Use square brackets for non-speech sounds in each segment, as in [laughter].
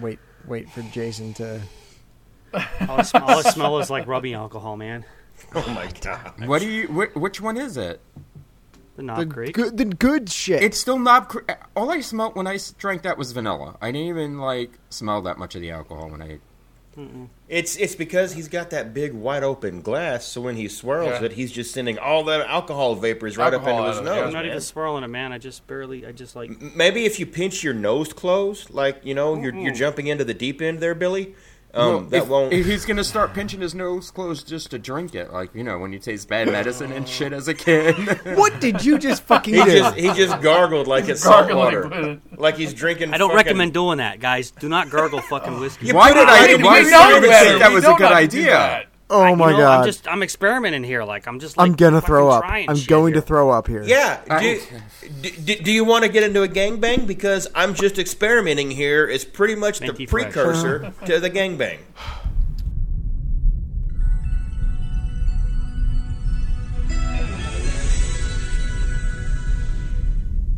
wait, wait for Jason to. All I, sm- all I smell is like rubbing alcohol, man. Oh my god. What do you? Wh- which one is it? The Knob The Creek. good, the good shit. It's still Knob Creek. All I smelled when I drank that was vanilla. I didn't even like smell that much of the alcohol when I. It's it's because he's got that big wide open glass, so when he swirls Yeah. it, he's just sending all that alcohol vapors right Alcohol up into his out of yeah. nose. I'm not man. even swirling it, man. I just barely. I just like. Maybe if you pinch your nose closed, like you know, you're you're jumping into the deep end there, Billy. Um, Well, that if, won't. if he's gonna start pinching his nose closed just to drink it, like you know when you taste bad [laughs] medicine and shit as a kid. [laughs] what did you just fucking he do? just he just gargled like it's salt water, with like he's drinking. I don't fucking- recommend doing that, guys. Do not gargle fucking [laughs] whiskey. Why did I? right in Why did middle. I We even think that was a good not to idea? That. oh I- my know, god! I'm just. I'm experimenting here. Like I'm just. Like, I'm gonna throw up. I'm going here. to throw up here. Yeah. I- Do, do, do you want to get into a gangbang? Because I'm just experimenting here. It's pretty much the precursor [sighs] to the gangbang.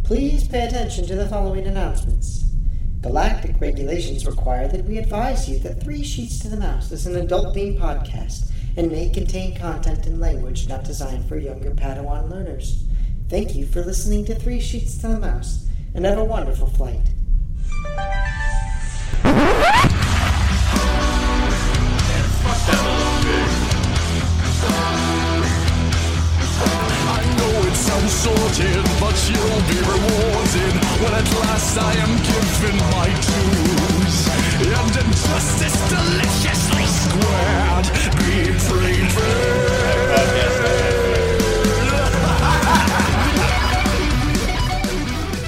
Please pay attention to the following announcements. Galactic regulations require that we advise you that Three Sheets to the Mouse is an adult themed podcast and may contain content and language not designed for younger Padawan learners. Thank you for listening to Three Sheets to the Mouse and have a wonderful flight. But you'll be rewarded when at last I am given my dues. And injustice deliciously squared, be prepared.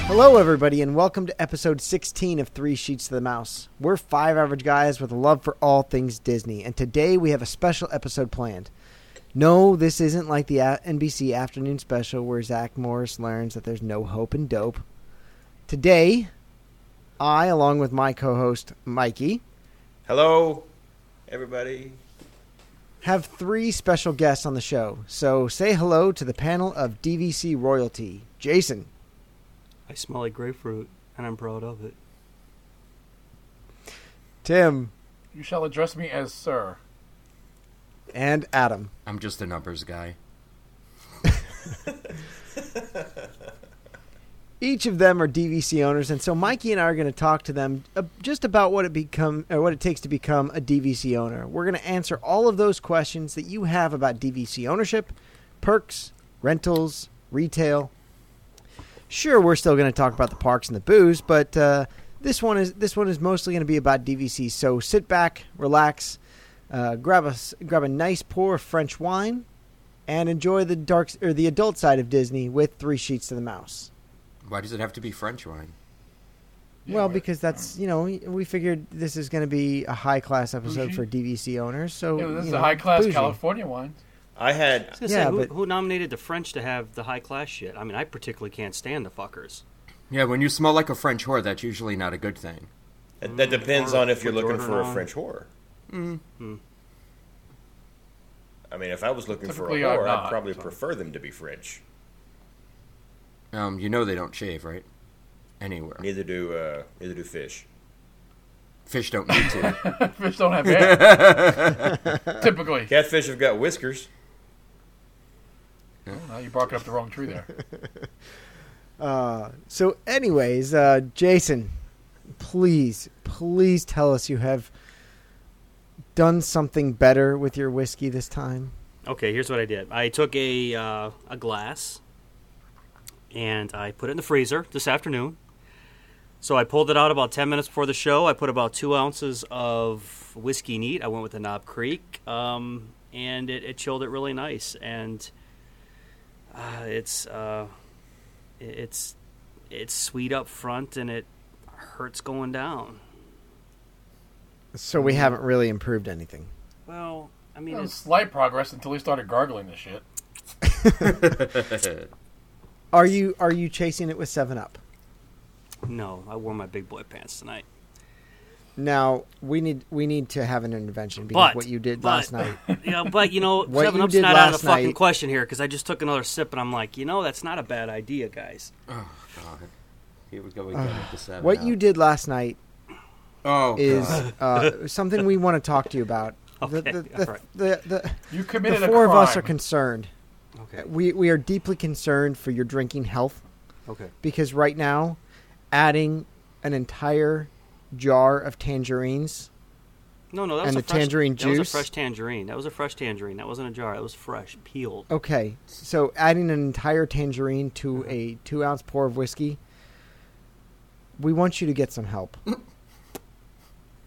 Hello, everybody, and welcome to episode 16 of Three Sheets to the Mouse. We're five average guys with a love for all things Disney, and today we have a special episode planned. No, this isn't like the NBC afternoon special where Zach Morris learns that there's no hope in dope. Today, I, along with my co host Mikey, Hello, everybody. have three special guests on the show. So say hello to the panel of DVC royalty. Jason, I smell like grapefruit, and I'm proud of it. Tim, You shall address me as sir. And Adam. I'm just a numbers guy. [laughs] Each of them are DVC owners, and so Mikey and I are going to talk to them uh, just about what it become or what it takes to become a DVC owner. We're going to answer all of those questions that you have about DVC ownership, perks, rentals, retail. Sure, we're still going to talk about the parks and the booze, but uh, this one is this one is mostly going to be about DVC. So sit back, relax, uh, grab a s- grab a nice pour of French wine, and enjoy the dark or the adult side of Disney with three sheets to the mouse. Why does it have to be French wine? well, because that's you know we- we figured this is going to be a high class episode Bougie. for DVC owners. So Yeah, this you is know, a high class bougie. California wine. I had I was Yeah, say, who, but- who nominated the French to have the high class shit? I mean, I particularly can't stand the fuckers. Yeah, when you smell like a French whore, that's usually not a good thing. that, that depends Or on if you're looking for a. French whore. Mm. I mean, if I was looking for a Typically, I'm whore, I'd probably so. prefer them to be French. Um, you know they don't shave, right? Anywhere. Neither do uh, neither do fish. Fish don't need to. [laughs] Fish don't have hair. [laughs] Typically. Catfish have got whiskers. Well, you barking up the wrong tree there. [laughs] Uh, so, anyways, uh, Jason, please, please tell us you have done something better with your whiskey this time. Okay, here's what I did. I took a uh, a glass and I put it in the freezer this afternoon. So I pulled it out about ten minutes before the show. I put about two ounces of whiskey neat. I went with the Knob Creek, um, and it, it chilled it really nice. And uh, it's uh, it's it's sweet up front, and it hurts going down. So, we haven't really improved anything. Well, I mean, Well, it's, slight progress until he started gargling this shit. [laughs] Are you are you chasing it with Seven Up? no, I wore my big boy pants tonight. Now we need we need to have an intervention because But what you did but- last night. [laughs] Yeah, but you know, [laughs] What Seven you Up's did not out of last the fucking night- question here because I just took another sip and I'm like, you know, that's not a bad idea, guys. oh God. Here we go again uh, with the seven. What up. you did last night Oh, is uh, something we want to talk to you about. [laughs] The, Okay, the, the, alright. the, the, You the four a of us are concerned. Okay. We we are deeply concerned for your drinking health Okay. because right now, adding an entire jar of tangerines. No, no, that was And a the fresh, tangerine That was a fresh tangerine. That was a fresh tangerine. That wasn't a jar. That was fresh, peeled. Okay, so adding an entire tangerine to Mm-hmm. a two ounce pour of whiskey. We want you to get some help. [laughs]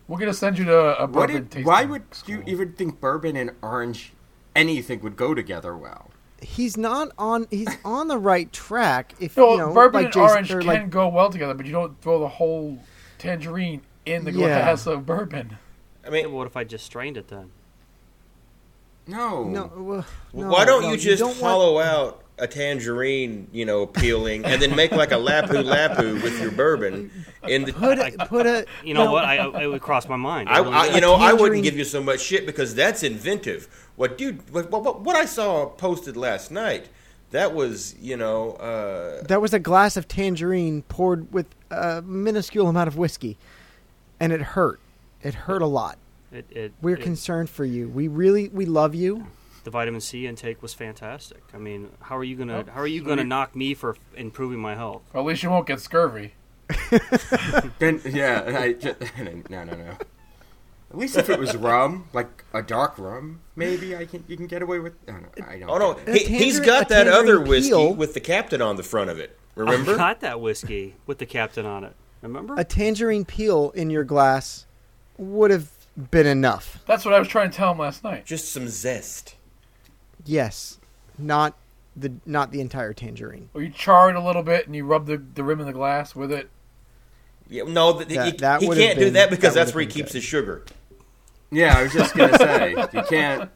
We're gonna send you to a What bourbon did, tasting why would school. you even think bourbon and orange anything would go together well? He's not on. He's on the right track. If No, you know, bourbon like and Jason, orange can like go well together, but you don't throw the whole tangerine in the Yeah. glass of bourbon. I mean, what if I just strained it then? No. no. well, no, why don't no, you just don't want- hollow out a tangerine, you know, peeling, and then make like a lapu lapu with your bourbon in the. put a, put a You know no, what? I, I it would cross my mind. I, It I, you know, I wouldn't give you so much shit because that's inventive. What dude? What, what, what I saw posted last night, that was, you know, uh, That was a glass of tangerine poured with a minuscule amount of whiskey, and it hurt. It hurt a lot. It, it, We're it- concerned for you. We really we love you. The vitamin C intake was fantastic. I mean, how are you gonna Oh, how are you gonna knock me for improving my health? Well, at least you won't get scurvy. [laughs] Then yeah, I just, [laughs] no, no, no. At least if it was rum, like a dark rum, maybe I can you can get away with. I don't. I don't oh no, get it. he, has got that other whiskey peel- with the captain on the front of it. Remember, I got that whiskey with the captain on it. Remember? A tangerine peel in your glass would have been enough. That's what I was trying to tell him last night. Just some zest. Yes, not the not the entire tangerine. Or you char it a little bit and you rub the, the rim of the glass with it. Yeah, no, th- That- he, that he can't do that because that that's where he keeps good. his sugar. Yeah, I was just gonna say you can't.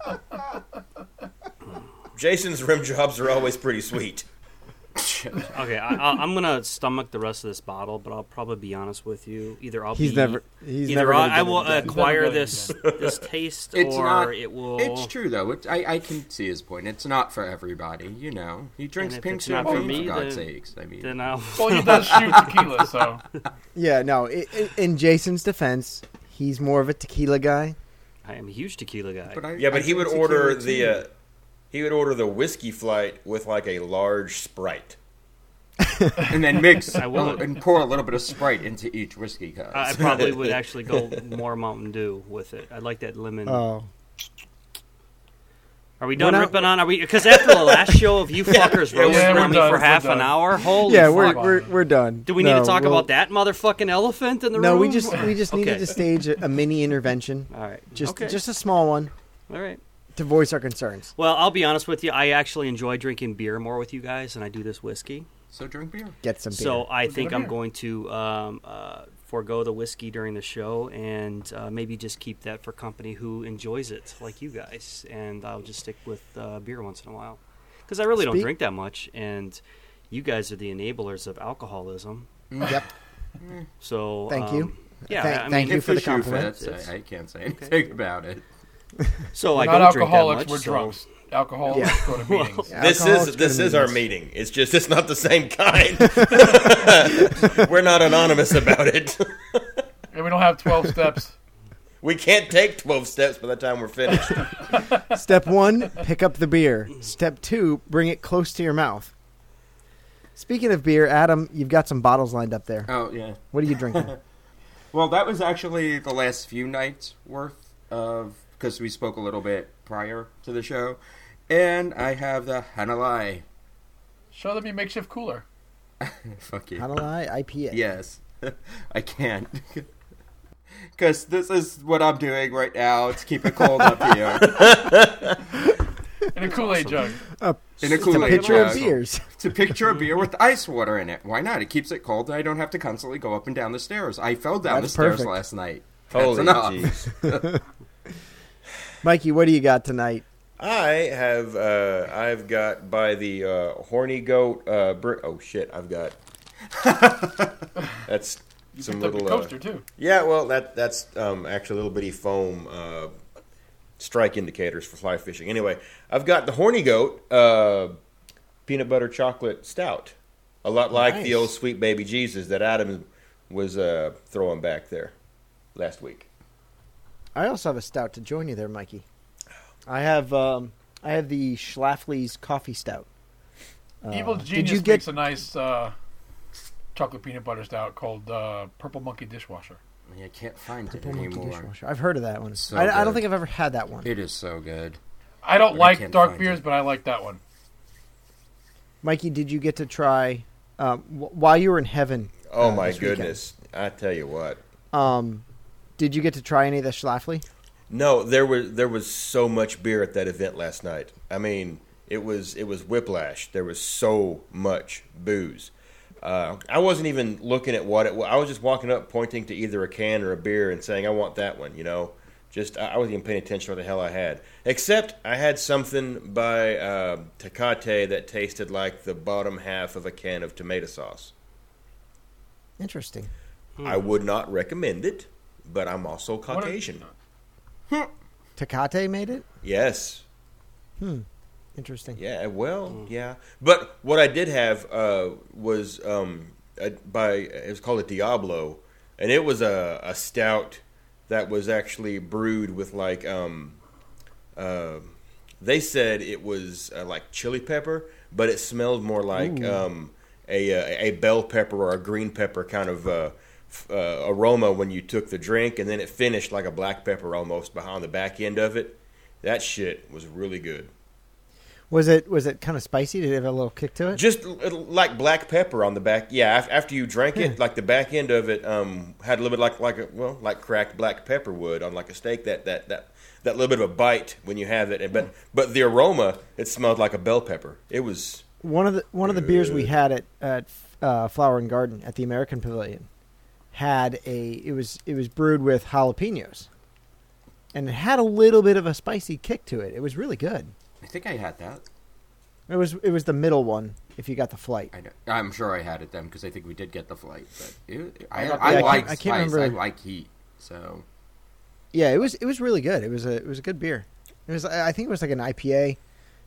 Jason's rim jobs are always pretty sweet. [laughs] okay, I, I, I'm gonna stomach the rest of this bottle, but I'll probably be honest with you. Either I'll He's be never. He's either never. I, I will acquire this this taste, It's or not. it will. It's true though. It, I I can see his point. It's not for everybody. You know, he drinks And pink it's not for champagne me, for God's then- sakes. I mean, Then I'll. [laughs] Well, he does shoot tequila, so [laughs] Yeah, no. i i in Jason's defense, he's more of a tequila guy. I am a huge tequila guy. but I, Yeah, but I he would order tequila, the uh, he would order the whiskey flight with like a large sprite. [laughs] and then mix I will. and pour a little bit of Sprite into each whiskey cup. I I probably [laughs] would actually go more Mountain Dew with it. I like that lemon. Oh, Are we done ripping on? Are we? Because after the last show of you [laughs] fuckers Yeah, roasting we're on me done, for we're half an hour, holy yeah. We're, we're we're done. Do we need to talk we'll- about that motherfucking elephant in the No, room? No, we just we just needed to stage a, a mini intervention, All right. just okay. just a small one All right. To voice our concerns. Well, I'll be honest with you. I actually enjoy drinking beer more with you guys than I do this whiskey. so drink beer. Get some beer. So I Good think I'm beer. going to um, uh, forego the whiskey during the show and uh, maybe just keep that for company who enjoys it, like you guys. And I'll just stick with uh, beer once in a while because I really don't drink that much, and you guys are the enablers of alcoholism. yep. So Thank um, you. Yeah, Thank- I mean, thank you for the the compliment. I, I can't say anything about it. [laughs] So we're I not don't drink that alcoholics. much. we're so- drunks. Alcoholics Yeah. go to meetings. [laughs] This is this to is our meeting. It's just it's not the same kind. [laughs] We're not anonymous about it. and we don't have twelve steps. We can't take twelve steps by the time we're finished. Step one, pick up the beer. Step two, bring it close to your mouth. Speaking of beer, Adam, you've got some bottles lined up there. Oh yeah. What are you drinking? Well, that was actually the last few nights worth of because we spoke a little bit prior to the show, and I have the Hanalei. Show them your makeshift cooler. [laughs] Fuck you. Hanalei IPA. Yes, [laughs] I can't. [laughs] Because this is what I'm doing right now. It's keep it cold up here In a Kool Aid jug. in a It's a Kool-Aid picture of jug. beers. It's a picture of beer with ice water in it. Why not? It keeps it cold. I don't have to constantly go up and down the stairs. I fell down That's the stairs last night. That's Holy enough. Jeez. Mikey, what do you got tonight? I have uh, I've got by the uh, horny goat. Uh, br- oh shit! I've got [laughs] that's You some picked up little uh, coaster too. yeah. Well, that that's um, actually a little bitty foam uh, strike indicators for fly fishing. Anyway, I've got the horny goat uh, peanut butter chocolate stout, a lot like the old sweet baby Jesus that Adam was uh, throwing back there. last week. I also have a stout to join you there, Mikey. I have um, I have the Schlafly's coffee stout. Uh, Evil did Genius you get makes a nice uh, chocolate peanut butter stout called uh, Purple Monkey Dishwasher. I can't find it Monkey anymore. dishwasher? I've heard of that one. So I, I don't think I've ever had that one. It is so good. I don't But like can't dark beers, it. but I like that one. Mikey, did you get to try um, w- while you were in heaven? Oh uh, my this weekend, goodness! I tell you what. Um, did you get to try any of the Schlafly? No, there was there was so much beer at that event last night. I mean, it was it was whiplash. There was so much booze. Uh, I wasn't even looking at what it was. I was just walking up, pointing to either a can or a beer, and saying, "I want that one." You know, just I wasn't even paying attention to what the hell I had. Except I had something by uh, Tecate that tasted like the bottom half of a can of tomato sauce. Interesting. I would not recommend it, but I'm also What a- Caucasian. Tecate made it. Yes. Hmm. Interesting. Yeah, well, yeah. But what I did have uh, was um, a, by it was called a Diablo, and it was a, a stout that was actually brewed with like um, uh, they said it was uh, like chili pepper, but it smelled more like um, a a a bell pepper or a green pepper kind of. Uh, aroma when you took the drink, and then it finished like a black pepper almost behind the back end of it. That shit was really good. Was it was it kind of spicy? Did it have a little kick to it? Just like black pepper on the back. Yeah, after you drank it, like the back end of it um, had a little bit like like a, well, like cracked black pepper would on like a steak. That that that that little bit of a bite when you have it. But but the aroma, it smelled like a bell pepper. It was one of the one of the beers we had at at uh, Flower and Garden at the American Pavilion had a it was it was brewed with jalapenos, and it had a little bit of a spicy kick to it. It was really good. I think I had that. It was it was the middle one if you got the flight. I know, I'm sure I had it then because I think we did get the flight. But it, I, got the- I, I like I can't remember- I like heat. So Yeah, it was it was really good. It was a it was a good beer. It was I I think it was like an IPA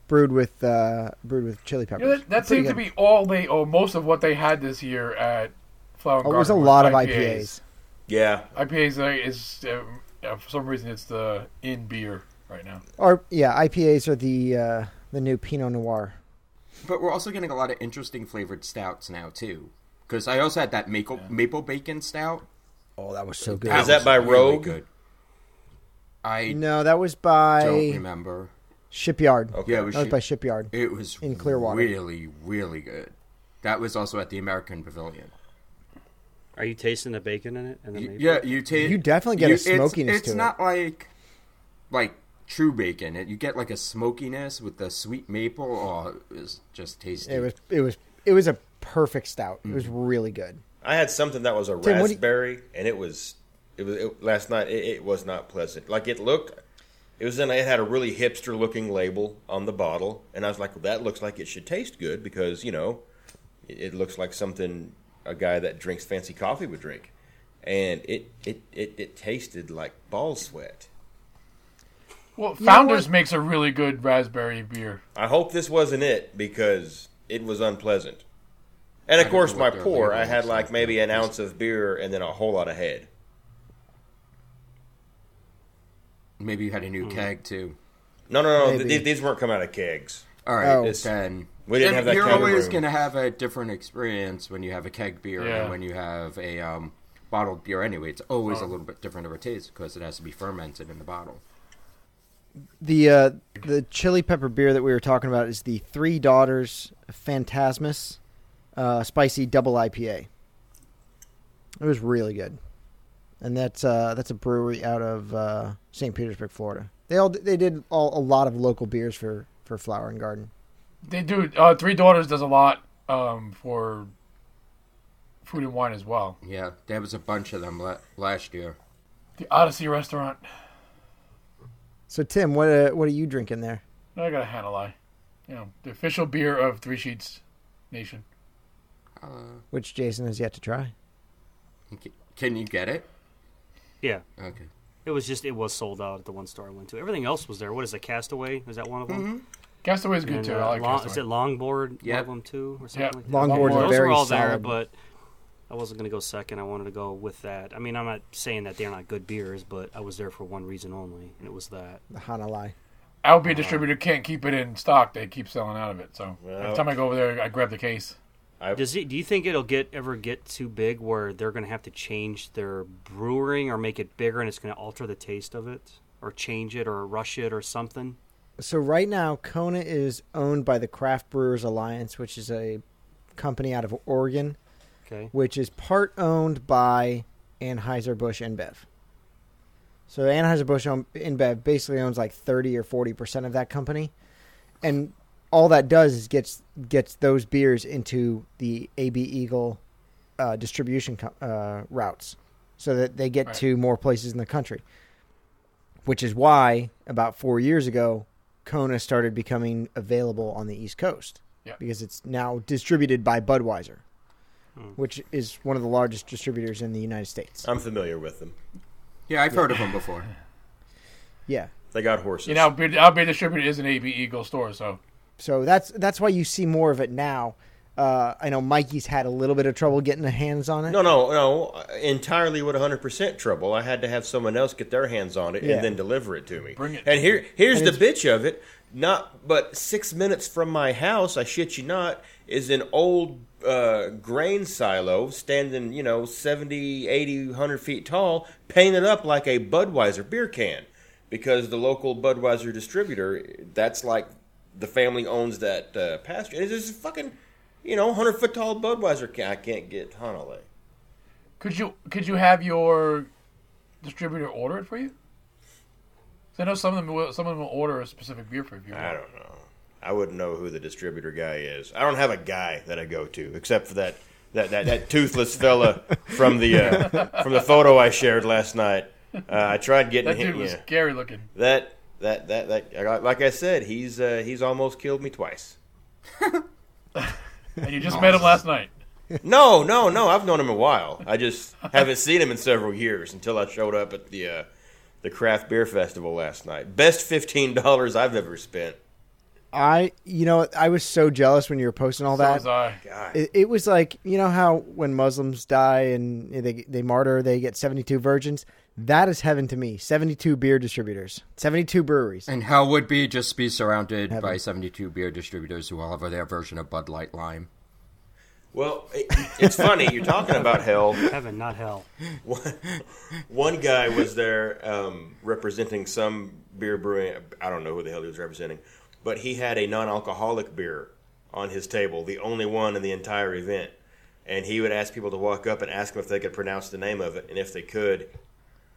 brewed with uh, brewed with chili peppers. You know, that that Pretty seemed to be all they, or most of what they had this year at Flower and Oh, it was a lot of IPAs. IPAs. yeah. IPAs is uh, uh, for some reason it's the in beer right now. Or yeah, IPAs are the uh, the new Pinot Noir. But we're also getting a lot of interesting flavored stouts now too. Because I also had that maple maple bacon stout. Oh, that was so good. Is that was by really Rogue? Good. I No, that was by don't remember. Shipyard. Okay. Yeah, it was, That was shi- by Shipyard. it was in Clearwater. Really, really good. That was also at the American Pavilion. Are you tasting the bacon in it? And the You- maple? yeah, you take. You definitely get a smokiness It's, to it. It's not like like true bacon. It, you get like a smokiness with the sweet maple. Oh, it was just tasty. It was it was it was a perfect stout. It was mm-hmm. really good. I had something that was a Tim, what do you- raspberry, and it was it was it, last night. It, it was not pleasant. Like it looked, it was in. It had a really hipster looking label on the bottle, and I was like, well, that looks like it should taste good because you know, it, it looks like something a guy that drinks fancy coffee would drink, and it it it, it tasted like ball sweat. Well, You know Founders makes a really good raspberry beer. I hope this wasn't it because it was unpleasant. And of course, my what their pour, I had like like maybe an ounce of beer and then a whole lot of head. Maybe you had a new hmm. keg too. No, no, no. Th- these weren't coming out of kegs. All right, Oh. then We didn't and have that You're always going to have a different experience when you have a keg beer Yeah. and when you have a um, bottled beer. Anyway, it's always a little bit different of a taste because it has to be fermented in the bottle. The uh, the chili pepper beer that we were talking about is the Three Daughters Phantasmus uh, spicy double IPA. It was really good, and that's uh, that's a brewery out of uh, St. Petersburg, Florida. They all they did all, a lot of local beers for for Flower and Garden. They do. Uh, Three Daughters does a lot um, for food and wine as well. Yeah, there was a bunch of them la- last year. The Odyssey restaurant. So Tim, what uh, what are you drinking there? I got a Hanalei. You know, the official beer of Three Sheets Nation. Uh, Which Jason has yet to try. can you get it? Yeah. Okay. It was just it was sold out at the one store I went to. Everything else was there. What is it? Castaway? Is that one of them? Castaway is good And, too. uh, I like long, Castaway. is it Longboard? Yep. One of them too, or something Yep. like that. Longboard Those very were all there, solid. but I wasn't going to go second. I wanted to go with that. I mean, I'm not saying that they're not good beers, but I was there for one reason only, and it was that. The Hanalei. Albion distributor can't keep it in stock. They keep selling out of it. So Well- every time I go over there, I grab the case. Does it? Do you think it'll get ever get too big where they're going to have to change their brewing or make it bigger, and it's going to alter the taste of it, or change it, or rush it, or something? So right now, Kona is owned by the Craft Brewers Alliance, which is a company out of Oregon, Okay. which is part owned by Anheuser Busch InBev. So Anheuser Busch InBev basically owns like thirty or forty percent of that company, and all that does is gets gets those beers into the AB Eagle uh, distribution uh, routes, so that they get Right. to more places in the country. Which is why about four years ago, Kona started becoming available on the East Coast Yeah. because it's now distributed by Budweiser, Hmm. which is one of the largest distributors in the United States. I'm familiar with them. Yeah, I've heard of them before. [laughs] Yeah. They got horses. You know, Albion, Albion distributor is an AB Eagle store, so So that's that's why you see more of it now. Uh, I know Mikey's had a little bit of trouble getting the hands on it. No, no, no. Entirely with 100% trouble. I had to have someone else get their hands on it Yeah. and then deliver it to me. Bring it and here, here's And the bitch of it. Not, but six minutes from my house, I shit you not, is an old uh, grain silo standing, you know, 70, 80, 100 feet tall, painted up like a Budweiser beer can. Because the local Budweiser distributor, that's like the family owns that uh, pasture. And it's just fucking, you know, 100 foot tall Budweiser can. I can't get Hanalei. could you could you have your distributor order it for you? 'Cause I know some of them will, some of them will order a specific beer for you. I don't know. I wouldn't know who the distributor guy is. I don't have a guy that I go to except for that that, that, that toothless [laughs] fella from the uh, from the photo I shared last night. Uh, I tried getting That him. dude was yeah. scary looking. That that that that like I said, he's uh, he's almost killed me twice. [laughs] And you just [laughs] met him last night. No, no, no. I've known him a while. I just [laughs] haven't seen him in several years until I showed up at the uh, the craft beer festival last night. Best fifteen dollars I've ever spent. I, you know, I was so jealous when you were posting all So that. was I. God. It, it was like you know how when Muslims die and they they martyr, they get seventy two virgins. That is heaven to me. Seventy two beer distributors, seventy two breweries. And hell would be just be surrounded Heaven. by 72 beer distributors who all have their version of Bud Light Lime. Well, it, it's funny you're talking about hell. [laughs] Heaven, not hell. One, one guy was there um, representing some beer brewing. I don't know who the hell he was representing, but he had a non-alcoholic beer on his table, the only one in the entire event. And he would ask people to walk up and ask them if they could pronounce the name of it, and if they could,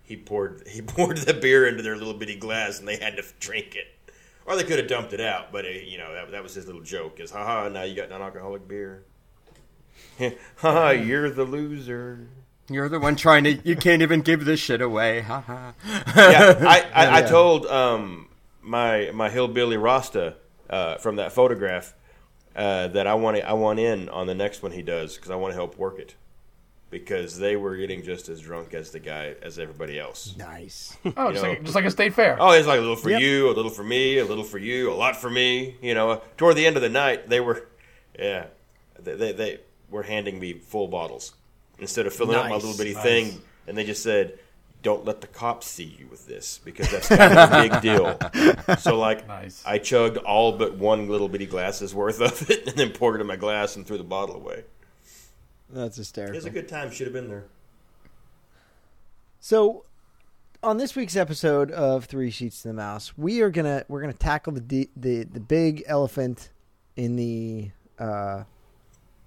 he poured [laughs] he poured the beer into their little bitty glass, and they had to drink it. Or they could have dumped it out, but uh, you know that, that was his little joke: is haha, now you got non-alcoholic beer. [laughs] haha, you're the loser. You're the one trying to. You can't even give this shit away. Ha ha. yeah, I, [laughs] I, I Yeah. told um, my my hillbilly Rasta uh, from that photograph uh, that I want I want in on the next one he does because I want to help work it because they were getting just as drunk as the guy as everybody else. Nice. [laughs] Oh, just like, just like a state fair. Oh, it's like a little for Yep. you, a little for me, a little for you, a lot for me. You know, toward the end of the night, they were, yeah, they they, they were handing me full bottles instead of filling up my little bitty nice. thing, and they just said, "Don't let the cops see you with this because that's kind of a big deal." [laughs] So like, Nice. I chugged all but one little bitty glass's worth of it, and then poured it in my glass and threw the bottle away. That's It was hysterical. a good time. Should have been there. So, on this week's episode of Three Sheets to the Mouse, we are gonna we're gonna tackle the de- the the big elephant in the uh,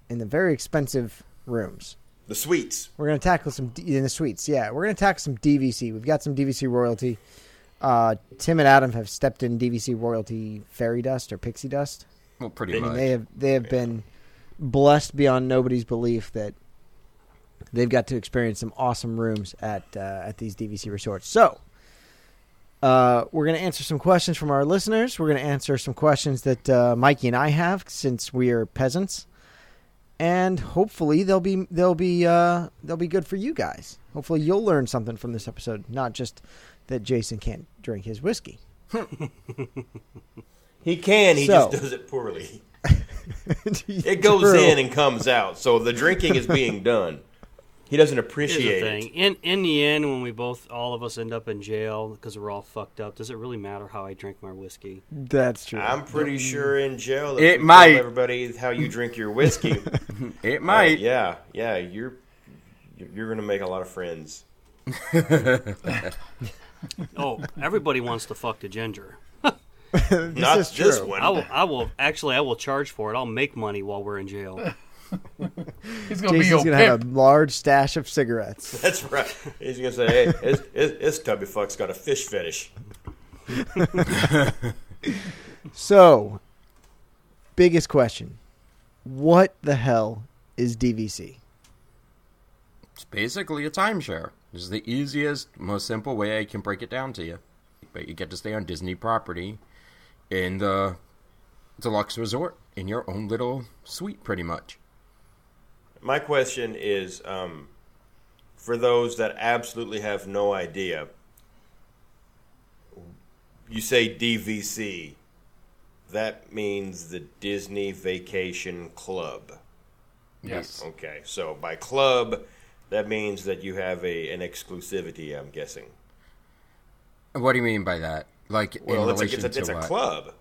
in the very expensive rooms. The sweets. We're gonna tackle some D- in the suites. Yeah, we're gonna tackle some DVC. We've got some DVC royalty. Uh, Tim and Adam have stepped in DVC royalty fairy dust or pixie dust. Well, pretty They- much. They have they have been blessed beyond nobody's belief that they've got to experience some awesome rooms at uh, at these DVC resorts. So, uh, we're going to answer some questions from our listeners. We're going to answer some questions that uh, Mikey and I have since we are peasants, and hopefully they'll be they'll be uh, they'll be good for you guys. Hopefully you'll learn something from this episode, not just that Jason can't drink his whiskey. [laughs] He can. He So- just does it poorly. [laughs] [laughs] It goes in and comes out. So the drinking is being [laughs] done. He doesn't appreciate thing. it. In in the end, when we both, all of us, end up in jail because we're all fucked up, does it really matter how I drink my whiskey? That's true. I'm pretty sure in jail if It you might. tell everybody how you drink your whiskey. [laughs] It uh, might. yeah, yeah, you're you're gonna make a lot of friends. Oh, everybody wants to fuck the ginger. [laughs] this Not is this true. one. I will, I will actually, I will charge for it. I'll make money while we're in jail. [laughs] He's gonna be Jason's your gonna pimp. have a large stash of cigarettes. [laughs] That's right. He's gonna say, "Hey, this, this, this tubby fuck's got a fish fetish." So, biggest question: What the hell is DVC? It's basically a timeshare. This is the easiest, most simple way I can break it down to you. But you get to stay on Disney property in the deluxe resort in your own little suite, pretty much. My question is, um, for those that absolutely have no idea, you say DVC. That means the Disney Vacation Club. Yes. Okay, so by club, that means that you have a an exclusivity. I'm guessing. What do you mean by that? Like in Well, it's a, relation it's a, it's to a what? club.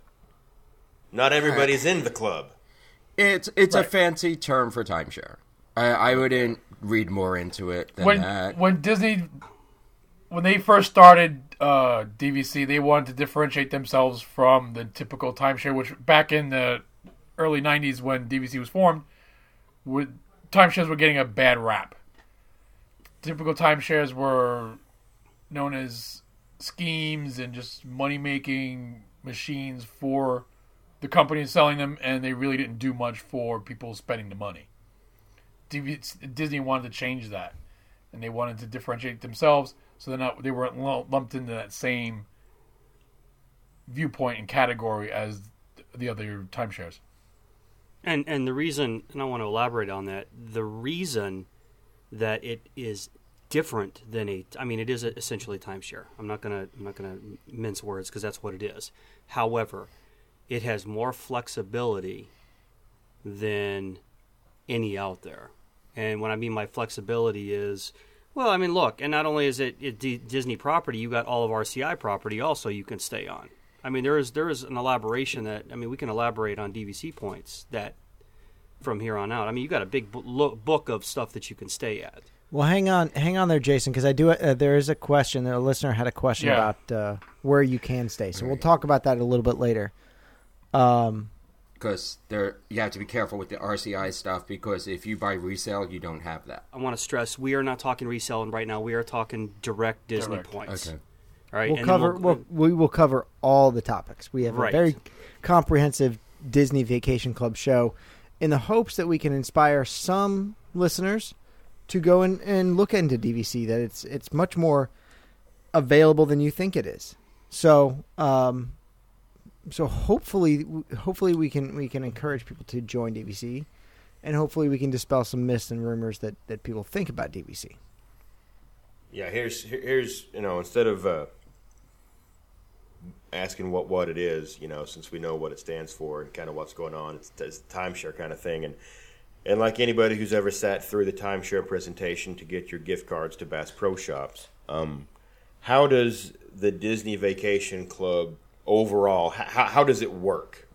Not everybody's in the club. It's it's a fancy term for timeshare. I, I wouldn't read more into it than when that. when Disney when they first started uh, DVC, they wanted to differentiate themselves from the typical timeshare, which back in the early '90s when DVC was formed, would timeshares were getting a bad rap. Typical timeshares were known as schemes and just money making machines for the companies selling them, and they really didn't do much for people spending the money. Disney wanted to change that, and they wanted to differentiate themselves so they're not they weren't lumped into that same viewpoint and category as the other timeshares. And and the reason, and I want to elaborate on that. The reason that it is different than a, I mean, it is essentially timeshare. I'm not gonna I'm not gonna mince words because that's what it is. However, it has more flexibility than any out there. And when I mean my flexibility is, well, I mean, look, and not only is it, it D- Disney property, you got all of RCI property also you can stay on. I mean, there is there is an elaboration that I mean we can elaborate on DVC points that from here on out. I mean, you got a big book of stuff that you can stay at. Well, hang on, hang on there, Jason, because I do. Uh, there is a question. A listener had a question Yeah. about uh, where you can stay, so we'll talk about that a little bit later. Um, because there you have to be careful with the RCI stuff because if you buy resale, you don't have that. I want to stress we are not talking reselling right now. We are talking direct Disney Direct. points. Okay. All right, we'll and then cover. We'll, we will cover all the topics. We have Right. a very comprehensive Disney Vacation Club show, in the hopes that we can inspire some listeners to go and, and look into DVC. That it's it's much more available than you think it is. So, um, so hopefully, hopefully we can we can encourage people to join DVC, and hopefully we can dispel some myths and rumors that that people think about DVC. Yeah, here's here's you know instead of uh, asking what what it is, you know, since we know what it stands for and kind of what's going on, it's, it's a timeshare kind of thing, and and like anybody who's ever sat through the timeshare presentation to get your gift cards to Bass Pro Shops, um, how does the Disney Vacation Club overall? How, how does it work?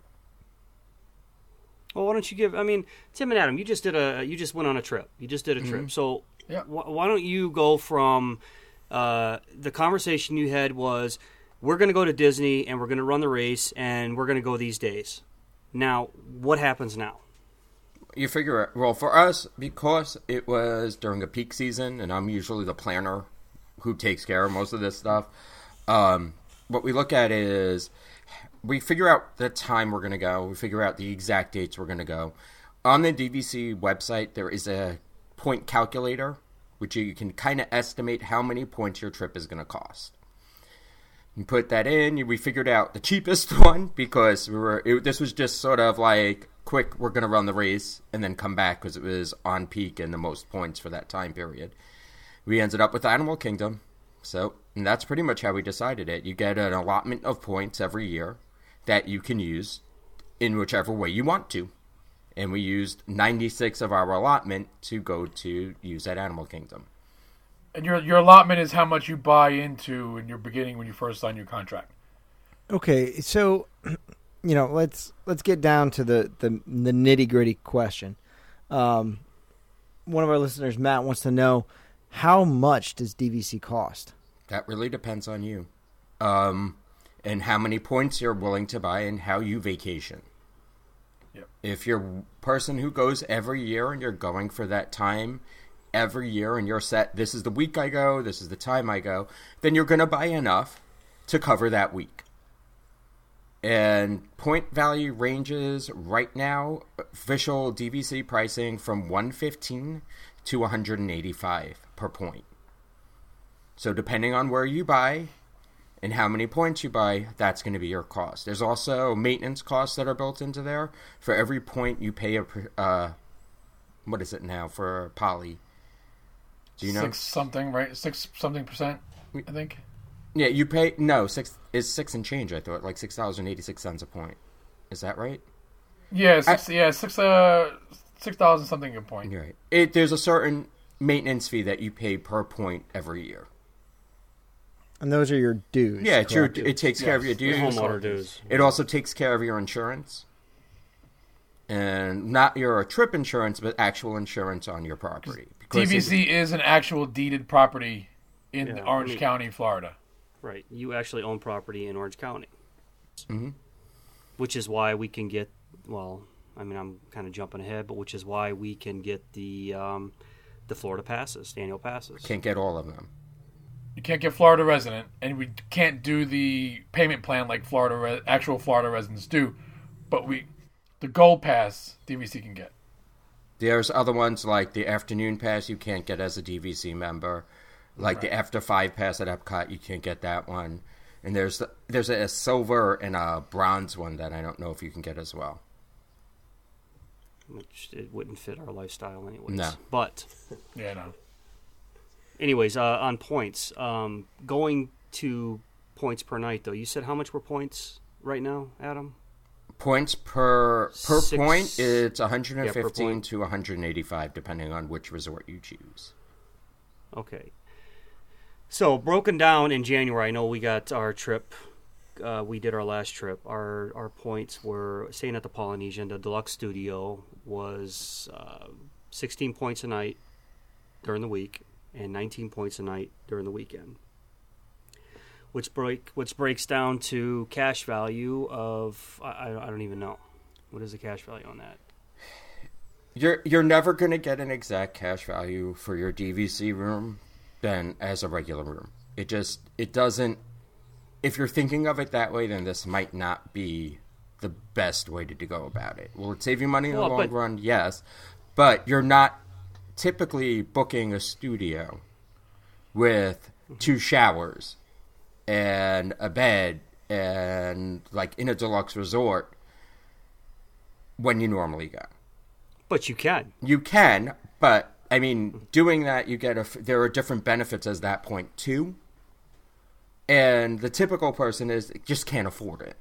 Well, why don't you give? I mean, Tim and Adam, you just did a you just went on a trip. You just did a trip. So Yeah. wh- why don't you go from uh, the conversation you had was we're going to go to Disney and we're going to run the race and we're going to go these days. Now, what happens now? You figure it. Well, for us, because it was during a peak season, and I'm usually the planner who takes care of most of this stuff. Um, what we look at is we figure out the time we're going to go. We figure out the exact dates we're going to go. On the DVC website, there is a point calculator, which you can kind of estimate how many points your trip is going to cost. You put that in. We figured out the [laughs] cheapest one because we were. It, this was just sort of like quick. We're gonna run the race and then come back because it was on peak and the most points for that time period. We ended up with Animal Kingdom, so and that's pretty much how we decided it. You get an allotment of points every year that you can use in whichever way you want to, and we used 96 of our allotment to go to use at Animal Kingdom. And your your allotment is how much you buy into in your beginning when you first sign your contract. Okay, so you know, let's let's get down to the the, the nitty gritty question. Um, one of our listeners, Matt, wants to know how much does DVC cost? That really depends on you, um, and how many points you're willing to buy, and how you vacation. Yep. If you're a person who goes every year and you're going for that time every year, and you're set, this is the week I go, this is the time I go, then you're going to buy enough to cover that week. And point value ranges right now, official DVC pricing from 115 to 185 per point. So depending on where you buy and how many points you buy, that's going to be your cost. There's also maintenance costs that are built into there. For every point you pay a, uh, what is it now for poly? Do you know? Six something, right? Six something percent, I think. Yeah, you pay no six is six and change. I thought like six thousand eighty six cents a point. Is that right? Yeah, six. yeah, six. Uh, six thousand something a point. You're right. It there's a certain maintenance fee that you pay per point every year. And those are your dues. Yeah, it's your, correct? it takes care of your Your dues. homeowner dues. It also takes care of your insurance, and not your trip insurance, but actual insurance on your property. Because it- DVC is an actual deeded property in Yeah, Orange I mean- County, Florida. Right. You actually own property in Orange County. Mhm. Which is why we can get, well, I mean, I'm kind of jumping ahead, but which is why we can get the um, the Florida passes, the annual passes. can't get all of them. You can't get Florida resident, and we can't do the payment plan like Florida re- actual Florida residents do. But we, the Gold Pass, DVC can get. There's other ones like the afternoon pass you can't get as a DVC member, like the after five pass at Epcot you can't get that one, and there's there's a silver and a bronze one that I don't know if you can get as well. Which it wouldn't fit our lifestyle, anyways. No. But [laughs] Yeah, no. anyways, uh, on points, um, going to points per night though. You said how much were points right now, Adam? Points per per Six- point it's 115 point. to 185 depending on which resort you choose. Okay. So broken down in January, I know we got our trip. Uh, we did our last trip. Our our points were staying at the Polynesian. The deluxe studio was uh, 16 points a night during the week and 19 points a night during the weekend. Which break which breaks down to cash value of I, I don't even know what is the cash value on that. You're you're never to get an exact cash value for your DVC room than as a regular room. It just it doesn't if you're thinking of it that way then this might not be the best way to, to go about it. Will it save you money in Well, the long but- run? Yes. But you're not typically booking a studio with two showers and a bed and like in a deluxe resort when you normally go. But you can. You can, but I mean, doing that, you get a. There are different benefits as that point too. And the typical person is just can't afford it.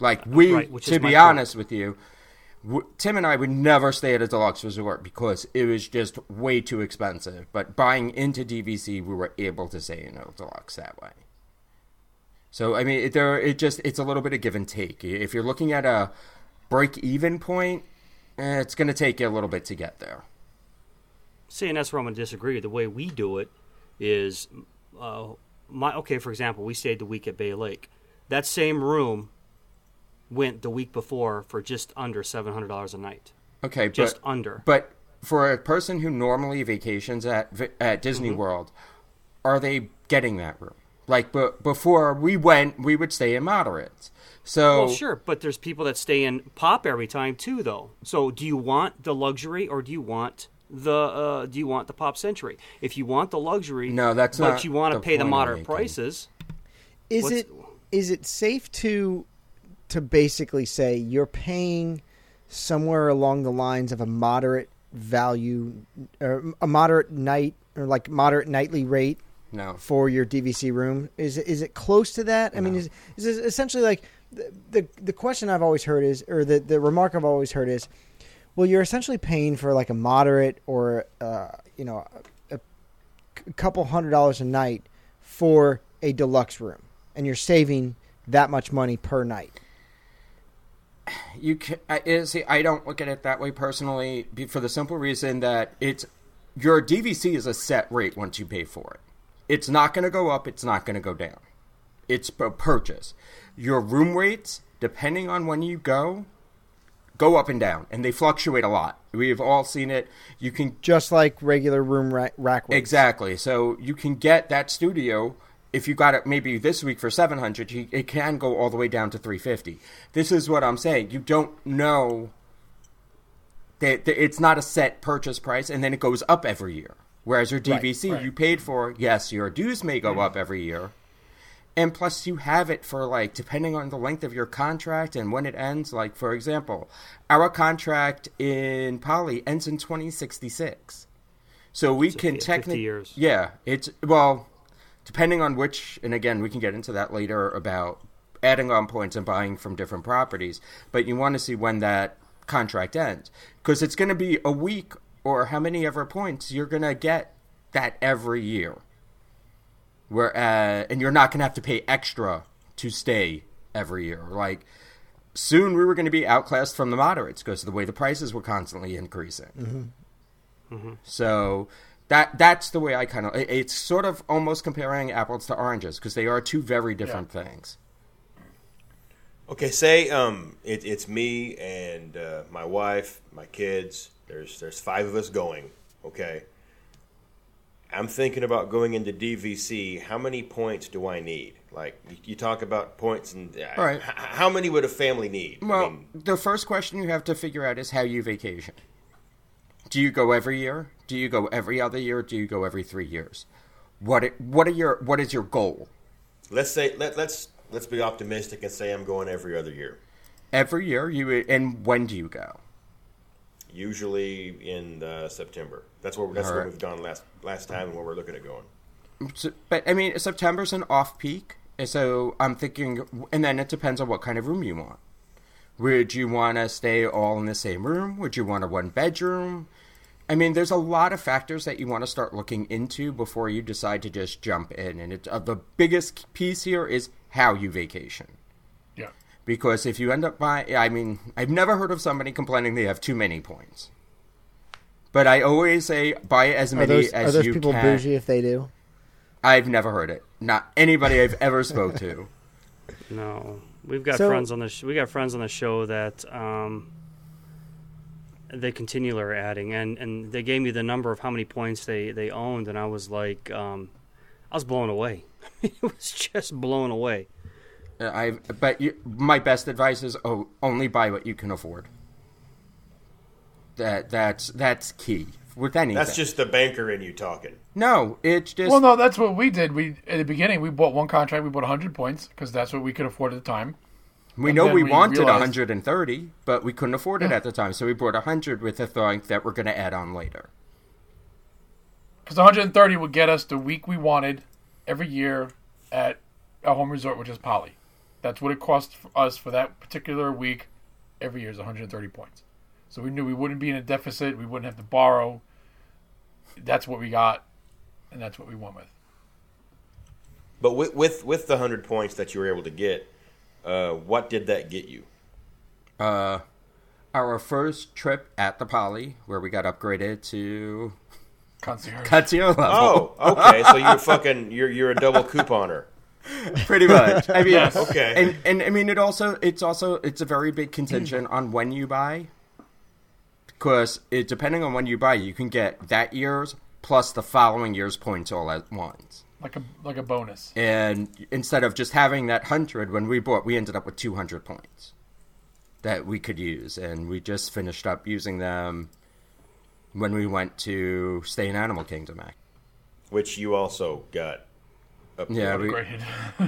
Like we, Right, to be point. honest with you, w- Tim and I would never stay at a deluxe resort because it was just way too expensive. But buying into DVC, we were able to stay in a deluxe that way. So I mean, it, there it just it's a little bit of give and take. If you're looking at a break even point, eh, it's going to take you a little bit to get there. And that's where I'm going to disagree. The way we do it is, uh, my okay. For example, we stayed the week at Bay Lake. That same room went the week before for just under seven hundred dollars a night. Okay, Just but under. but for a person who normally vacations at at Disney Mm-hmm. World, are they getting that room? Like, but before we went, we would stay in moderates. So Well, sure, but there's people that stay in Pop every time too, though. So, do you want the luxury or do you want the uh, do you want the Pop Century? If you want the luxury, No, that's but not you want to pay the moderate prices. Is it is it safe to to basically say you're paying somewhere along the lines of a moderate value or a moderate night or like moderate nightly rate no, for your DVC room? Is it- is it close to that? I mean, is is it essentially like the, the the question I've always heard is, or the the remark I've always heard is, Well, you're essentially paying for like a moderate or uh, you know a, a couple hundred dollars a night for a deluxe room, and you're saving that much money per night. you can I, see i don't look at it that way personally for the simple reason that it's your dvc is a set rate once you pay for it. It's not going to go up it's not going to go down. It's a purchase. Your room rates depending on when you go go up and down and they fluctuate a lot we've all seen it you can Just like regular room ra- rack rates. Exactly. So you can get that studio if you got it maybe this week for 700, it can go all the way down to 350. This is what I'm saying. You don't know that it's not a set purchase price and then it goes up every year. Whereas your DVC right. you paid for, yes, your dues may go mm-hmm. up every year. And plus you have it for like depending on the length of your contract and when it ends, like for example, our contract in Poly ends in 2066. So we can technically years. Yeah, it's well, depending on which, and again, we can get into that later about adding on points and buying from different properties. But you want to see when that contract ends because it's going to be a week or how many ever points you're going to get that every year. Where uh, and you're not going to have to pay extra to stay every year. Like soon, we were going to be outclassed from the moderates because of the way the prices were constantly increasing. So that that's the way I kind of. It's sort of almost comparing apples to oranges because they are two very different things. Okay, say um, it, it's me and uh, my wife, my kids. There's there's five of us going. Okay, I'm thinking about going into DVC. How many points do I need? Like you, talk about points, and uh, All right. h- how many would a family need? I Well, mean, the first question you have to figure out is how you vacation. Do you go every year? Do you go every other year? Do you go every three years? What it, what are your what is your goal? let's say let, let's let's be optimistic and say I'm going every other year. Every year you and when do you go? Usually in uh, September. That's where that's All where right. we've gone last last time and where we're looking at going. So, but I mean, September's an off peak, so I'm thinking, and then it depends on what kind of room you want. Would you want to stay all in the same room? Would you want a one bedroom? I mean, there's a lot of factors that you want to start looking into before you decide to just jump in. And it, uh, the biggest piece here is how you vacation. Yeah. Because if you end up buying, I mean, I've never heard of somebody complaining they have too many points. But I always say buy as Are many those as are those you people can. bougie if they do? I've never heard it. Not anybody I've ever spoke to. [laughs] No, we've got So- friends on the sh- we got friends on the show that um, they continually are adding, and and they gave me the number of how many points they they owned, and I was like, um, I was blown away. [laughs] it was just blown away. Uh, I but you, my best advice is oh, only buy what you can afford. That that's that's key with anything. That's just the banker in you talking. no. It's just Well, no, that's what we did. We at the beginning we bought one contract. We bought 100 points because that's what we could afford at the time. we and know we we wanted realized- 130, but we couldn't afford it at the time, so we bought 100 with the thought that we're going to add on later. Because 130 would get us the week we wanted every year at a home resort, which is Poly. That's what it cost for us for that particular week every year is 130 points. So we knew we wouldn't be in a deficit. We wouldn't have to borrow. That's what we got, and that's what we went with. But with with, with the hundred points that you were able to get, uh, what did that get you? Uh, our first trip at the Poly, where we got upgraded to Concierge. Katio level. Oh, okay. so you're fucking you're you're a double couponer. [laughs] pretty much. I mean, Yes. Okay. and and I mean it also it's also it's a very big contingent on when you buy, because it depending on when you buy, you can get that year's plus the following year's points all at once. like a like a bonus. And instead of just having that hundred when we bought, we ended up with two hundred points that we could use, and we just finished up using them when we went to stay in Animal Kingdom. Act. which you also got. Up Yeah, we,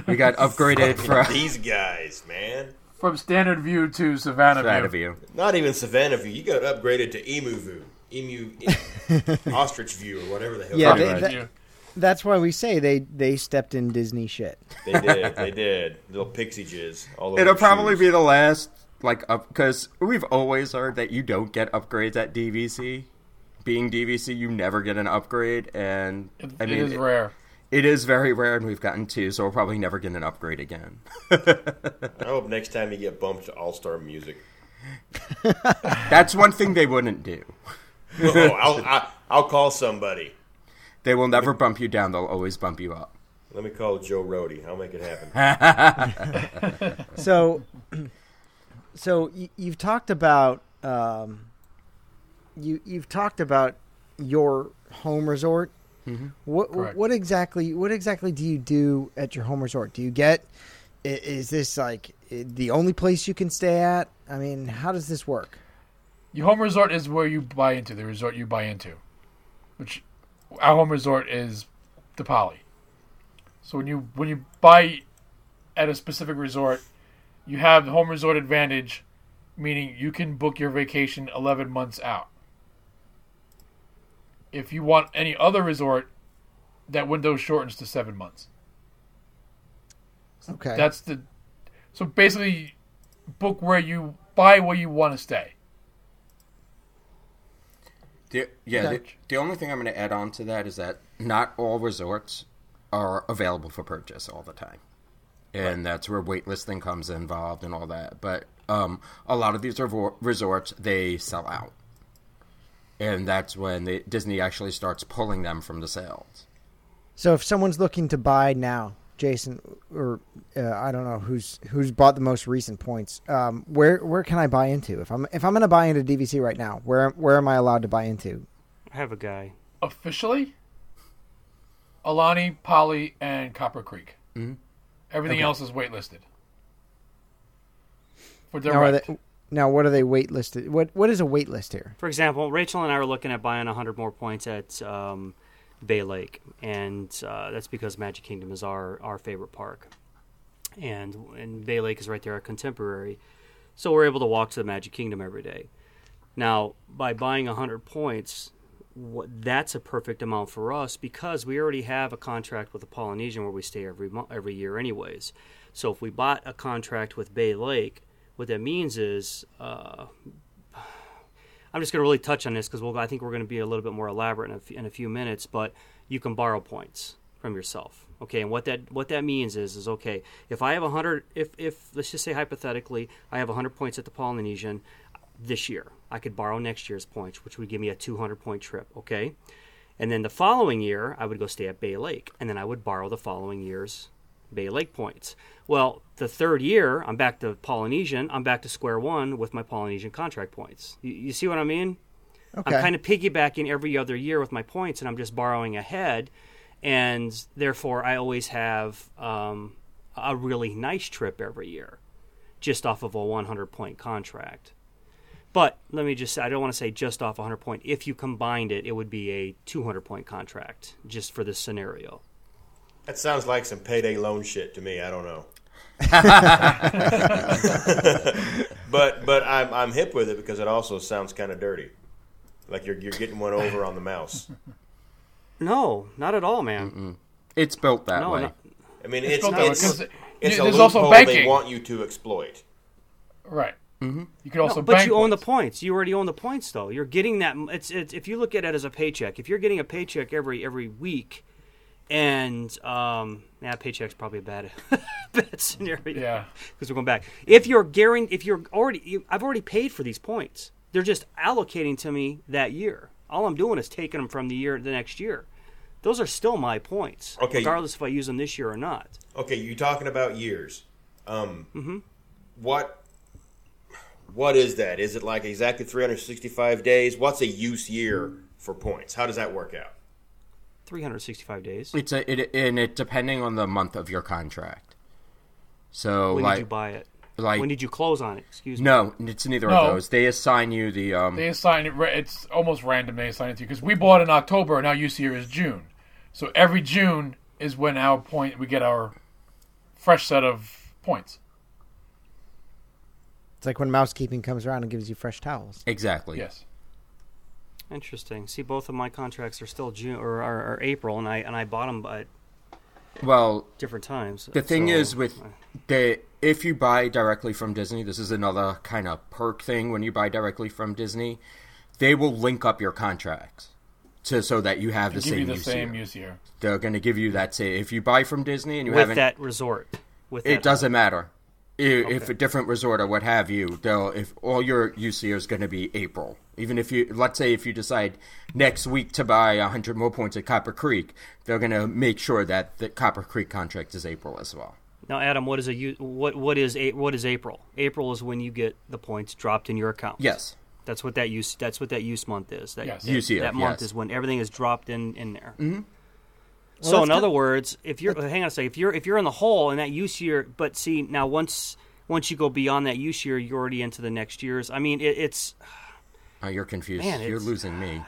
we got [laughs] upgraded from these guys, man. From standard view to Savannah, that view. of you. Not even Savannah View. You got upgraded to Emu View, Emu, [laughs] Ostrich View, or whatever the hell. Yeah, they, they- that- That's why we say they they stepped in Disney shit. they did. They [laughs] did. Little pixie jizz all over. It'll probably shoes. be the last like up because we've always heard that you don't get upgrades at DVC. Being DVC, you never get an upgrade, and It, I it mean, is rare. It is very rare, and we've gotten two, so we'll probably never get an upgrade again. [laughs] I hope next time you get bumped to All Star Music. [laughs] That's one thing they wouldn't do. oh, I'll, I, I'll call somebody. They will never bump you down; they'll always bump you up. Let me call Joe Rohde. I'll make it happen. [laughs] So, so y- you've talked about um, you you've talked about your home resort. Mm-hmm. What Correct. what exactly what exactly do you do at your home resort? Do you get is this like the only place you can stay at? I mean, how does this work? Your home resort is where you buy into the resort you buy into, which our home resort is the Poly. So when you when you buy at a specific resort, you have the home resort advantage, meaning you can book your vacation eleven months out. If you want any other resort, that window shortens to seven months. Okay, That's the so basically book where you buy where you want to stay. The, yeah, Okay. the, the only thing I'm going to add on to that is that not all resorts are available for purchase all the time, and that's where waitlisting comes involved and all that. But um, a lot of these revor- resorts they sell out, and that's when they, Disney actually starts pulling them from the sales. so if someone's looking to buy now, Jason, or uh, I don't know who's who's bought the most recent points. Um, where where can I buy into if I'm if I'm going to buy into DVC right now? Where where am I allowed to buy into? I have a guy. officially Aulani, Poly, and Copper Creek. Mm-hmm. Everything else is waitlisted. For Now, are direct. they, now, what are they waitlisted? What what is a waitlist here? For example, Rachel and I are looking at buying 100 more points at um, Bay Lake, and uh, that's because Magic Kingdom is our, our favorite park. And, and Bay Lake is right there at Contemporary. So we're able to walk to the Magic Kingdom every day. Now, by buying 100 points, what, that's a perfect amount for us because we already have a contract with the Polynesian where we stay every every year, anyways. So if we bought a contract with Bay Lake, what that means is uh, I'm just going to really touch on this because we'll, I think we're going to be a little bit more elaborate in a, f- in a few minutes. But you can borrow points from yourself. Okay, and what that what that means is is okay. If I have hundred, if if let's just say hypothetically, I have hundred points at the Polynesian this year, I could borrow next year's points, which would give me a 200 point trip. Okay, and then the following year, I would go stay at Bay Lake, and then I would borrow the following year's Bay Lake points. Well, the third year, I'm back to Polynesian. I'm back to square one with my Polynesian contract points. You, you see what I mean? Okay. I'm kind of piggybacking every other year with my points, and I'm just borrowing ahead, and therefore I always have um, a really nice trip every year, just off of a 100 point contract. But let me just say, I don't want to say just off 100 point. If you combined it, it would be a 200 point contract, just for this scenario. That sounds like some payday loan shit to me. I don't know. [laughs] but but I'm I'm hip with it because it also sounds kind of dirty, like you're you're getting one over on the mouse. No, not at all, man. It's built that No, way. no- I mean, it's built that way it's a there's also loophole they want you to exploit. Right. Mm-hmm. You could also No, but bank you own the points. points. You already own the points, though. You're getting that. It's, it's if you look at it as a paycheck. If you're getting a paycheck every every week, and um, yeah, paycheck's probably a bad [laughs] bad scenario. Yeah. because we're going back. If you're guaranteed, if you're already, you, I've already paid for these points. They're just allocating to me that year. All I'm doing is taking them from the year the next year. Those are still my points, Okay. regardless if I use them this year or not. Okay, you talking about years? Um, Mm-hmm. What what is that? Is it like exactly 365 days? What's a use year for points? How does that work out? 365 days. It's a it and it depending on the month of your contract. So When like did you buy it? like when did you close on it? Excuse me. no, it's neither No. of those. They assign you the um They assign it. It's almost random. They assign it to you because we bought in October, and our use year is June. So every June is when our point we get our fresh set of points. It's like when mousekeeping comes around and gives you fresh towels. exactly. Yes. Interesting. See, both of my contracts are still June or are, are April, and I and I bought them at Well, different times. the thing So, is with the if you buy directly from Disney, this is another kind of perk thing when you buy directly from Disney. They will link up your contracts to so that you have the give same you the use same year. use year. They're going to give you that say if you buy from Disney and you with haven't that resort. With it that doesn't matter. I- If a different resort or what have you, they'll if all your use year is going to be April. Even if you let's say if you decide next week to buy hundred more points at Copper Creek, they're going to make sure that the Copper Creek contract is April as well. Now, Adam, what is a u- what what is a, what is April? April is when you get the points dropped in your account. Yes, that's what that use that's what that use month is. That, Yes. that, Use that month yes. is when everything is dropped in in there. Mm-hmm. Well, so, in other kind- words, if you're hang on a second, if you're if you're in the hole in that use year, but see now once once you go beyond that use year, you're already into the next years. I mean, it, it's oh, you're confused. Man, you're losing me.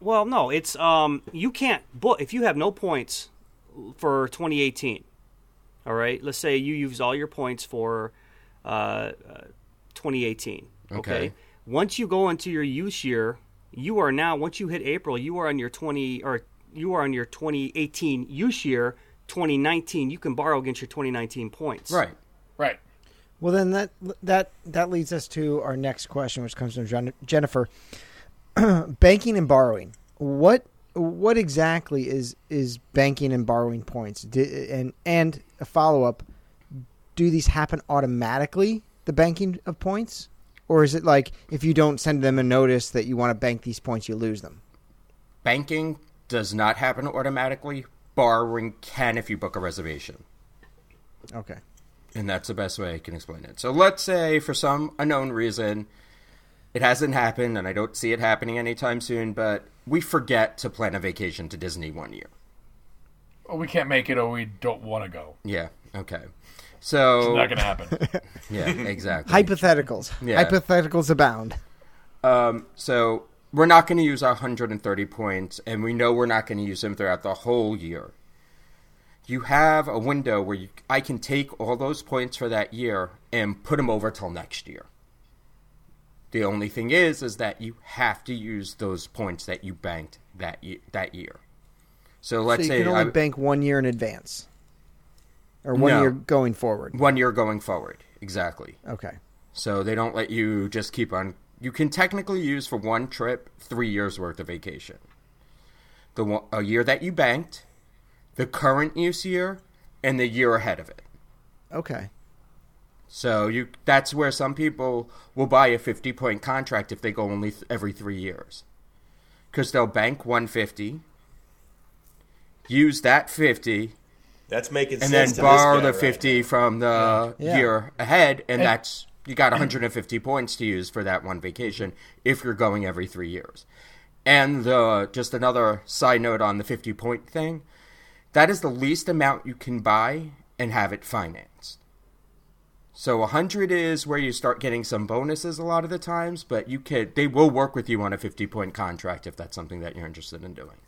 well, no, it's um you can't book if you have no points for 2018. All right, let's say you use all your points for uh, uh, 2018. Okay. Okay. Once you go into your use year, you are now once you hit April, you are on your 20 or you are on your 2018 use year. 2019, you can borrow against your 2019 points. Right. Right. Well, then that that that leads us to our next question, which comes from Jennifer. [clears throat] banking and borrowing. What what exactly is is banking and borrowing points? Di- and and a follow up: Do these happen automatically? The banking of points, or is it like if you don't send them a notice that you want to bank these points, you lose them? Banking does not happen automatically. Borrowing can if you book a reservation. Okay. And that's the best way I can explain it. So let's say for some unknown reason it hasn't happened and I don't see it happening anytime soon, but we forget to plan a vacation to Disney one year. Or we can't make it, or we don't want to go. Yeah, okay. So It's not going to happen. [laughs] yeah, exactly. Hypotheticals. Yeah. Hypotheticals abound. Um, so we're not going to use our 130 points, and we know we're not going to use them throughout the whole year. You have a window where you, I can take all those points for that year and put them over till next year. The only thing is, is that you have to use those points that you banked that year. That year. So let's so you say can only I- bank one year in advance, or one No. year going forward. one year going forward. Exactly. Okay. So they don't let you just keep on. You can technically use for one trip three years worth of vacation. The one, a year that you banked, the current use year, and the year ahead of it. Okay. So you that's where some people will buy a 50 point contract if they go only th- every 3 years. Cuz they'll bank 150, use that 50 That's making sense, and then to borrow this guy the right 50 from the Yeah. year ahead and, And- that's you got mm. 150 points to use for that one vacation if you're going every 3 years. And the just another side note on the 50 point thing, that is the least amount you can buy and have it financed. So 100 is where you start getting some bonuses a lot of the times, but you can they will work with you on a 50 point contract if that's something that you're interested in doing.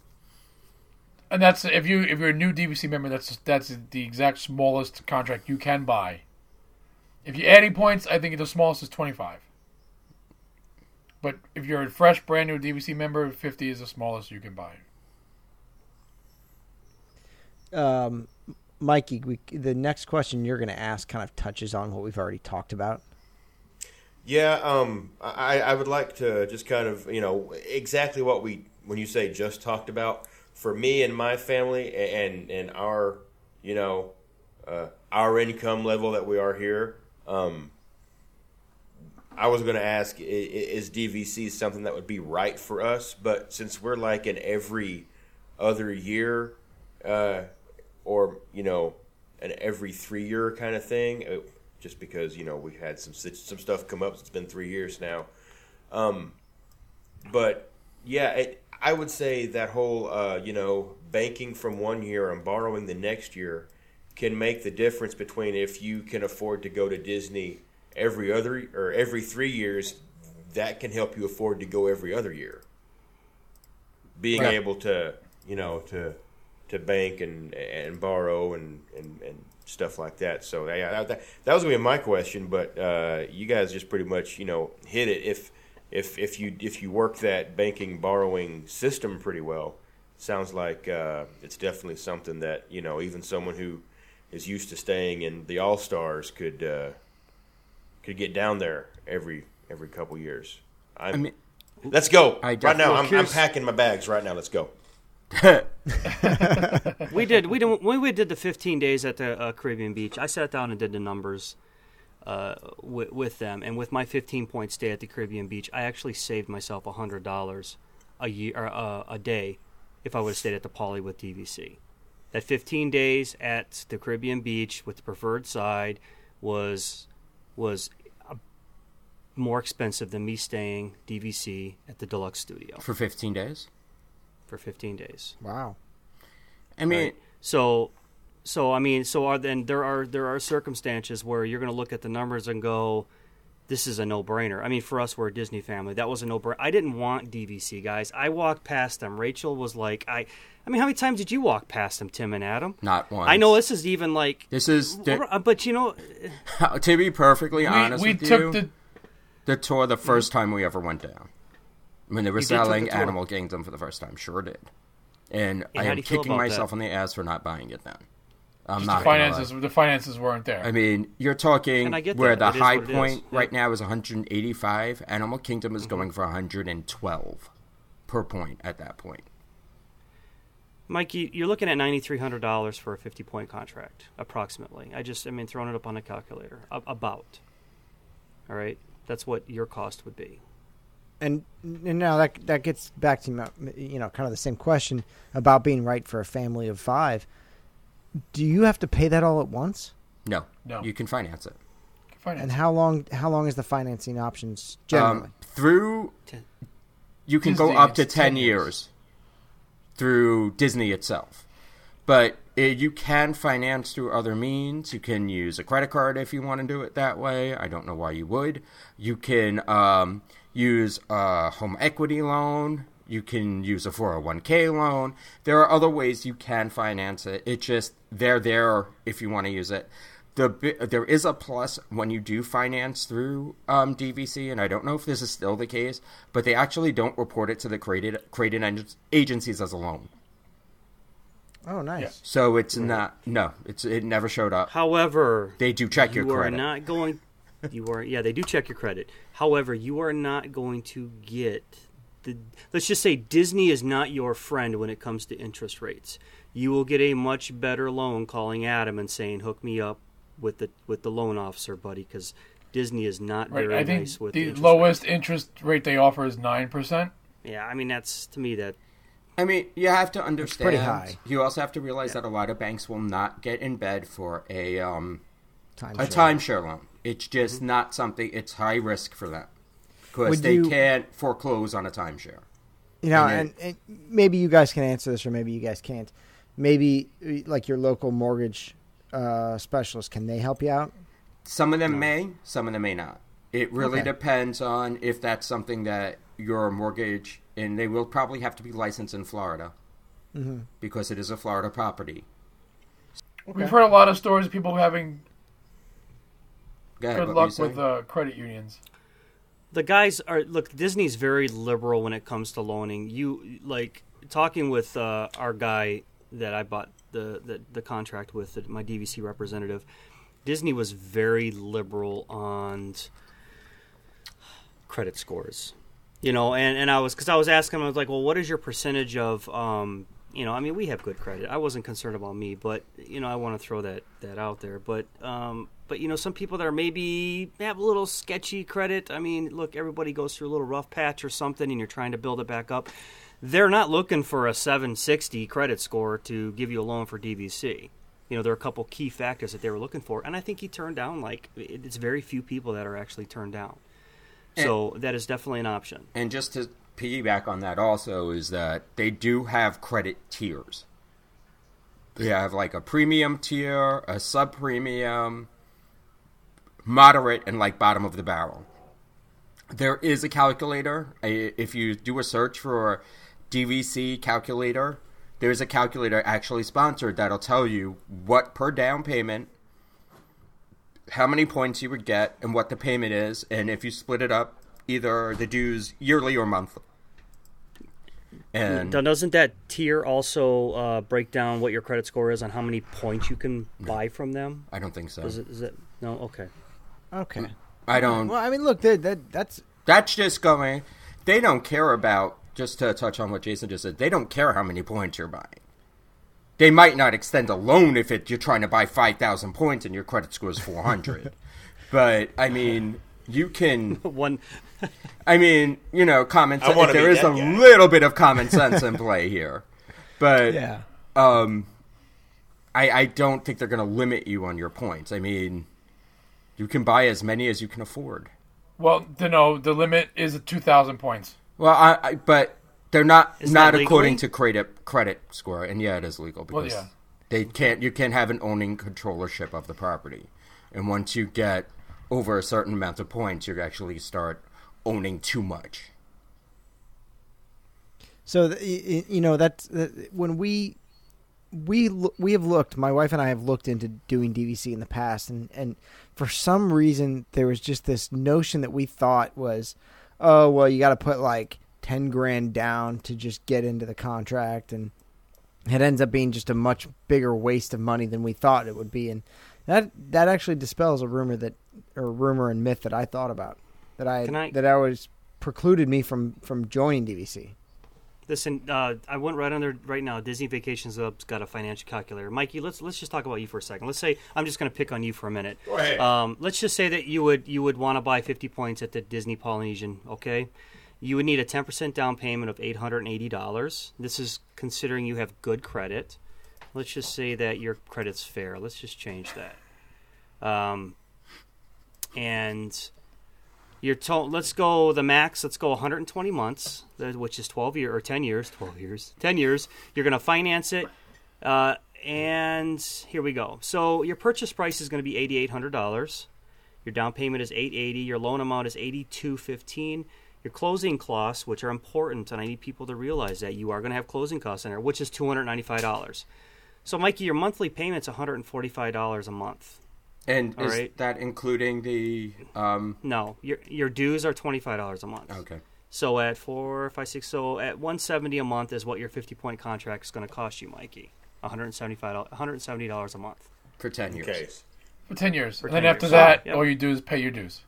and that's if you if you're a new DVC member, that's that's the exact smallest contract you can buy. If you add any points, I think the smallest is 25. But if you're a fresh, brand new DVC member, 50 is the smallest you can buy. um, Mikey, we, the next question you're going to ask kind of touches on what we've already talked about. Yeah, um, I, I would like to just kind of, you know, exactly what we, when you say just talked about, for me and my family and, and our, you know, uh, our income level that we are here, um, I was going to ask, is DVC something that would be right for us? But since we're like in every other year, uh, or, you know, an every three year kind of thing, uh, just because, you know, we had some some stuff come up. It's been three years now. Um, but yeah, it, I would say that whole, uh, you know, banking from one year and borrowing the next year can make the difference between if you can afford to go to Disney every other or every three years, that can help you afford to go every other year. Being Right. able to, you know, to to bank and and borrow and and, and stuff like that. So yeah, that, that was gonna be my question, but uh, you guys just pretty much you know hit it. If if if you if you work that banking borrowing system pretty well, sounds like uh, it's definitely something that you know even someone who is used to staying in the All Stars could uh, could get down there every every couple years. I'm, I mean, let's go I right now. I'm, I'm packing my bags right now. Let's go. [laughs] we did we did when we did the 15 days at the uh, Caribbean Beach. I sat down and did the numbers uh, with, with them, and with my 15 point stay at the Caribbean Beach, I actually saved myself hundred dollars a year uh, a day if I would have stayed at the Poly with DVC. That 15 days at the Caribbean Beach with the preferred side was was uh, more expensive than me staying DVC at the deluxe studio for 15 days. for 15 days. Wow. I mean, Right. So, so I mean, so are then there are there are circumstances where you're going to look at the numbers and go, "This is a no-brainer." I mean, for us, we're a Disney family. That was a no-brainer. I didn't want DVC guys. I walked past them. Rachel was like, "I." I mean, how many times did you walk past them, Tim and Adam? not one. I know this is even like, This is but you know, [laughs] to be perfectly We, honest we with took you. the the tour the first time we ever went down when they were You selling the. Animal Kingdom for the first time. Sure did. And Yeah, I am do you feel kicking myself that? on the ass for not buying it then. I'm the not gonna finances. The finances weren't there. I mean, you're talking And I get where that. the It is high what it is. point Yeah. right now is 185. Animal Kingdom Mm-hmm. is going for 112 per point at that point. Mikey, you're looking at ninety three hundred dollars for a fifty point contract, approximately. I just, I mean, throwing it up on a calculator, about. All right, that's what your cost would be. And, and now that that gets back to you know kind of the same question about being right for a family of five. Do you have to pay that all at once? No, No. you can finance it. Finance. And how long how long is the financing options generally? Um, through Ten- you can Disney, go up to it's 10, 10 years. years. through Disney itself. But uh, you can finance through other means. You can use a credit card if you want to do it that way. I don't know why you would. You can um, use a home equity loan. You can use a 401k loan. There are other ways you can finance it. It's just they're there if you want to use it. The there is a plus when you do finance through um, DVC, and I don't know if this is still the case, but they actually don't report it to the created created ag- agencies as a loan. oh, nice. So it's not no, it's it never showed up. However, They do check you your credit. You are not going. You are yeah, they do check your credit. However, you are not going to get the. Let's just say Disney is not your friend when it comes to interest rates. You will get a much better loan calling Adam and saying, "Hook me up with the with the loan officer, buddy," because Disney is not right. very I think nice with the interest lowest rates. interest rate they offer is nine percent. Yeah, I mean that's to me that I mean, you have to understand. pretty high. You also have to realize that a lot of banks will not get in bed for a um, Time a timeshare loan. It's just not something. It's high risk for them because Would they you- can't foreclose on a timeshare. You know, And and, and maybe you guys can answer this, or maybe you guys can't. Maybe like your local mortgage uh, specialist, can they help you out? Some of them may, some of them may not. It really Okay. depends on if that's something that your mortgage, and they will probably have to be licensed in Florida Mm-hmm. because it is a Florida property. We've heard a lot of stories of people having Go ahead, good what were you luck with uh, credit unions. The guys are look disney's very liberal when it comes to loaning. You like talking with uh, our guy that i bought the, the, the contract with my dvc representative disney was very liberal on credit scores. You know and, and i was because i was asking i was like well what is your percentage of um, you know i mean we have good credit. I wasn't concerned about me but you know i want to throw that that out there. But um, but you know some people that are maybe have a little sketchy credit i mean look everybody goes through a little rough patch or something and you're trying to build it back up. They're not looking for a 760 credit score to give you a loan for dvc you know there are a couple key factors that they were looking for and i think he turned down like it's very few people that are actually turned down. So that is definitely an option. And just to piggyback on that, also is that they do have credit tiers. They have like a premium tier, a sub premium, moderate, and like bottom of the barrel. There is a calculator. If you do a search for DVC calculator, there's a calculator actually sponsored that'll tell you what per down payment how many points you would get and what the payment is, and if you split it up, either the dues yearly or monthly. And Now, doesn't that tier also uh, break down what your credit score is on how many points you can buy from them? I don't think so. Is it? Is it? No. Okay. Okay. I don't. Well, I mean, look, that, that that's That's just going. They don't care about. Just to touch on what Jason just said, they don't care how many points you're buying. They might not extend a loan if it, you're trying to buy five thousand points and your credit score is four hundred. [laughs] but I mean, you can. [laughs] One. I mean, you know, common I sense. wanna There be is a that guy. little bit of common sense in play [laughs] here, but yeah. um, I I don't think they're going to limit you on your points. I mean, you can buy as many as you can afford. Well, the, no, the limit is two thousand points. Well, I, I but they're not Is not that according to credit credit score, and yeah, it is legal Well, because yeah. they can't. You can't have an owning controllership of the property, and once you get over a certain amount of points, you actually start owning too much. So th- y- y- you know that's that, when we we we have looked. My wife and I have looked into doing DVC in the past, and and for some reason there was just this notion that we thought was, oh well, you got to put like ten grand down to just get into the contract, and it ends up being just a much bigger waste of money than we thought it would be, and that that actually dispels a rumor that or rumor and myth that I thought about that I, I- that I was precluded me from from joining DVC. Listen, uh, I went right under right now. Disney Vacations Hub's got a financial calculator. Mikey, let's let's just talk about you for a second. Let's say I'm just going to pick on you for a minute. Go ahead. Um, let's just say that you would you would want to buy 50 points at the Disney Polynesian. Okay, you would need a 10% down payment of $880. This is considering you have good credit. Let's just say that your credit's fair. Let's just change that. Um, and you're told let's go the max let's go 120 months which is 12 year or 10 years 12 years 10 years. You're going to finance it uh, and here we go. So your purchase price is going to be $8800 your down payment is 880 your loan amount is 8215 your closing costs which are important and i need people to realize that you are going to have closing costs in there which is $295 so mikey your monthly payment's $145 a month And All is right. that including the um? no your, your dues are $25 a month Okay. So at four, five, six, so at one seventy a month is what your fifty point contract is going to cost you, Mikey. One hundred seventy five, one hundred seventy dollars a month. For ten years. Okay. For ten years. For and then 10 after years. that, Yep. all you do is pay your dues.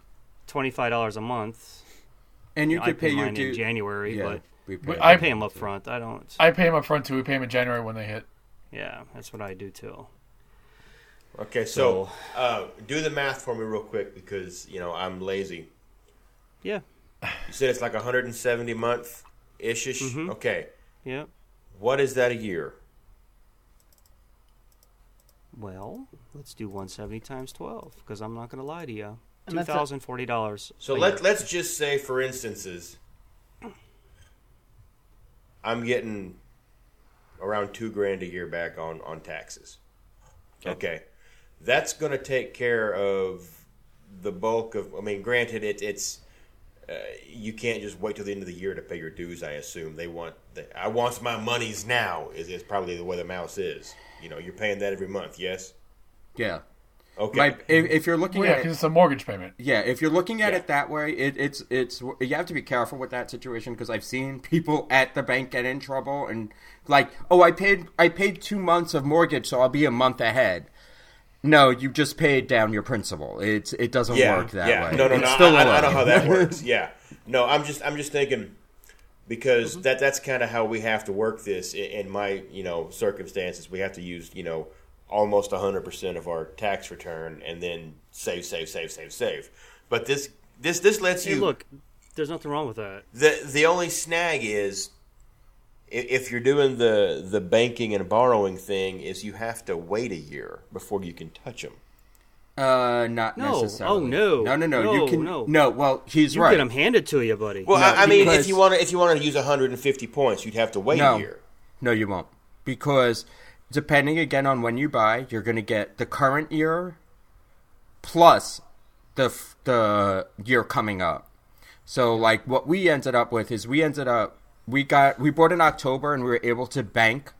Twenty five dollars a month. And you I could pay pay your mine in. January, Yeah, but we pay. I I- pay them up front. I don't. I pay them up front too. We pay them in January when they hit. yeah, that's what I do too. Okay, so uh, do the math for me real quick because you know I'm lazy. Yeah, You said it's like 170 month ish ish. Mhm. Okay, yeah. what is that a year? Well, let's do one seventy times twelve because I'm not going to lie to you. And Two that's a- thousand forty dollars. So let let's just say, for instances, I'm getting around two grand a year back on on taxes. Okay, that's going to take care of the bulk of. I mean, granted, it, it's uh, you can't just wait till the end of the year to pay your dues. I assume they want. The, I wants my monies now. Is is probably the way the mouse is. You know, you're paying that every month. Yes. Yeah. Okay. My, if, if you're looking Well, yeah, at because it, it's a mortgage payment. yeah, if you're looking at Yeah. it that way, it, it's it's you have to be careful with that situation because I've seen people at the bank get in trouble and like, oh, I paid I paid two months of mortgage, so I'll be a month ahead. No, you just paid down your principal. It's it doesn't yeah, work that yeah. way. No, no, It's no. still I, a I, I know how that works. Yeah. No, I'm just I'm just thinking because Mm-hmm. that that's kind of how we have to work this in, in my you know circumstances. We have to use you know almost 100 percent of our tax return and then save, save, save, save, save. But this this this lets Hey, you look, there's nothing wrong with that. the the only snag is i- if you're doing the the banking and borrowing thing is you have to wait a year before you can touch them. Uh, not No. necessarily. Oh, no. no, no, no. No, you can no. no Well, he's You right. get them handed to you, buddy. Well, No, I, I mean, if you want to if you want to use 150 points, you'd have to wait No. a year. No, you won't. Because depending again on when you buy, you're going to get the current year plus the the year coming up. So like what we ended up with is we ended up we got we bought in October and we were able to bank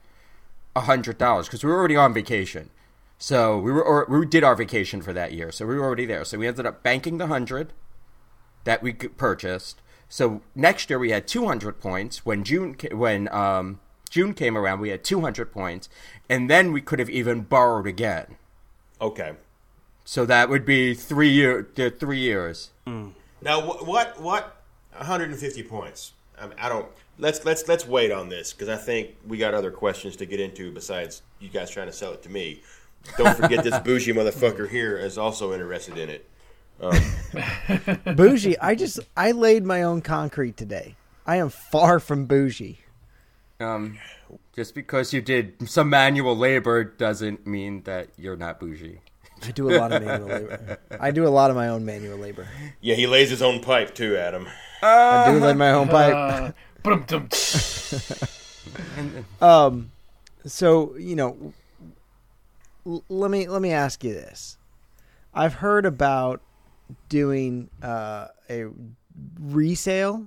a hundred dollars because we were already on vacation. So we were or we did our vacation for that year, so we were already there. So we ended up banking the hundred that we purchased. So next year we had 200 points. When June when um, June came around, we had 200 points, and then we could have even borrowed again. Okay. So that would be three year, three years. Now what what, what 150 points? I, mean, I don't. Let's let's let's wait on this because I think we got other questions to get into besides you guys trying to sell it to me. Don't forget this bougie motherfucker here is also interested in it. [laughs] bougie. I just I laid my own concrete today. I am far from bougie. Um, just because you did some manual labor doesn't mean that you're not bougie. I do a lot of manual labor. I do a lot of my own manual labor. Yeah, he lays his own pipe too, Adam. I do lay my own pipe. Uh, ba-dum-dum. [laughs] Um, so you know, l- let me let me ask you this. I've heard about doing uh, a resale.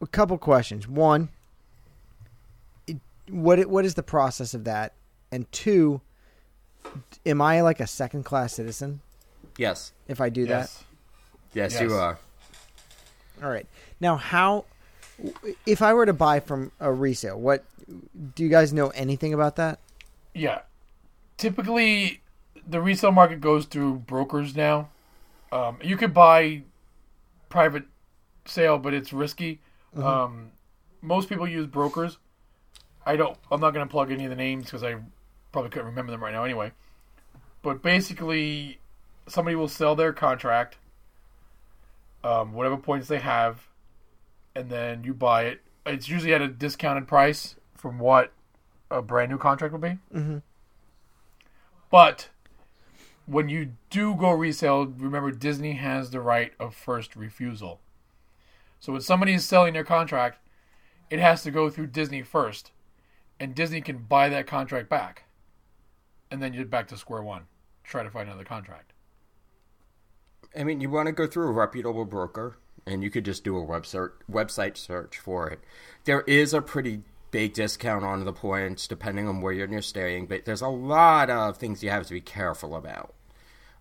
A couple questions. One, it- what it- what is the process of that? And two, am I like a second class citizen Yes, if I do yes. yes, Yes. you are. All right. Now, how if I were to buy from a resale? What do you guys know anything about that? Yeah. Typically, the resale market goes through brokers now. Um, you could buy private sale, but it's risky. Um, most people use brokers. I don't. I'm not going to plug any of the names because I probably couldn't remember them right now anyway. But basically, somebody will sell their contract, um, whatever points they have, and then you buy it. It's usually at a discounted price from what a brand new contract would be. Mm-hmm. But when you do go resale, remember Disney has the right of first refusal. So when somebody is selling their contract, it has to go through Disney first, and Disney can buy that contract back, and then you're back to square one. Try to find another contract. I mean, you want to go through a reputable broker, and you could just do a website website search for it. There is a pretty big discount on the points depending on where you're staying, but there's a lot of things you have to be careful about.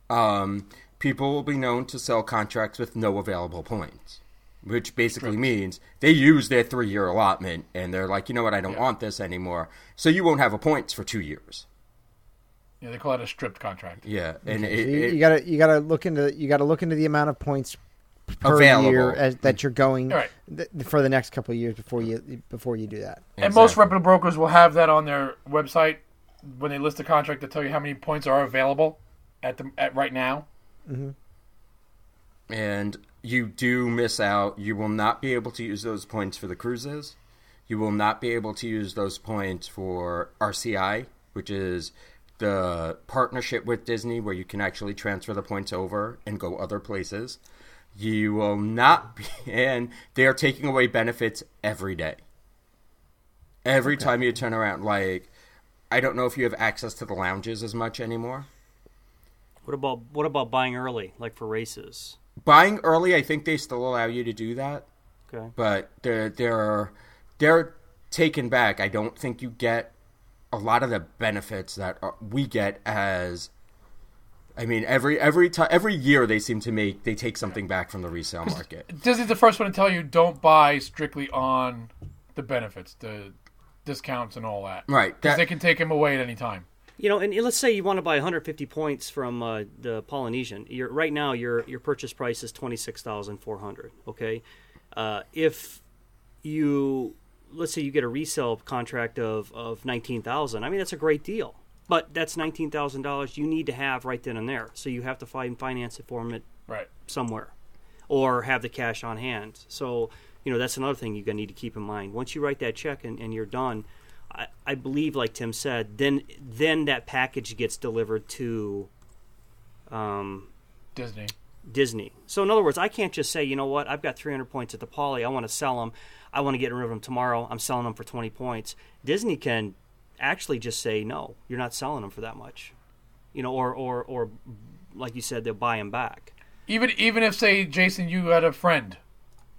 Um, people will be known to sell contracts with no available points, which basically means they use their three year allotment and they're like, you know what, I don't want this anymore. So you won't have a points for two years. Yeah, they call it a stripped contract. Yeah, and it, it- you gotta you gotta look into you gotta look into the amount of points per Available. year as, that you're going All right. th- for the next couple of years before you before you do that. And most Exactly. reputable brokers will have that on their website when they list a contract to tell you how many points are available at the at right now. Mm-hmm. and you do miss out. You will not be able to use those points for the cruises. You will not be able to use those points for RCI, which is the partnership with Disney where you can actually transfer the points over and go other places. You will not [laughs] be, and they are taking away benefits every day. Every time you turn around, like, I don't know if you have access to the lounges as much anymore. What about what about buying early, like for races? Buying early, I think they still allow you to do that. Okay. but they're they're they're taken back. I don't think you get a lot of the benefits that are, we get as. I mean, every every time every year they seem to make they take something back from the resale market. Disney's the first one to tell you don't buy strictly on the benefits, the discounts, and all that. Right, Because they can take them away at any time. You know, and let's say you want to buy 150 points from uh, the Polynesian. Your right now your your purchase price is 26,400. Okay, uh, if you let's say you get a resale contract of of 19,000. I mean that's a great deal, but that's 19,000 dollars you need to have right then and there. So you have to find finance it for it Right. somewhere or have the cash on hand. So, you know, that's another thing you're going to need to keep in mind. Once you write that check and, and you're done, I, I believe, like Tim said, then then that package gets delivered to um, Disney. Disney. So, in other words, I can't just say, you know what, I've got 300 points at the Poly, I want to sell them, I want to get rid of them tomorrow, I'm selling them for 20 points. Disney can actually just say, no, you're not selling them for that much. You know, or, or, or like you said, they'll buy them back. Even even if say Jason, you had a friend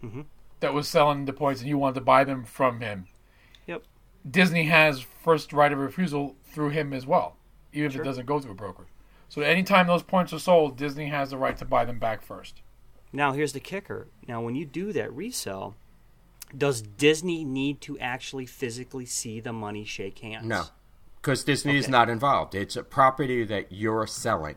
Mm-hmm. that was selling the points and you wanted to buy them from him, Yep. Disney has first right of refusal through him as well, even if it doesn't go through a broker. So anytime those points are sold, Disney has the right to buy them back first. Now, here's the kicker. Now, when you do that resell, does Disney need to actually physically see the money shake hands? No, because Disney is not involved. It's a property that you're selling.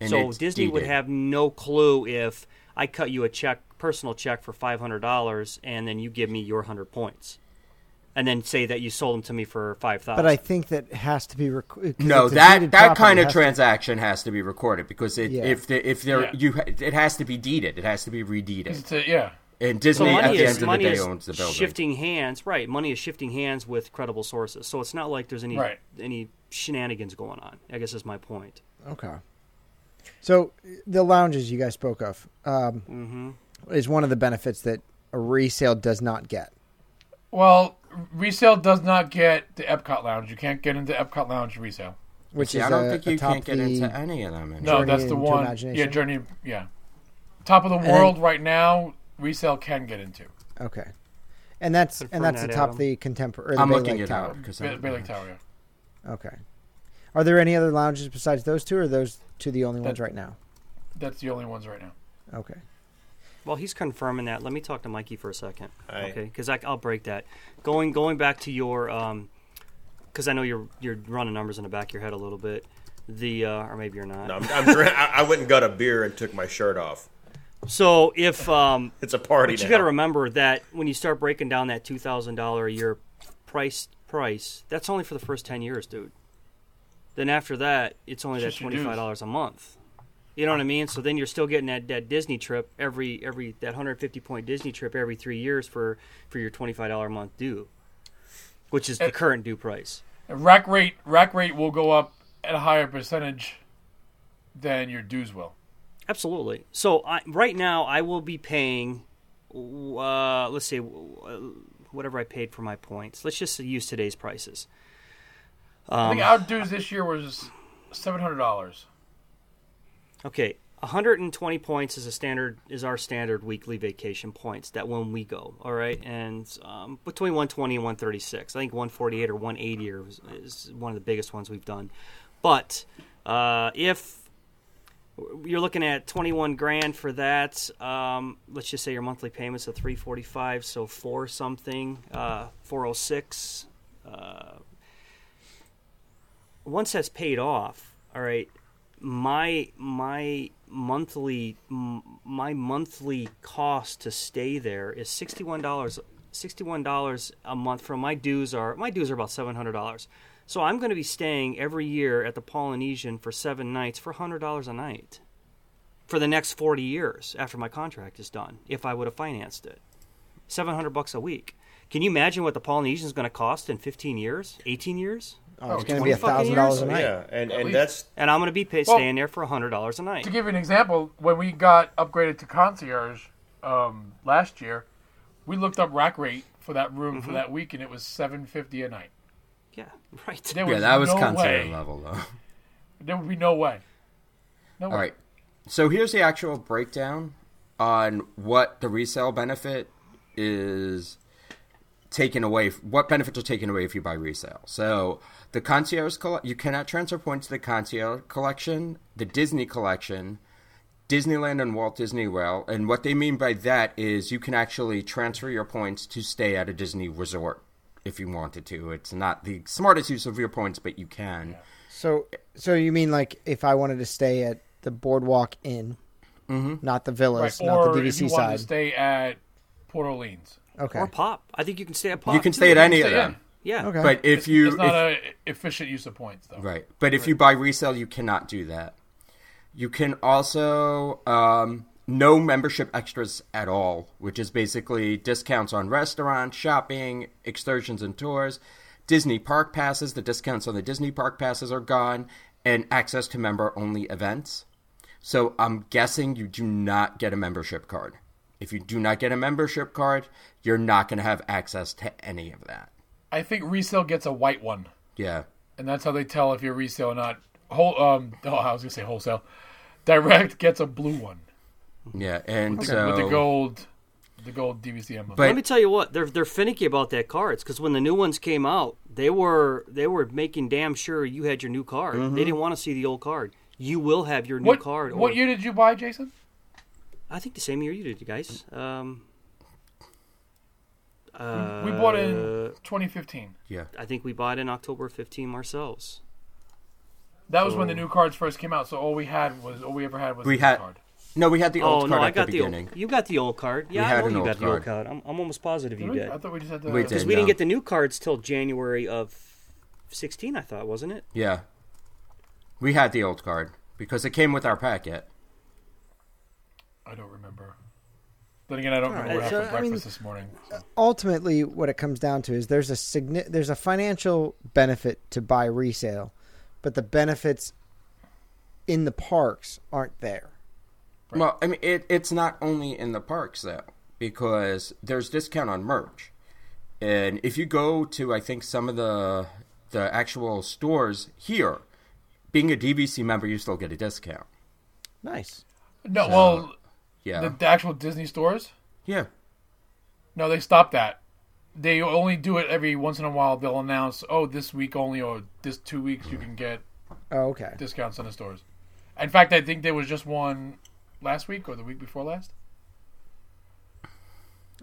And So it's Disney would have no clue if I cut you a check, personal check for five hundred dollars, and then you give me your hundred points, and then say that you sold them to me for five thousand. But I think that has to be recorded. No, that that kind of has to- transaction has to be recorded because it, Yeah. if the, if there Yeah. you it has to be deeded. It has to be redeeded. It's a, yeah. And so Disney at the is end of the day owns the building. shifting hands, right? Money is shifting hands with credible sources, so it's not like there's any Right. any shenanigans going on. I guess is my point. Okay. So the lounges you guys spoke of um, Mm-hmm. is one of the benefits that a resale does not get. Well, resale does not get the Epcot Lounge. You can't get into Epcot Lounge resale. Which See, is I don't a- think you can't get into any of them. No, Journey that's the one. Yeah, Journey. Yeah, top of the then- world right now. Resale can get into Okay. And that's Confirm and that's that, atop Adam. the contemporary. I'm Bay looking Lake it Tower. up because Bay, Bay Lake Tower. Yeah. Okay. Are there any other lounges besides those two, or are those two the only ones right now? That's the only ones right now. Okay. Well, he's confirming that. Let me talk to Mikey for a second, Aye. okay? Because I'll break that. Going going back to your, because I know you're you're running numbers in the back of your head a little bit. The uh, or maybe you're not. No, I'm, I'm I, I went and got a beer and took my shirt off. So if um, [laughs] It's a party. But you now. got to remember that when you start breaking down that two thousand dollar a year price price, that's only for the first ten years, dude. Then after that, it's only that twenty five dollars a month. You know what I mean? So then you're still getting that, that Disney trip every every that hundred fifty point Disney trip every three years for for your twenty five dollar a month due, which is the current due price. And rack rate rack rate will go up at a higher percentage than your dues will. Absolutely. So I, right now, I will be paying, uh, let's say, whatever I paid for my points. Let's just use today's prices. I Um, think our dues this year was seven hundred dollars. Okay, 120 points is a standard is our standard weekly vacation points that when we go. All right, and um, between 120 and 136, I think 148 or 180 are- is one of the biggest ones we've done. But uh, if you're looking at 21 grand for that, um, let's just say your monthly payments are 345, so four something, uh, 406. Uh, once that's paid off, all right, my my monthly my monthly cost to stay there is sixty one dollars sixty one dollars a month. From my dues are my dues are about seven hundred dollars. So I'm going to be staying every year at the Polynesian for seven nights for hundred dollars a night for the next forty years after my contract is done. If I would have financed it, seven hundred bucks a week. Can you imagine what the Polynesian is going to cost in fifteen years, eighteen years? Oh, it's Oh, going to be a 20 fucking thousand dollars a night. Yeah, and, and that's And I'm going to be pay- Well- staying there for hundred dollars a night. To give you an example, when we got upgraded to concierge um, last year, we looked up rack rate for that room Mm-hmm. for that week, and it was seven fifty a night. Yeah, [laughs] right. There Yeah, was that was no concert way. level though. [laughs] There would be no way. No way. All right. So here's the actual breakdown on what the resale benefit is taken away. What benefits are taken away if you buy resale? So the concierge, coll- you cannot transfer points to the concierge collection, the Disney collection, Disneyland and Walt Disney World. And what they mean by that is you can actually transfer your points to stay at a Disney resort if you wanted to. It's not the smartest use of your points, but you can. So, so you mean like if I wanted to stay at the Boardwalk Inn, not the villas, Right. not Or the if you DVC wanted side? to stay at Port Orleans. okay. Or pop. I think you can stay at pop. You can too. stay at any of them. in. Yeah. Okay. But if It's, you it's not if- a efficient use of points though. Right. But if you buy resale, you cannot do that. You can also um, no membership extras at all, which is basically discounts on restaurants, shopping, excursions, and tours. Disney park passes, the discounts on the Disney park passes are gone, and access to member only events. So I'm guessing you do not get a membership card. If you do not get a membership card, you're not going to have access to any of that. I think resale gets a white one, Yeah. and that's how they tell if you're resale or not. Whole, um, oh, I was gonna say wholesale. Direct gets a blue one Yeah. And with, so with the gold, the gold DVC emblem. But- Let me tell you what they're they're finicky about that cards because when the new ones came out, they were they were making damn sure you had your new card. They didn't want to see the old card. You will have your new what card. what year did you buy, Jason? I think the same year you did, you guys. Um, uh, we bought it in 2015. Yeah. I think we bought in October 15 ourselves. That was when the new cards first came out. So all we had was all we ever had was We had- card. No, we had the oh, old oh card no, at I got the the, beginning. old. You got the old card. Yeah, we had I know an you old got the old card. card. I'm, I'm almost positive you we? did. I thought we just had the. We Because did. we didn't get the new cards till January of 16. I thought, wasn't it? Yeah. We had the old card because it came with our packet. I don't remember. Then again, I don't remember right, what uh, happened so, for I mean- breakfast this morning. so. ultimately what it comes down to is there's a signi- there's a financial benefit to buy resale, but the benefits in the parks aren't there. Well, I mean, it, it's not only in the parks though, because there's discount on merch, and if you go to, I think some of the the actual stores here, being a DVC member, you still get a discount. Nice. No, well, Yeah, the, the actual Disney stores. yeah. No, they stopped that. They only do it every once in a while. They'll announce, "Oh, this week only, or this two weeks you can get Oh, okay. discounts on the stores." In fact, I think there was just one last week or the week before last.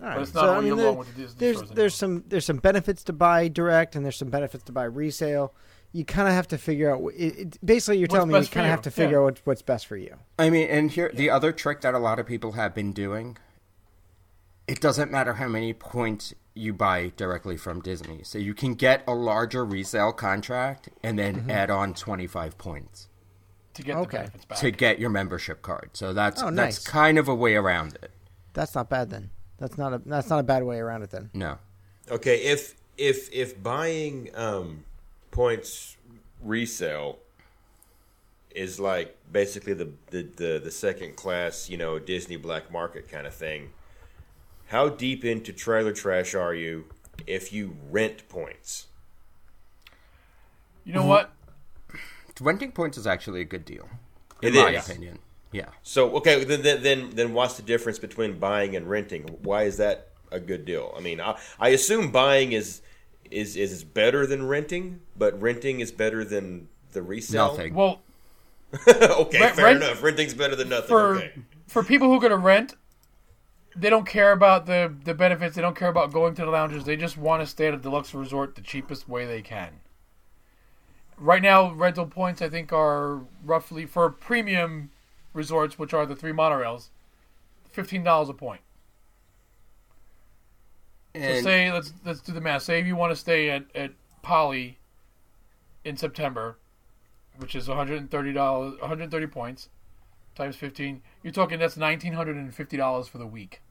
All right. But it's not all year there- the Disney there's stores there's some there's some benefits to buy direct and there's some benefits to buy resale. You kind of have to figure out. It, it, basically, you're What's telling me you kind of have to figure yeah. out what, what's best for you. I mean, and here the other trick that a lot of people have been doing. It doesn't matter how many points you buy directly from Disney, so you can get a larger resale contract and then Mm-hmm. add on twenty five points. To get Okay. the benefits back. to get your membership card. So that's Oh, that's kind of a way around it. That's not bad then. That's not a that's not a bad way around it then. No. Okay, if if if buying um, points resale is like basically the, the the the second class, you know, Disney black market kind of thing. How deep into trailer trash are you if you rent points? you know what? Renting points is actually a good deal. It In my is. opinion. Yeah. So okay, then then then, then what's the difference between buying and renting? Why is that a good deal? I mean, I, I assume buying is is is better than renting, but renting is better than the resale. Nothing. Well, [laughs] okay, Rent- fair rent- enough. Renting's better than nothing. for okay. for people who are going to rent, they don't care about the the benefits. They don't care about going to the lounges. They just want to stay at a deluxe resort the cheapest way they can. Right now, rental points I think are roughly for premium resorts, which are the three monorails, fifteen dollars a point. So say let's let's do the math. Say if you want to stay at at Poly in September, which is one hundred and thirty dollars, one hundred and thirty points times fifteen. You're talking that's nineteen hundred and fifty dollars for the week.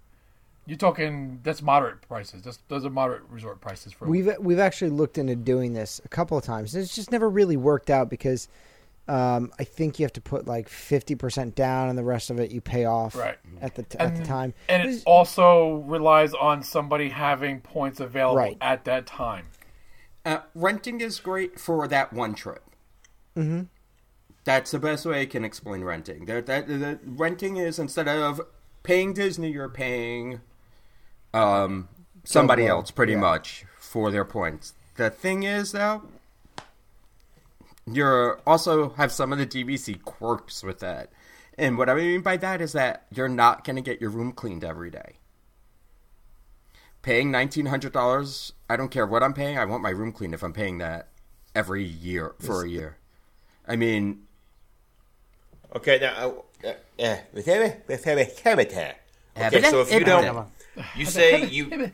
You're talking that's moderate prices. That's those are moderate resort prices for. We've we've actually looked into doing this a couple of times. It's just never really worked out because um, I think you have to put like fifty percent down, and the rest of it you pay off Right. at the t- at the time. and It's- it also relies on somebody having points available Right. at that time. uh, renting is great for that one trip. Mm-hmm. That's the best way I can explain renting. That, that, that renting is instead of paying Disney, you're paying um, somebody Well, else pretty yeah. much for their points. The thing is, though, you're also have some of the DVC quirks with that. And what I mean by that is that you're not going to get your room cleaned every day. Paying nineteen hundred dollars, I don't care what I'm paying. I want my room cleaned if I'm paying that every year for a year. I mean, Okay, now, uh, uh, okay. So if you don't, you [laughs] say you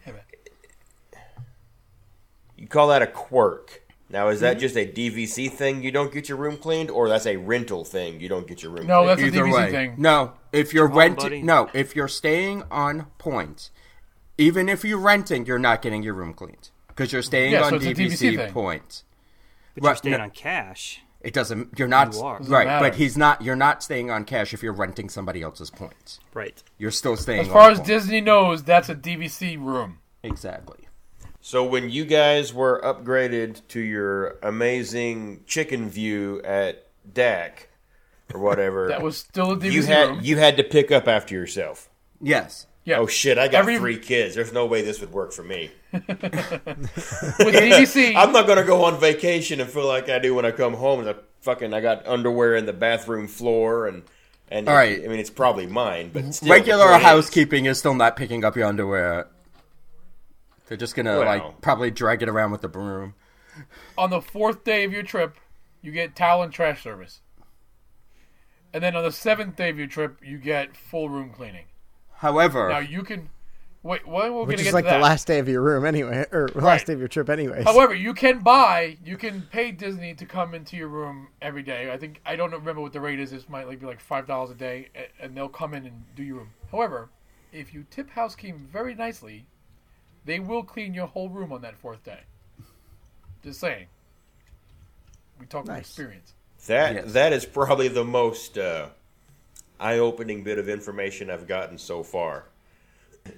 you call that a quirk. Now, is that hmm? just a DVC thing? You don't get your room cleaned, or that's a rental thing? You don't get your room. No, cleaned? that's a either DVC way, thing. no. If you're Come on, renting, no. If you're staying on points, even if you're renting, you're not getting your room cleaned because you're staying Yeah, on so it's a DVC, DVC thing. points. But Right, you're staying no. on cash. It doesn't. You're not You are. Right, matter. but he's not. You're not staying on cash if you're renting somebody else's points. Right. You're still staying. As far on as points. Disney knows, that's a DVC room. exactly. So when you guys were upgraded to your amazing chicken view at DAC or whatever, That was still a DVC you had room. you had to pick up after yourself. Yes. Yeah. Oh shit! I got Every- three kids. There's no way this would work for me. [laughs] With DVC, [laughs] I'm not gonna go on vacation and feel like I do when I come home. And I fucking I got underwear in the bathroom floor and And All right. I mean, it's probably mine, but still, Regular the is- housekeeping is still not picking up your underwear. They're just gonna Well. like probably drag it around with the broom. On the fourth day of your trip, you get towel and trash service. And then on the seventh day of your trip, you get full room cleaning. However, Now you can wait. Well, we're Which gonna is get like to that. the last day of your room anyway, or Right. last day of your trip anyways. [laughs] However, you can buy, you can pay Disney to come into your room every day. I think I don't remember what the rate is. This might like be like five dollars a day, and they'll come in and do your room. However, if you tip housekeeping very nicely, they will clean your whole room on that fourth day. Just saying. We talk from experience. That Yes. that is probably the most uh, eye-opening bit of information I've gotten so far.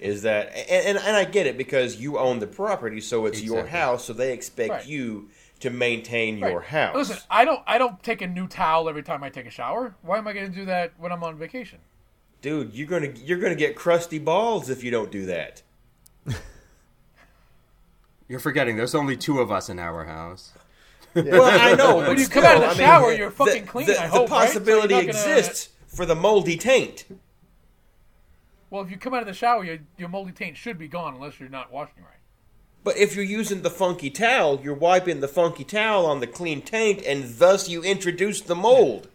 Is that and, and and I get it because you own the property, so it's your house, so they expect Right. you to maintain your house. Listen, I don't. I don't take a new towel every time I take a shower. Why am I going to do that when I'm on vacation? Dude, you're gonna you're gonna get crusty balls if you don't do that. [laughs] you're forgetting there's only two of us in our house. Well, I know, but When you still, come out of the I mean, shower, you're fucking the, clean, The, I the hope, right? So you're possibility gonna- exists for the moldy taint. Well, if you come out of the shower, your, your moldy taint should be gone unless you're not washing right. But if you're using the funky towel, you're wiping the funky towel on the clean taint, and thus you introduce the mold.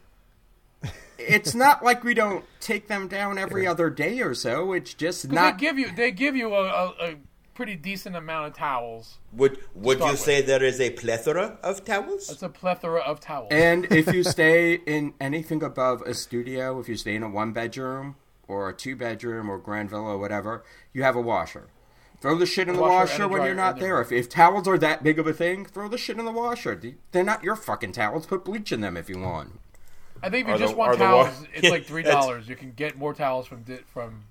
[laughs] It's not like we don't take them down every other day or so. It's just not. they give you they give you a, a, a pretty decent amount of towels. Would would Start you with. say there is a plethora of towels? It's a plethora of towels. And if you [laughs] stay in anything above a studio, if you stay in a one bedroom or a two bedroom or grand villa or whatever, you have a washer. Throw the shit in the washer washer when you're not there. If, if towels are that big of a thing, throw the shit in the washer. They- They're not your fucking towels. Put bleach in them if you want. I think if Are you just the- want towels, wa- it's like [laughs] three dollars. You can get more towels from Di- from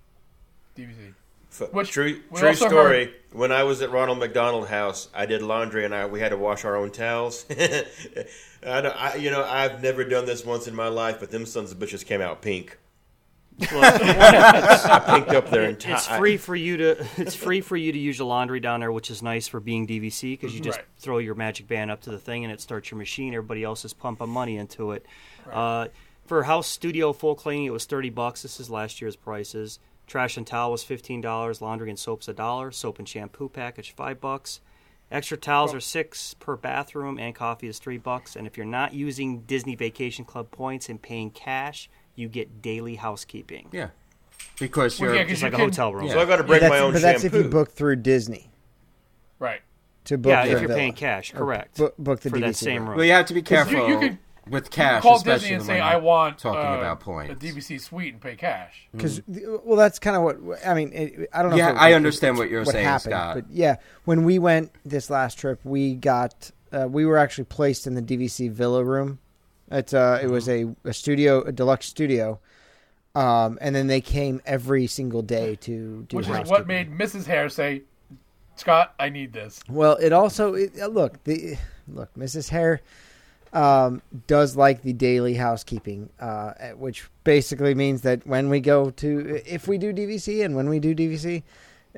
DVC. F- Which true true story. heard- When I was at Ronald McDonald House, I did laundry and I we had to wash our own towels. [laughs] I, don't- I, you know, I've never done this once in my life, but them sons of bitches came out pink. [laughs] I pinked up their entire. It's free for you to it's free for you to use your laundry down there, which is nice for being DVC because you just Right. throw your magic band up to the thing and it starts your machine. Everybody else is pumping money into it. Uh, for house studio full cleaning, it was thirty bucks. This is last year's prices. Trash and towel was fifteen dollars. Laundry and soap's a dollar. Soap and shampoo package five bucks. Extra towels are six per bathroom, and coffee is three bucks. And if you're not using Disney Vacation Club points and paying cash, you get daily housekeeping. Yeah. Because you're. yeah, 'cause It's you like a can- hotel room. Yeah. So I got to break that's, my own but that's if you book through Disney Right. to book Yeah, their if you're villa. paying cash, correct. book- book the for that DVC same room. room. well, you have to be careful you could- with cash, Call especially Disney and say I want talking uh, about points. a DVC suite and pay cash. Because well, that's kind of what I mean. It, I don't know. Yeah, if it- I understand it's what you're what saying, happened, Scott. But yeah, when we went this last trip, we got uh, we were actually placed in the DVC villa room. It's uh, it was a, a studio, a deluxe studio, um, and then they came every single day to do Which is what made Mrs. Hare say, Scott, I need this. Well, it also it, uh, look the look Mrs. Hare um, does like the daily housekeeping, uh, which basically means that when we go to if we do DVC and when we do DVC,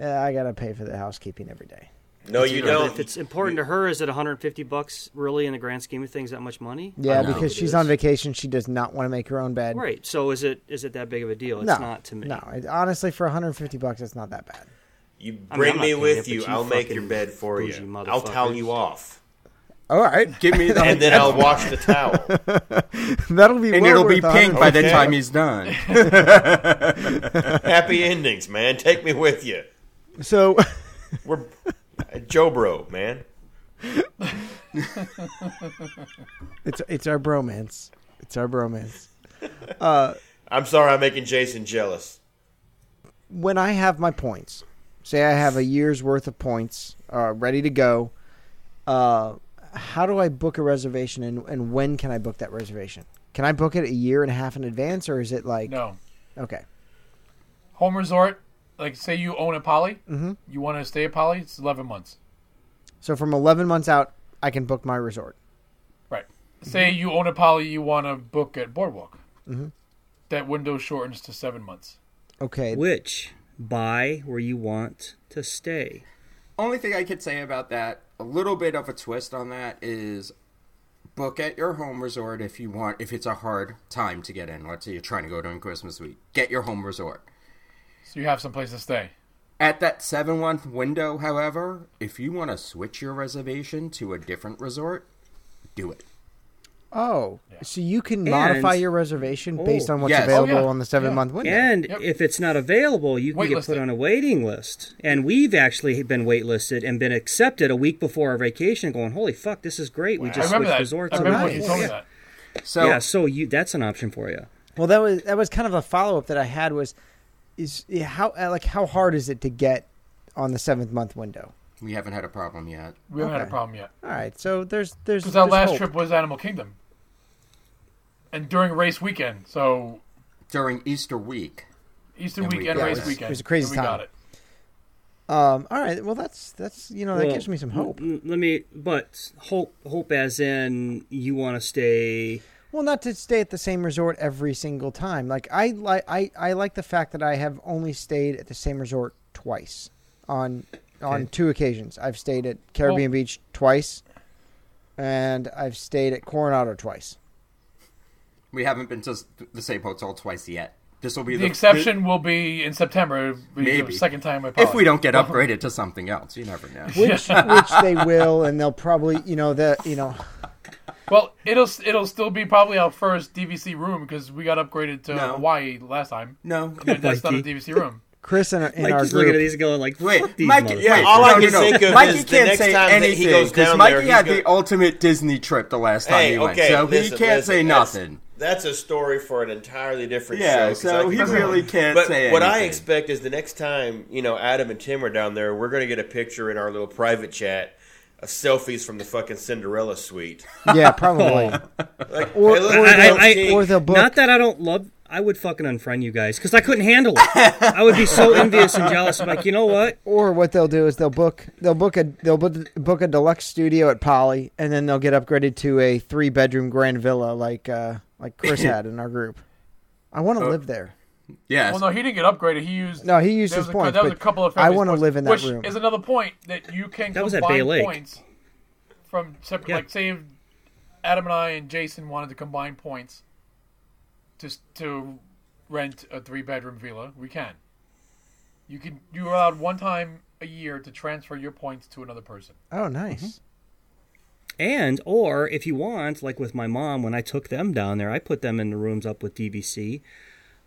uh, I gotta pay for the housekeeping every day. no, you But don't. If it's important to her, is it 150 bucks really in the grand scheme of things that much money? Yeah, because she's is. on vacation, she does not want to make her own bed. Right. So is it is it that big of a deal? It's no, not to me. No, it, honestly, for 150 bucks, it's not that bad. You bring I'm not me with it, you. you I'll make your bed for you. I'll towel you off, All right, Give me [laughs] the and then I'll [laughs] wash the towel. [laughs] that'll be and well it'll be pink by the Okay. time he's done. Happy endings, man. Take me with you. So, We're Joe Bro, man. it's it's our bromance. It's our bromance. Uh, I'm sorry, I'm making Jason jealous. when I have my points, say I have a year's worth of points uh, ready to go, uh, how do I book a reservation and, and when can I book that reservation? Can I book it a year and a half in advance or is it like No. okay? Home resort, like say you own a poly, Mhm. you want to stay at poly, it's 11 months. So from 11 months out, I can book my resort. Right. Say you own a poly, you want to book at Boardwalk. Mhm. That window shortens to seven months. Okay. Which buy where you want to stay. Only thing I could say about that, a little bit of a twist on that is book at your home resort if you want. If it's a hard time to get in, let's say you're trying to go during Christmas week, get your home resort. So you have some place to stay. At that seven month window, however, if you want to switch your reservation to a different resort, do it. Oh, so you can modify your reservation based on what's yes. available Oh, yeah. on the seven Yeah. month window. And Yep. if it's not available, you can get Waitlisted. put on a waiting list. And we've actually been waitlisted and been accepted a week before our vacation. Going, holy fuck, this is great. We just remember switched that. resorts. I remember nice. when you told me that. So yeah, so you that's an option for you. Well, that was that was kind of a follow up that I had was is how uh, like how hard is it to get on the seventh month window? we haven't had a problem yet. We haven't had a problem yet. All right, so there's there's Because our last hope. trip was Animal Kingdom. And during race weekend. So During Easter week, Easter And we weekend, got race it. weekend. It was a crazy and we got time. it. Um, all right, well that's that's you know that Well, gives me some hope. l- Let me, but hope, hope as in you want to stay. Well, not to stay at the same resort every single time. Like I like I, I like the fact that I have only stayed at the same resort twice on on two occasions. I've stayed at Caribbean Beach twice, and I've stayed at Coronado twice. We haven't been to the same hotel twice yet. This will be The the, exception will be in September. Be Maybe. The second time if we don't get upgraded to something else. You never know. Which [laughs] which they will, and they'll probably you know the you know Well, it'll it'll still be probably our first DVC room because we got upgraded to No. Hawaii last time. No, That's not a DVC room. Chris in, our- in our just looking at group. these, going like, Wait, "Fuck these Mikey, motherfuckers." yeah, All I no, can no, no. think of Mikey is the can't next say time that he anything goes because down Mikey there, he's had gonna- the ultimate Disney trip the last time Hey, he went, okay, so listen, he can't listen, say nothing. That's a story for an entirely different show. Yeah, show. 'cause so I he can- really can't But say what I expect is the next time you know Adam and Tim are down there, we're going to get a picture in our little private chat of selfies from the fucking Cinderella suite. Yeah, probably. [laughs] Like, Or- hey, look, or we're they'll- the king. or they'll book. Not that I don't love. I would fucking unfriend you guys because I couldn't handle it. I would be so envious and jealous. I'm like, you know what? Or what they'll do is they'll book they'll book a they'll book, book a deluxe studio at Poly, and then they'll get upgraded to a three bedroom grand villa like uh like Chris [laughs] had in our group. I want to Uh, live there. Yeah. Well, no, he didn't get upgraded. He used No, he used his was a, points, That was a but couple of I wanna live in that which room. is another point that you can That was at combine Bay Lake. points from separate. Yeah. Like, say, if Adam and I and Jason wanted to combine points to to rent a three bedroom villa, we can. You can. You're allowed one time a year to transfer your points to another person. Oh, nice. And or if you want, like with my mom, when I took them down there, I put them in the rooms up with DVC.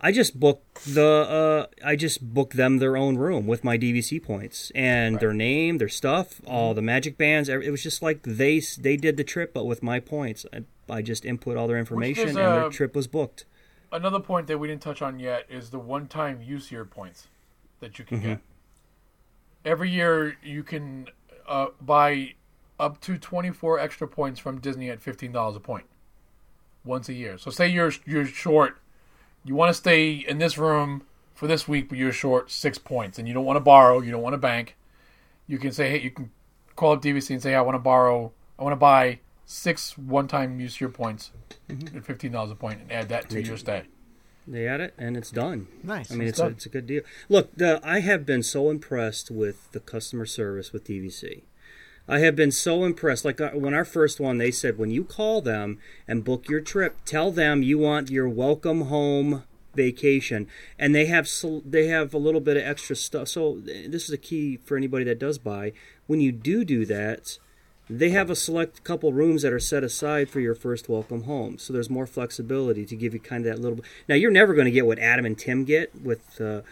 I just booked the uh, I just booked them their own room with my DVC points and their name, their stuff, all the magic bands. It was just like they they did the trip, but with my points. I, I just input all their information, is, and their uh, trip was booked. Another point that we didn't touch on yet is the one time use year points that you can get. Every year you can uh, buy up to 24 extra points from Disney at $15 a point once a year. So say you're you're short you want to stay in this room for this week but you're short 6 points and you don't want to borrow, you don't want to bank. You can say hey you can call up DVC and say I want to borrow I want to buy 6 one-time use year points mm-hmm. at $15 a point and add that to your stay. They add it, and it's done. Nice. I mean, It's it's a, it's a good deal. Look, the, I have been so impressed with the customer service with DVC. I have been so impressed. Like uh, when our first one, they said when you call them and book your trip, tell them you want your welcome home vacation, and they have they have a little bit of extra stuff. So this is a key for anybody that does buy. When you do do that, they have a select couple rooms that are set aside for your first welcome home. So there's more flexibility to give you kind of that little. Now you're never going to get what Adam and Tim get with uh,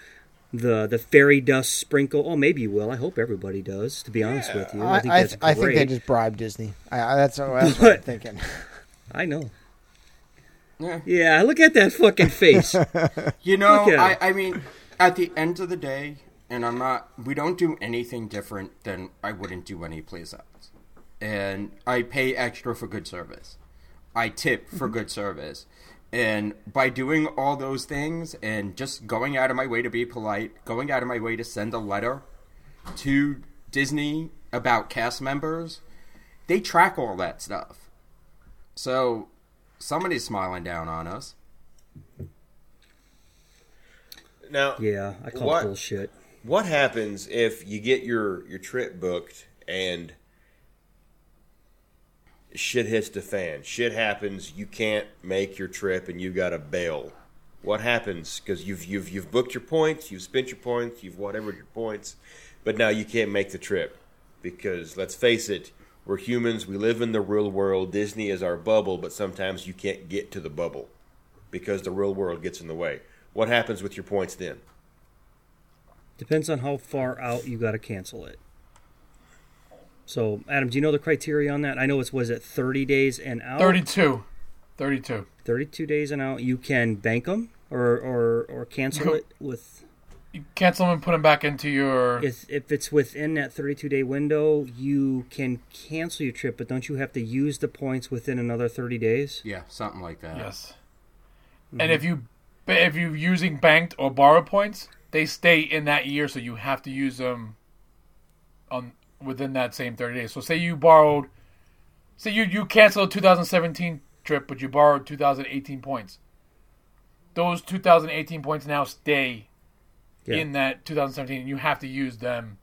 the the fairy dust sprinkle. Oh, maybe you will. I hope everybody does. To be honest with you, I, I, think I, that's th- I think they just bribed Disney. I, I, that's, that's what I'm thinking. [laughs] I know. Yeah. Yeah, look at that fucking face. [laughs] You know, I. I mean, at the end of the day, and I'm not, we don't do anything different than I wouldn't do any place else. And I pay extra for good service. I tip for mm-hmm. good service. And by doing all those things and just going out of my way to be polite, going out of my way to send a letter to Disney about cast members, they track all that stuff. So somebody's smiling down on us. Now, yeah, I call What? it bullshit. what happens if you get your your trip booked and shit hits the fan. Shit happens. You can't make your trip, and you got to bail. What happens? Because you've you've you've booked your points, you've spent your points, you've whatever your points, but now you can't make the trip because let's face it, we're humans. We live in the real world. Disney is our bubble, but sometimes you can't get to the bubble because the real world gets in the way. What happens with your points then? Depends on how far out you got to cancel it. So, Adam, do you know the criteria on that? I know it's was it 30 days and out. 32. 32. 32 days and out. You can bank them or or or cancel You- it with You cancel them and put them back into your. if if it's within that 32 day window, you can cancel your trip, but don't you have to use the points within another 30 days? Yeah, something like that. Yes. Mm-hmm. And if you if you're using banked or borrowed points, they stay in that year, so you have to use them on within that same 30 days. So say you borrowed, say you you canceled a 2017 trip, but you borrowed 2018 points. Those 2018 points now stay Yeah. in that 2017, and you have to use them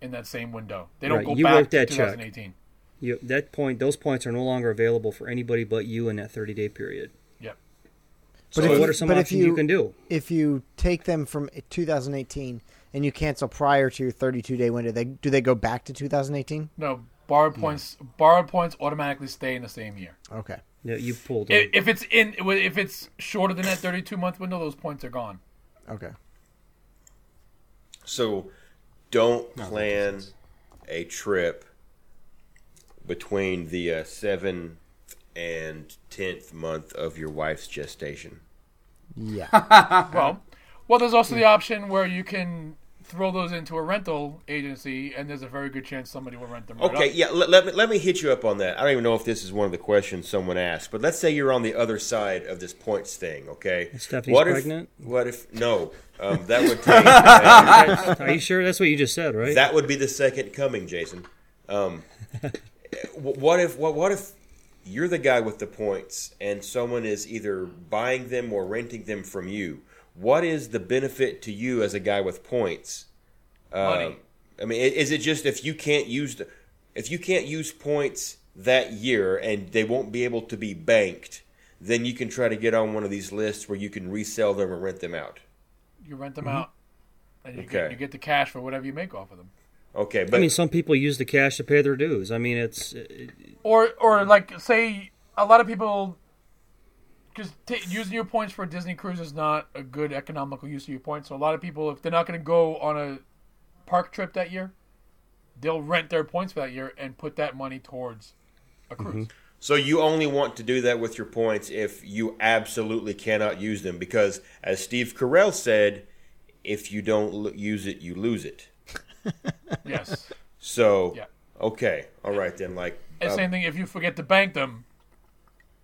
in that same window. They don't Right, go you back to that check. 2018. You, that point, those points are no longer available for anybody but you in that 30 day period. Yep. So, But if what you- are some options you, you- can do? If you take them from 2018 and you cancel prior to your 32 day window, they do they go back to 2018? No, borrowed points. Borrowed points automatically stay in the same year. Okay. Yeah, you pulled. If, if it's in, if it's shorter than that 32 month window, those points are gone. Okay. So, don't No, plan a trip between the uh, seventh and tenth month of your wife's gestation. Yeah. [laughs] Well, well, there's also the option where you can throw those into a rental agency, and there's a very good chance somebody will rent them. Right Okay, up. yeah. Let, let me let me hit you up on that. I don't even know if this is one of the questions someone asked, but let's say you're on the other side of this points thing. Okay. Stephanie's what pregnant? If, what if no? Um, that would take. uh, Are you sure that's what you just said, right? that would be the second coming, Jason. Um, what if what what if you're the guy with the points and someone is either buying them or renting them from you? What is the benefit to you as a guy with points? Money. Um, I mean, is it just if you can't use the, if you can't use points that year and they won't be able to be banked, then you can try to get on one of these lists where you can resell them or rent them out. You rent them out, and you, Okay. get, you get the cash for whatever you make off of them. Okay, but I mean, some people use the cash to pay their dues. I mean, it's it, Or, or like, say a lot of people, because t- using your points for a Disney cruise is not a good economical use of your points. So a lot of people, if they're not going to go on a park trip that year, they'll rent their points for that year and put that money towards a cruise. So you only want to do that with your points if you absolutely cannot use them because as Steve Carell said, if you don't l- use it, you lose it. [laughs] Yes. So Yeah. okay, all right then like And uh, same thing if you forget to bank them.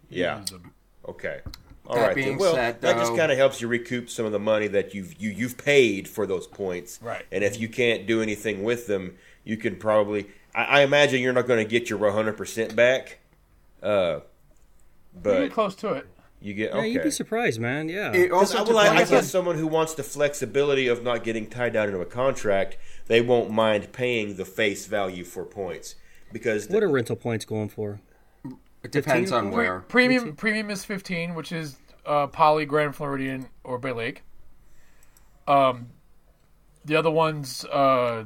yeah. them. Okay. All That right. being. Well, said, that just kind of helps you recoup some of the money that you've you, you've paid for those points. Right. And if you can't do anything with them, you can probably. I, I imagine you're not going to get your 100 percent back. Uh, You but get close to it. you get yeah, okay. you'd be surprised, man. Yeah, It Because, also well, I, I guess someone who wants the flexibility of not getting tied down into a contract, they won't mind paying the face value for points because what are rental points going for? It depends on Pre- where. premium premium is 15, which is uh, Poly, Grand Floridian, or Bay Lake. Um, the other ones, uh,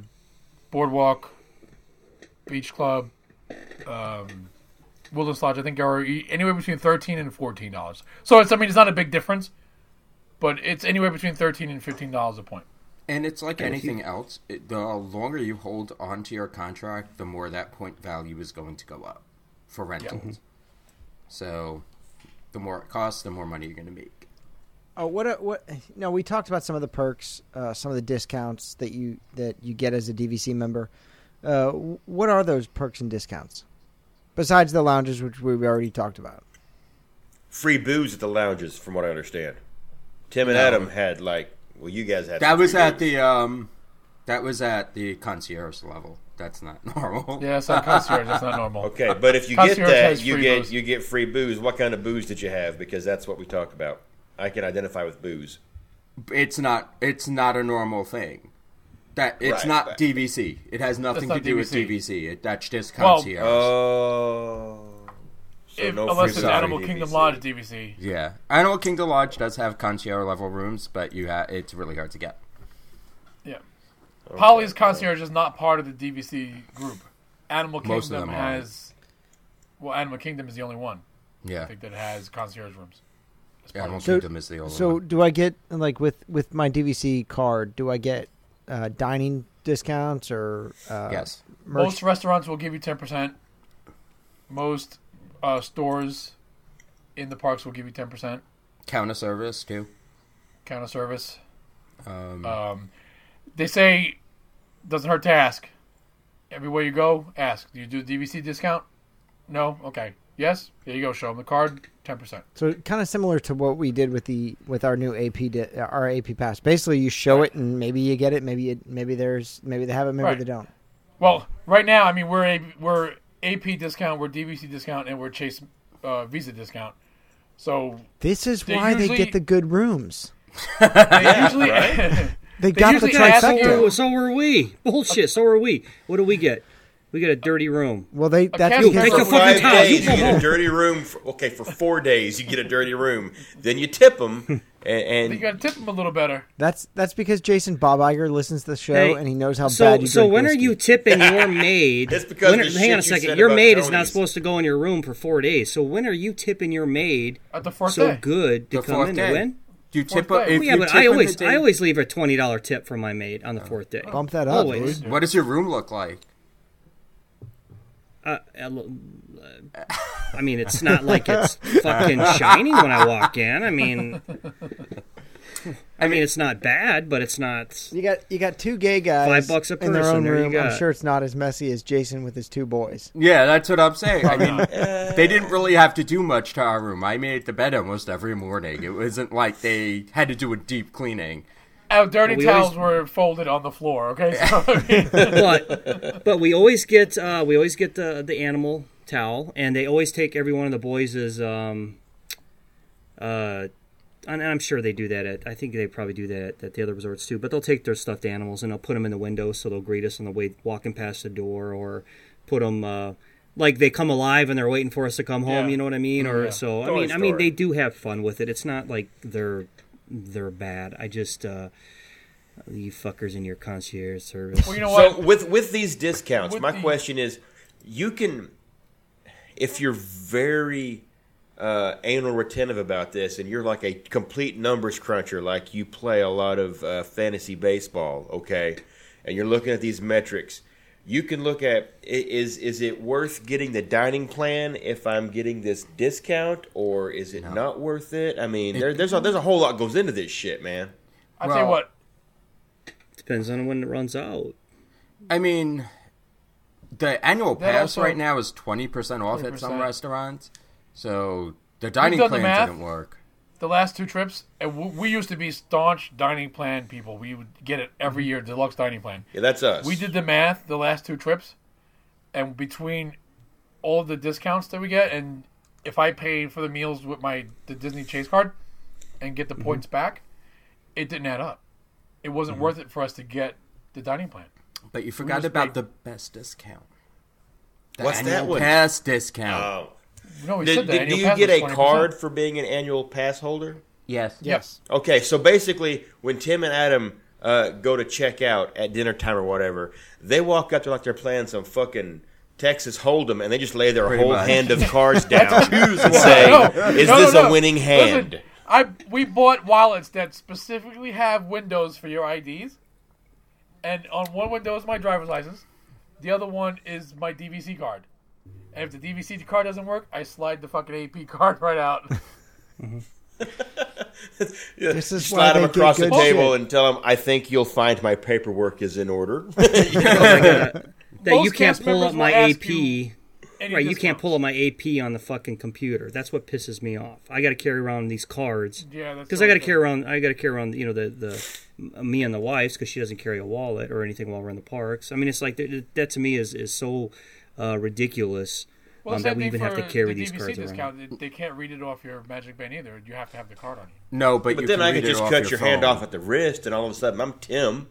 Boardwalk, Beach Club, um, Wilderness Lodge, I think are e- anywhere between 13 and 14 dollars. So it's I mean it's not a big difference, but it's anywhere between 13 and 15 dollars a point. And it's like anything else. It, the longer you hold on to your contract, the more that point value is going to go up for rentals. So, the more it costs, the more money you're going to make. Oh, what? A, what? No, we talked about some of the perks, uh, some of the discounts that you that you get as a DVC member. Uh, what are those perks and discounts besides the lounges, which we've already talked about? free booze at the lounges, from what I understand. Tim and No. Adam had like, well, you guys had. That was at booze. the um, that was at the concierge level. That's not [laughs] normal. Yeah, it's not concierge. That's not normal. [laughs] Okay, but if you get that, you get booze. you get free booze. What kind of booze did you have? Because that's what we talk about. I can identify with booze. It's not. It's not a normal thing. That it's Right, not right. DVC. It has nothing to not do with DVC. DVC. It, that's just Well- concierge. Oh, if, no unless it's Sorry, Animal DVC. Kingdom Lodge DVC. Yeah, Animal Kingdom Lodge does have concierge level rooms, but you ha- it's really hard to get. Yeah. Poly's concierge is not part of the DVC group. Animal Most of Kingdom them are. has. Well, Animal Kingdom is the only one. Yeah. I think that has concierge rooms. Animal. So- Kingdom is the only So one. So do I get like with with my DVC card? Do I get uh, dining discounts or uh, Yes, merch? Most restaurants will give you ten percent. Most uh, stores in the parks will give you ten percent counter service too. counter service. Um, Um, they say doesn't hurt to ask. Everywhere you go, ask. Do you do a DVC discount? No. Okay. Yes. There you go. Show them the card. Ten percent. So kind of similar to what we did with the with our new AP di- our AP pass. Basically, you show it and maybe you get it. Maybe you, maybe there's maybe they have it. Maybe Right. they don't. Well, right now, I mean, we're a, we're AP discount, we're DVC discount, and we're Chase uh, Visa discount. So This is They why they get the good rooms. [laughs] they usually [laughs] [laughs] They They got the usually ask So, trifecta. so were we. Bullshit. So were we. What do we get? We get a dirty room. Well, they that's casual because take For a fucking five towel. You days, you get a dirty room. For, okay, for four days, you get a dirty room. Then you tip them, and, you got to tip them a little better. that's that's because Jason Bob Iger listens to the show Hey, and he knows how So, bad you so drink when whiskey. are you tipping [laughs] your maid? that's because when are- hang on a shit you second. Your about maid is not supposed to go in your room for four days. So when are you tipping your maid At the fourth so day. good to the come in? day. When? Do you tip? Fourth day. If yeah, you but tip I always day- I always leave a twenty dollar tip for my maid on the fourth day. bump that up, Always. dude? What does your room look like? Uh, uh, I mean, it's not like it's fucking shiny when I walk in. I mean, [laughs] I mean, it's not bad, but it's not. You got you got two gay guys Five bucks a in their person, own there room. I'm sure it's not as messy as Jason with his two boys. Yeah, that's what I'm saying. I mean, [laughs] they didn't really have to do much to our room. I made the bed almost every morning. It wasn't like they had to do a deep cleaning. Our dirty We towels always- were folded on the floor. Okay, so I mean, [laughs] but but we always get uh, we always get the the animal towel, and they always take every one of the boys' um uh. And I'm sure they do that at. I think they probably do that at, at the other resorts too. But they'll take their stuffed animals and they'll put them in the window, so they'll greet us on the way walking past the door, or put them uh, like they come alive and they're waiting for us to come home. Yeah. You know what I mean? Or Yeah. so. I Toy mean, I mean, they do have fun with it. It's not like they're they're bad. I just uh, you fuckers in your concierge service. well, you know so with with these discounts, With my the- question is, you can, if you're very uh, anal retentive about this, and you're like a complete numbers cruncher, like you play a lot of uh, fantasy baseball, okay, and you're looking at these metrics. You can look at is is it worth getting the dining plan if I'm getting this discount, or is it not worth it? I mean, there, there's a, there's a whole lot goes into this shit, man. I tell you what. Depends on when it runs out. I mean, the annual pass also- right now is 20% off at some restaurants. So the dining done the plan math. didn't work. the last two trips, and we used to be staunch dining plan people. We would get it every year, deluxe dining plan. Yeah, that's us. We did the math the last two trips, and between all the discounts that we get, and if I paid for the meals with my the Disney Chase card and get the mm-hmm. points back, it didn't add up. It wasn't mm-hmm. worth it for us to get the dining plan. But you forgot about paid- the best discount. The What's that annual one? pass discount. Oh. No, we Did, said that. did- do you get a 20%. card for being an annual pass holder? yes. Yes. Okay, so basically, when Tim and Adam uh, go to check out at dinner time or whatever, they walk up to like they're playing some fucking Texas Hold'em, and they just lay their Pretty whole much. hand of [laughs] cards down and say, No, "Is no, this no, a winning hand?" Listen, I we bought wallets that specifically have windows for your IDs, and on one window is my driver's license, the other one is my DVC card. And if the DVC card doesn't work, I slide the fucking AP [laughs] card right out. [laughs] Mm-hmm. [laughs] Yeah, This is slide why them across the good table shit. and tell them, "I think you'll find my paperwork is in order." that Most you can't pull up my AP. you Right, you can't pull up my AP on the fucking computer. That's what pisses me off. I got to carry around these cards Yeah, because I got to carry around. I got to carry around, you know, the the me and the wife's because she doesn't carry a wallet or anything while we're in the parks. I mean, it's like that, that to me is is so uh, ridiculous Well, um, same that we even have to carry the these DVC cards discount. around. They, they can't read it off your Magic Band either. You have to have the card on you. No, but, But you then can I read could just cut your, hand off at the wrist, and all of a sudden I'm Tim,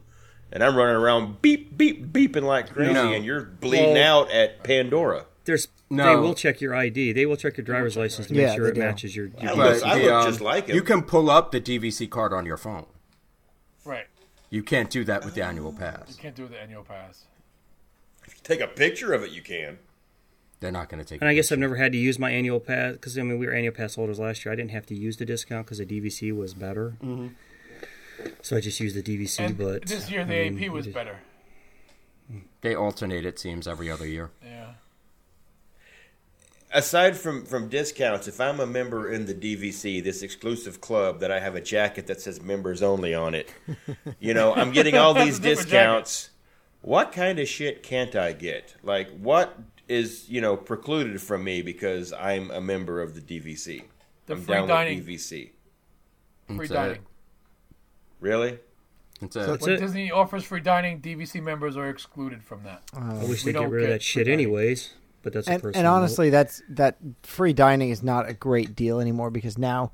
and I'm running around beep beep beeping like crazy, No. and you're bleeding Well- out at Pandora. There's they will check your ID. They will check your driver's license to make Yeah, sure it do. matches your. your I look, I look just like him. You can pull up the DVC card on your phone. Right. You can't do that with the annual pass. You can't do it with the annual pass. Take a picture of it. You can. They're not going to take. And I guess I've never had to use my annual pass because I mean we were annual pass holders last year. I didn't have to use the discount because the DVC was better. Mm-hmm. So I just used the DVC. And but this year the I mean, AP was it is- better. They alternate it seems every other year. Yeah. Aside from from discounts, if I'm a member in the DVC, this exclusive club that I have a jacket that says members only on it, you know, I'm getting all these [laughs] That's a discounts. What kind of shit can't I get? Like, what is you know precluded from me because I'm a member of the DVC? The I'm free down dining. with DVC. Free That's it. dining. Really? That's it. That's When it. Disney offers free dining, DVC members are excluded from that. I wish We they'd get don't rid of get that shit free dining. anyways. But that's a and, personal. and note. honestly, that's that free dining is not a great deal anymore because now,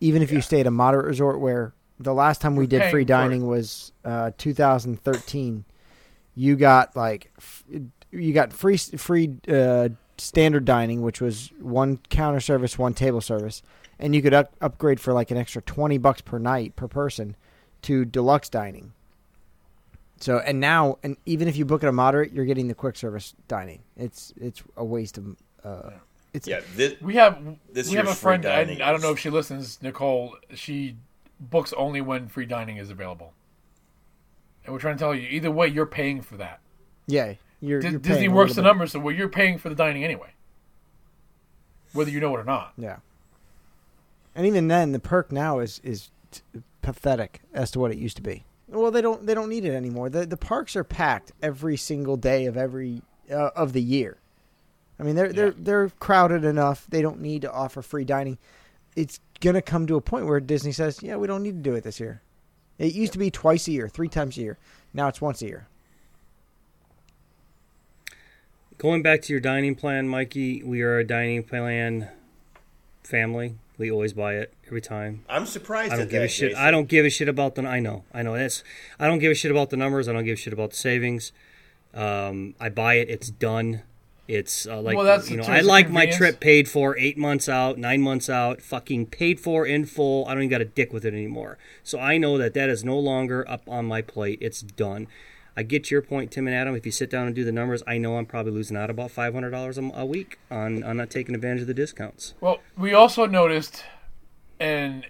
even if you stay at a moderate resort, where the last time we You're did paying free for dining was uh, 2013, you got like f- you got free free uh, standard dining, which was one counter service, one table service, and you could up, upgrade for like an extra 20 bucks per night per person to deluxe dining. So and now and even if you book at a moderate, you're getting the quick service dining. It's it's a waste of. Uh, it's Yeah. This, We have This we have a friend. I, I don't know if she listens. Nicole. She books only when free dining is available. And we're trying to tell you, either way, you're paying for that. yeah. You're, Dis- you're paying Disney works the bit. numbers, so well, you're paying for the dining anyway, whether you know it or not. Yeah. And even then, the perk now is is pathetic as to what it used to be. Well, they don't they don't need it anymore. The the parks are packed every single day of every uh, of the year. I mean, they're they're they're crowded enough. They don't need to offer free dining. It's gonna come to a point where Disney says, "Yeah, we don't need to do it this year." It used to be twice a year, three times a year. Now it's once a year. Going back to your dining plan, Mikey, we are a dining plan family. We always buy it every time. I'm surprised I don't at give that. a shit. Jason. I don't give a shit about the. I know. I know. That's. I don't give a shit about the numbers. I don't give a shit about the savings. Um, I buy it. It's done. It's uh, like Well, that's you know. I like my trip paid for eight months out, nine months out, fucking paid for in full. I don't even got a dick with it anymore. So I know that that is no longer up on my plate. It's done. I get your point, Tim and Adam. If you sit down and do the numbers, I know I'm probably losing out about five hundred dollars a week on on not taking advantage of the discounts. Well, we also noticed, and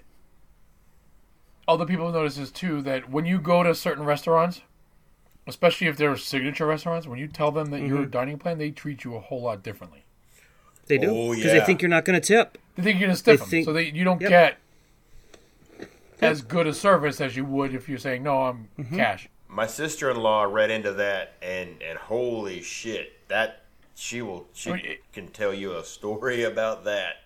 other people noticed this too, that when you go to certain restaurants, especially if they're signature restaurants, when you tell them that Mm-hmm. you're a dining plan, they treat you a whole lot differently. They do Oh, because they think you're not going to tip. They think you're gonna tip them, think- so they you don't Yep. get as good a service as you would if you're saying no, I'm Mm-hmm. cash. My sister-in-law read into that, and and holy shit, that she will she I mean, it- can tell you a story [laughs] about that.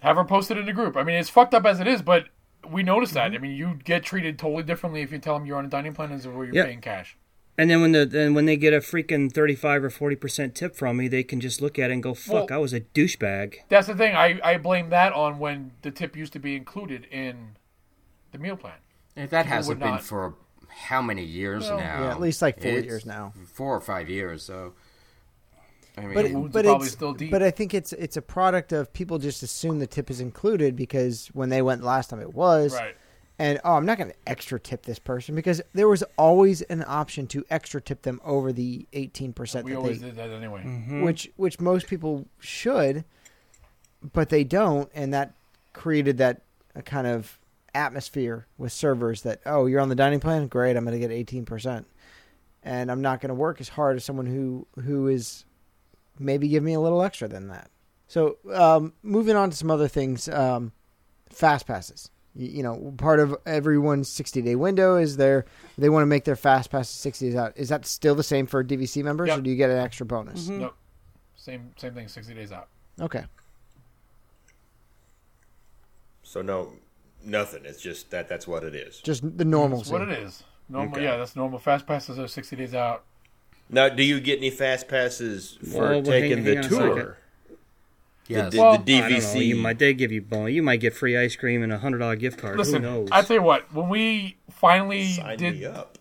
Have her post it in the group. I mean, it's fucked up as it is, but we noticed Mm-hmm. that. I mean, you get treated totally differently if you tell them you're on a dining plan as where you're Yep. paying cash. And then when the then when they get a freaking thirty five or forty percent tip from me, they can just look at it and go, "Fuck, Well- I was a douchebag." That's the thing. I, I blame that on when the tip used to be included in the meal plan. That hasn't been not- for how many years Well, now? Yeah, at least like four It's years now. Four or five years. So, I mean, But wounds but are probably still deep. but I think it's it's a product of people just assume the tip is included because when they went last time it was Right. and oh I'm not going to extra tip this person because there was always an option to extra tip them over the 18% We that always they did that anyway. Mm-hmm. which which most people should but they don't and that created that uh, kind of atmosphere with servers that oh you're on the dining plan great I'm going to get 18% and I'm not going to work as hard as someone who who is maybe give me a little extra than that. So um, moving on to some other things, um, fast passes. You, you know, part of everyone's 60 day window is their they want to make their fast passes 60 days out. Is that still the same for DVC members, Yep. or do you get an extra bonus? Nope. Same same thing. Sixty days out. Okay, So no, nothing. It's just that that's what it is. just the normal. That's what it is. Normal. Okay. Yeah, that's normal. Fast passes are sixty days out. Now, do you get any fast passes for Well, well, taking hang- the hang on tour? yes. The, Well, the I don't know. DVC. You might they give you bon- You might get free ice cream and a hundred dollar gift card. Who Listen, knows? I tell you what. When we finally Sign did me up.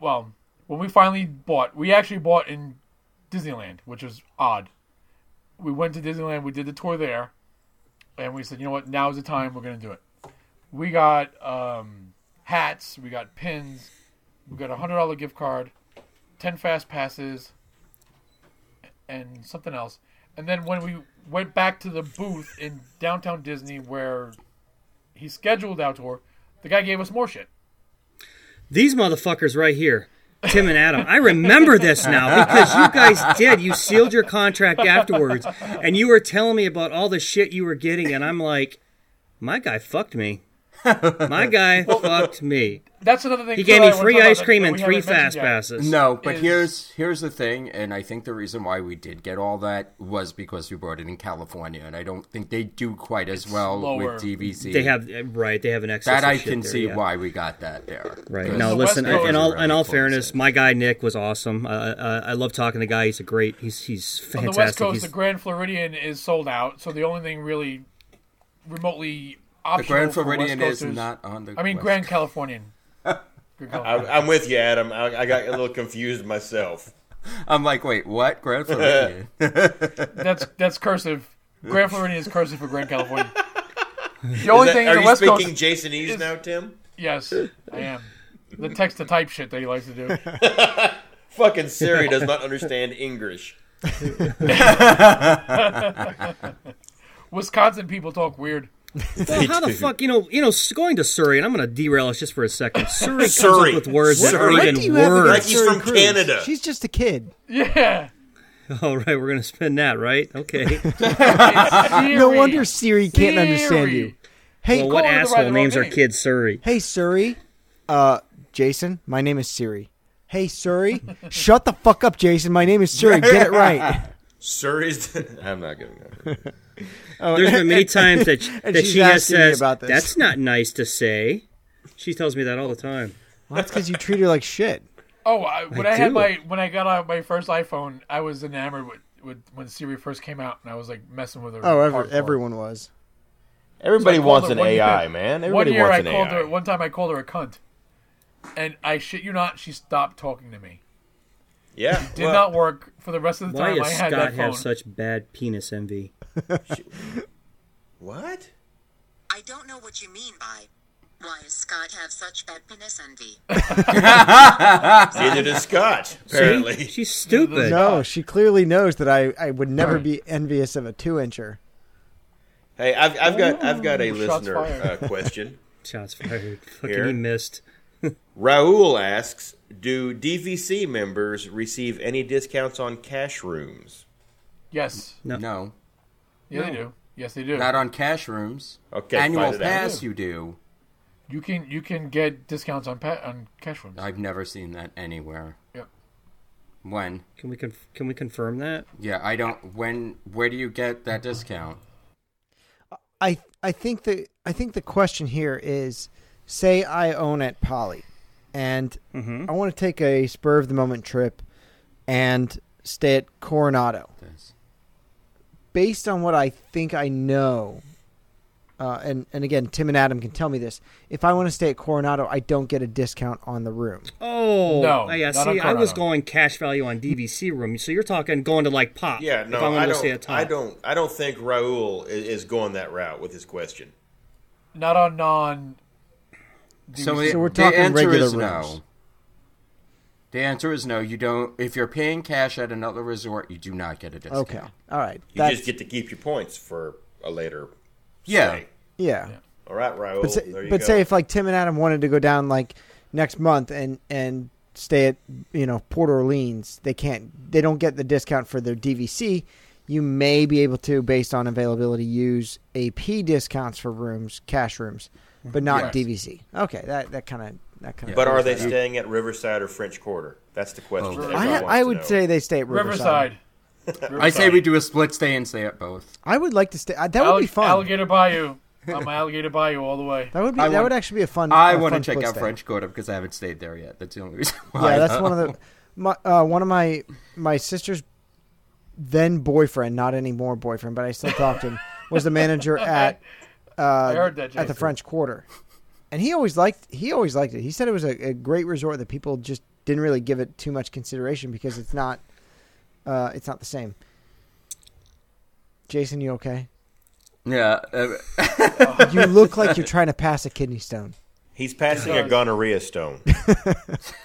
well, when we finally bought, we actually bought in Disneyland, which was odd. We went to Disneyland. We did the tour there, and we said, you know what? Now is the time. We're gonna do it. We got um, hats. We got pins. We got a hundred dollar gift card, ten fast passes, and something else. And then when we went back to the booth in downtown Disney where he scheduled our tour, the guy gave us more shit. These motherfuckers right here, Tim and Adam. I remember this now because you guys did. You sealed your contract afterwards, and you were telling me about all the shit you were getting, and I'm like, my guy fucked me. My guy fucked me. That's another thing. He gave me wanna free ice cream and three fast yet. passes. No, but is- here's here's the thing, and I think the reason why we did get all that was because we brought it in California, and I don't think they do quite as well slower. with DVC. They have right. They have an excess. that of I shit can there, see yeah. why we got that there. Right. Because No, the listen. Coast In all really in all fairness, in. my guy Nick was awesome. Uh, uh, I love talking to the guy. He's a great. He's he's On fantastic. the West Coast, He's- the Grand Floridian is sold out, so the only thing really remotely the Grand for Floridian is not on the. I mean, West Grand Californian. [laughs] I, Californian. I'm with you, Adam. I, I got a little confused myself. I'm like, wait, what? Grand Floridian? [laughs] That's that's cursive. Grand Floridian is cursive for Grand California. The only that- thing are the you West speaking Coast, Jasonese is- now, Tim? yes, I am. The text to type shit that he likes to do. [laughs] Fucking Siri does not understand English. Wisconsin people talk weird. Well, how the fuck, you know, you know, going to Surrey, and I'm going to derail us just for a second. [laughs] Surrey comes Surrey. up with words that Surrey. aren't What do you even have words. Like he's from Cruz? Canada. She's just a kid. Yeah. [laughs] All right, we're going to spin that, right? Okay. [laughs] No wonder Siri can't understand you. Hey, well, what call the asshole right names our name. kid Surrey? hey, Surrey. Uh, Jason, my name is Siri. Hey, Surrey. Shut the fuck up, Jason. My name is Suri. Get it right. Surrey's. I'm not getting that. Oh, There's been many [laughs] times that, [laughs] And that she has asking me says, that's not nice to say. She tells me that all the time. Well, that's because you treat her like shit. Oh, I, when I, I had my when I got my first iPhone, I was enamored with, with when Siri first came out, and I was like messing with her. Oh, every, everyone was. Everybody So wants an AI, year- man. One Everybody year wants I an called AI. her. One time I called her a cunt, and I shit you not, she stopped talking to me. yeah. Did well, not work for the rest of the Why time I does had Scott that phone. have such bad penis envy? [laughs] What? I don't know what you mean by why does Scott have such bad penis envy? [laughs] Neither does Scott, apparently. See? She's stupid. No, she clearly knows that I, I would never be envious of a two incher. Hey, I've, I've got I've got a shots listener uh, [laughs] question. Shots fired. Fucking Here. he missed. Raul asks, "Do DVC members receive any discounts on cash rooms?" Yes, No. no, yeah, they do. Yes, they do. not on cash rooms. Okay, Annual find out. pass, you do. You can you can get discounts on pa- on cash rooms. I've never seen that anywhere. Yep. When? Can we conf- can we confirm that? Yeah, I don't. When? Where do you get that discount? I I think the I think the question here is, say I own at Poly, and Mm-hmm. I want to take a spur of the moment trip, and stay at Coronado. This. Based on what I think I know, uh, and and again, Tim and Adam can tell me this. If I want to stay at Coronado, I don't get a discount on the room. Oh, No, yeah. not See, I was going cash value on DVC room. So you're talking going to like pop. Yeah, no, if I want I don't. at. I don't. I don't think Raul is, is going that route with his question. Not on non. So, DVC. the, we're talking answer regular rooms. no. The answer is no. You don't. If you're paying cash at another resort, you do not get a discount. Okay, all right. You That's, just get to keep your points for a later. Yeah. stay. yeah. All right, Raul. But say, there you but go. say if like Tim and Adam wanted to go down like next month and and stay at you know Port Orleans, they can't. They don't get the discount for their DVC. You may be able to, based on availability, use AP discounts for rooms, cash rooms, but not Yes. DVC. Okay, that that kind of that kind of. But are they staying at Riverside or French Quarter? That's the question. Oh. that I, wants I to would know. say they stay at Riverside. Riverside. [laughs] I say we do a split stay and stay at both. I would like to stay. uh, That would be fun. Alligator Bayou. [laughs] I'm Alligator Bayou all the way. That would be. I that want- would actually be a fun. I a want to check out stay. French Quarter because I haven't stayed there yet. That's the only reason why. Yeah, that's one of the my uh, one of my my sister's then boyfriend, not anymore boyfriend, but I still talk to him. Was the manager at [laughs] uh, heard that, at the French Quarter, and he always liked he always liked it. He said it was a, a great resort that people just didn't really give it too much consideration because it's not uh, it's not the same. Jason, you okay? Yeah. uh, [laughs] You look like you're trying to pass a kidney stone. He's passing a gonorrhea stone. [laughs]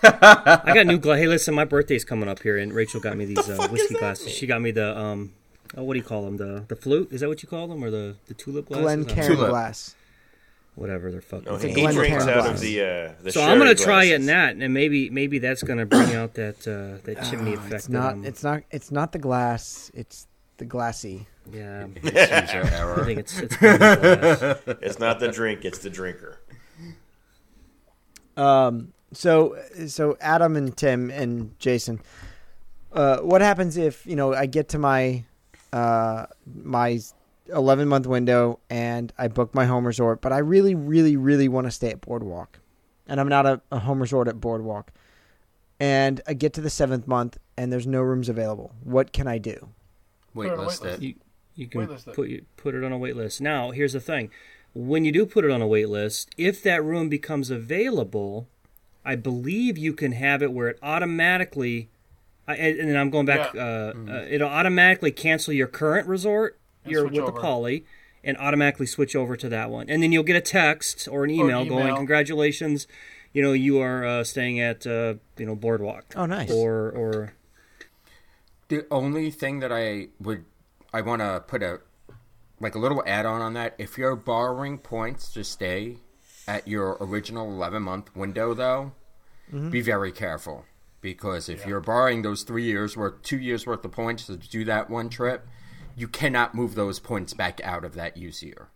I got new glass. Hey, listen, my birthday's coming up here, and Rachel got me these uh, whiskey glasses. She got me the um, oh, what do you call them? The the flute? Is that what you call them, or the the tulip glasses? Glen I don't know. Cairn Tulip. glass. Whatever they're fucking. No, It's a he drinks out of the uh, the so I'm gonna sherry try it glasses. in that, and maybe maybe that's gonna bring out that uh, that chimney effect. It's not. I'm- It's not. It's not the glass. It's the glassy. yeah. [laughs] it's user I think it's it's [laughs] glass. It's not the drink; it's the drinker. Um. So so Adam and Tim and Jason, uh, what happens if you know I get to my uh my 11 month window and I booked my home resort, but I really really really want to stay at Boardwalk, and I'm not a, a home resort at Boardwalk, and I get to the seventh month and there's no rooms available. What can I do? Waitlist Waitlist. it. You you can Waitlist it. put you put it on a wait list. Now, here's the thing: when you do put it on a wait list, if that room becomes available, I believe you can have it where it automatically. I, and and then I'm going back. Yeah. Uh, uh, it'll automatically cancel your current resort. And You're with over. the Poly, and automatically switch over to that one. And then you'll get a text or an email, going, email. "Congratulations, you know you are uh, staying at uh, you know Boardwalk." Oh, nice. Or or The only thing that I would I want to put a like a little add-on on that. If you're borrowing points to stay at your original 11 month window, though, be very careful because if you're borrowing those three years worth, two years worth of points to do that one trip, you cannot move those points back out of that use year.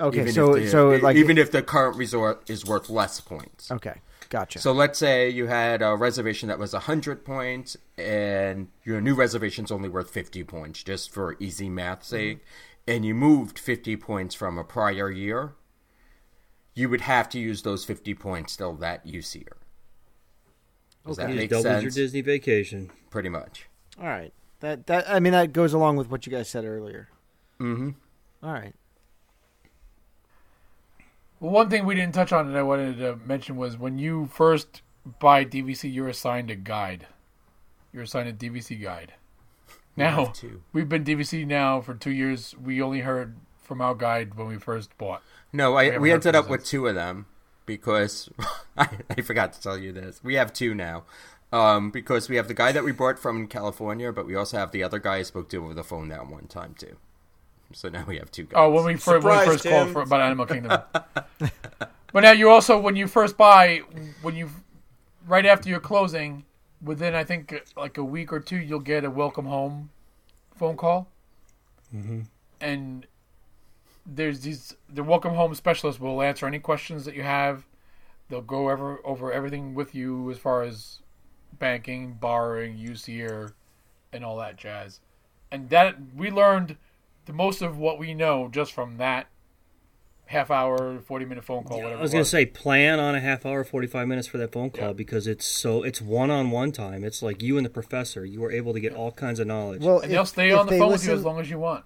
Okay, Even so if the, so like even if the current resort is worth less points. okay, gotcha. So let's say you had a reservation that was 100 points and your new reservation's only worth 50 points, just for easy math mm-hmm. sake, and you moved 50 points from a prior year, you would have to use those 50 points still that use year. Does that make doubled sense? your Disney vacation. Pretty much. All right. That that I mean that goes along with what you guys said earlier. Mm-hmm. All right. Well, one thing we didn't touch on that I wanted to mention was when you first buy DVC, you're assigned a guide. You're assigned a DVC guide. Now we've been DVC now for two years. We only heard from our guide when we first bought. No, I, haven't we ended up with two of them because [laughs] I, I forgot to tell you this. We have two now. Um, because we have the guy that we brought from California, but we also have the other guy I spoke to over the phone that one time too. So now we have two guys. Oh, when we first, when we Surprise, first called for, about Animal Kingdom. [laughs] but now you also, when you first buy, when you right after your closing, within I think like a week or two, you'll get a welcome home phone call, mm-hmm. and there's these the welcome home specialist will answer any questions that you have. They'll go over over everything with you as far as banking, borrowing, use here, and all that jazz. And that we learned the most of what we know just from that half hour, forty minute phone call. whatever I was going to say plan on a half hour, 45 minutes for that phone call Yeah. because it's so it's one-on-one time. It's like you and the professor. You are able to get all kinds of knowledge. Well, and they'll stay on the they phone with you as long as you want.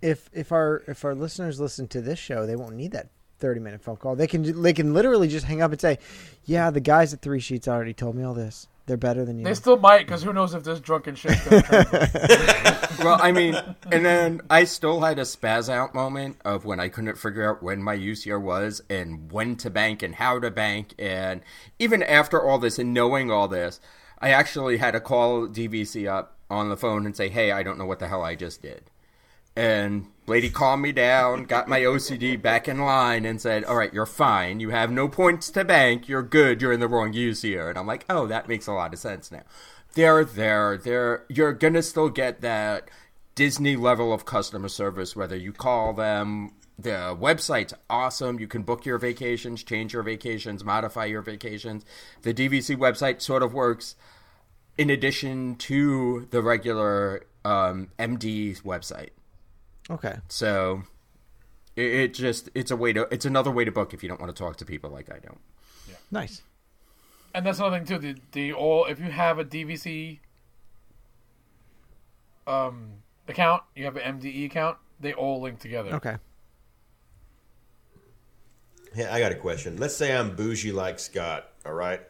if if our if our listeners listen to this show, they won't need that thirty minute phone call. They can they can literally just hang up and say, "Yeah, the guys at Three Sheets already told me all this. They're better than you." They still might, because who knows if this drunken shit's going to translate. well, I mean, [laughs] and then I still had a spaz out moment of when I couldn't figure out when my UCR was and when to bank and how to bank. And even after all this and knowing all this, I actually had to call DVC up on the phone and say, hey, I don't know what the hell I just did. And lady calmed me down, got my OCD back in line, and said, "All right, you're fine. You have no points to bank. You're good. You're in the wrong use here." And I'm like, "Oh, that makes a lot of sense now." They're there. They're you're gonna still get that Disney level of customer service, whether you call them. The website's awesome. You can book your vacations, change your vacations, modify your vacations. The DVC website sort of works in addition to the regular um, MD website. Okay. So it, it just it's a way to it's another way to book if you don't want to talk to people like I don't. Yeah. Nice. and that's another thing too. The, the all if you have a DVC um, account, you have an MDE account, they all link together. Okay. Hey, I got a question. Let's say I'm bougie like Scott, all right?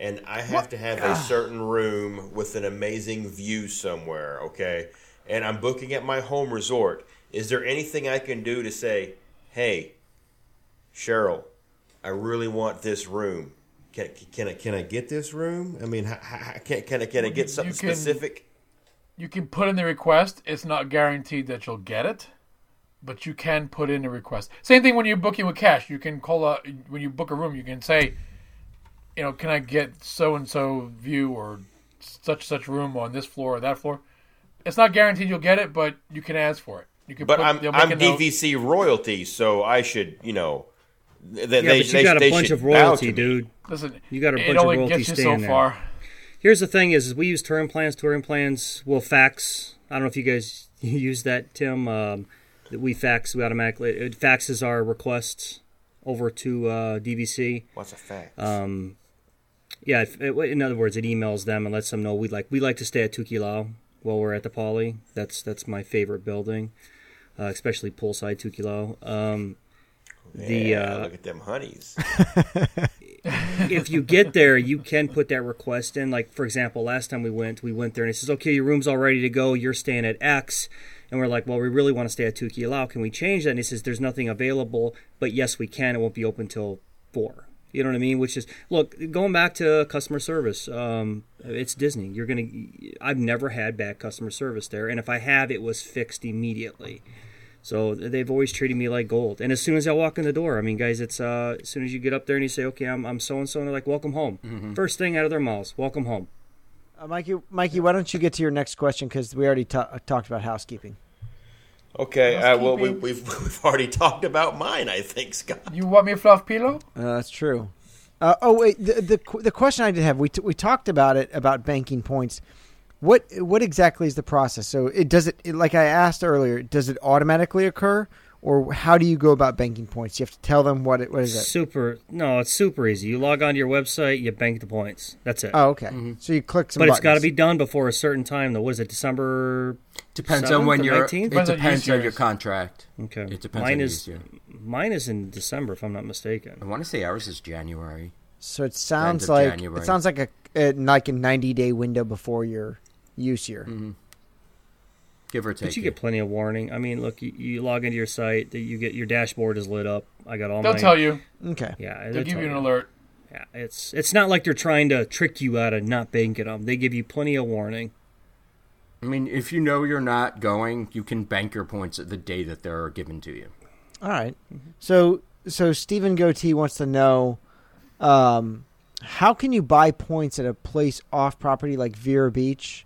and I have to have a certain room with an amazing view somewhere, okay? And I'm booking at my home resort. Is there anything I can do to say, hey, Cheryl, I really want this room. Can, can I can I get this room? I mean, can can I can I get something you can- specific? You can put in the request. It's not guaranteed that you'll get it, but you can put in a request. Same thing when you're booking with cash. You can call a when you book a room. You can say, you know, can I get so and so view or such such room on this floor or that floor? It's not guaranteed you'll get it, but you can ask for it. You can. But put, I'm I'm a note. DVC royalty, so I should you know. Th- Yeah, they, but you they- got a they bunch should of royalty, dude. Listen, You got a it bunch of only royalty gets you so staying there. far. Here's the thing: is we use touring plans. Touring plans will fax. I don't know if you guys [laughs] use that, Tim. Um, that we fax. We automatically it faxes our requests over to uh, DVC. What's a fax? Um, yeah, if, it, in other words, it emails them and lets them know we like we like to stay at Tokelau while we're at the Poly. That's that's my favorite building, uh, especially poolside Tokelau. Um, the uh, look at them honeys. [laughs] if you get there, you can put that request in. Like for example, last time we went, we went there and it says, "Okay, your room's all ready to go. You're staying at X." And we're like, "Well, we really want to stay at Tokelau. Can we change that?" And he says, "There's nothing available, but yes, we can. It won't be open till four. You know what I mean? Which is look, going back to customer service. Um, it's Disney. You're gonna. I've never had bad customer service there, and if I have, it was fixed immediately. So they've always treated me like gold. And as soon as I walk in the door, I mean, guys, it's uh, as soon as you get up there and you say, "Okay, I'm I'm so and so," and they're like, "Welcome home." First thing out of their mouths, "Welcome home." Uh, Mikey, Mikey, why don't you get to your next question because we already ta- talked about housekeeping. Okay, uh, well, we, Housekeeping. we've [laughs] we've already talked about mine. I think Scott. You want me a fluff pillow? Uh, that's true. Uh, oh wait, the, the the question I did have we t- we talked about it about banking points. What what exactly is the process? So it does it, it like I asked earlier. Does it automatically occur, or how do you go about banking points? You have to tell them what it what is it? Super. No, it's super easy. You log onto your website, you bank the points. That's it. Oh, okay. So you click some. but it's got to be done before a certain time. Though, what is it? December. Depends 7th on when or you're. 19th? It Depends on depends on your years. contract. Okay. It depends Mine on is use year. mine is in December, if I'm not mistaken. I want to say ours is January. So it sounds of like January. it sounds like a, a like a ninety day window before your use year. Mm-hmm. Give or take. But you get plenty of warning. I mean, look, you, you log into your site, you get your dashboard is lit up. I got all They'll my. tell you. Okay. Yeah, They'll give you an alert. Yeah, it's it's not like they're trying to trick you out of not banking them. They give you plenty of warning. I mean, if you know you're not going, you can bank your points at the day that they're given to you. All right. So so Stephen Goatee wants to know um, how can you buy points at a place off property like Vero Beach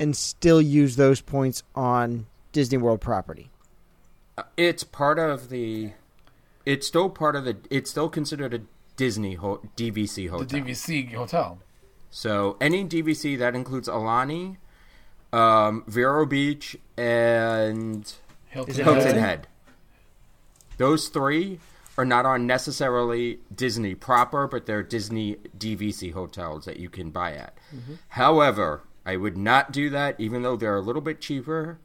and still use those points on Disney World property? Uh, It's part of the. It's still part of the. It's still considered a Disney ho- DVC hotel. The hotel. DVC hotel. So any DVC that includes Aulani, um, Vero Beach, and Hilton, Hilton Hilton? Head. Those three are not on necessarily Disney proper, but they're Disney DVC hotels that you can buy at. However, I would not do that, even though they're a little bit cheaper.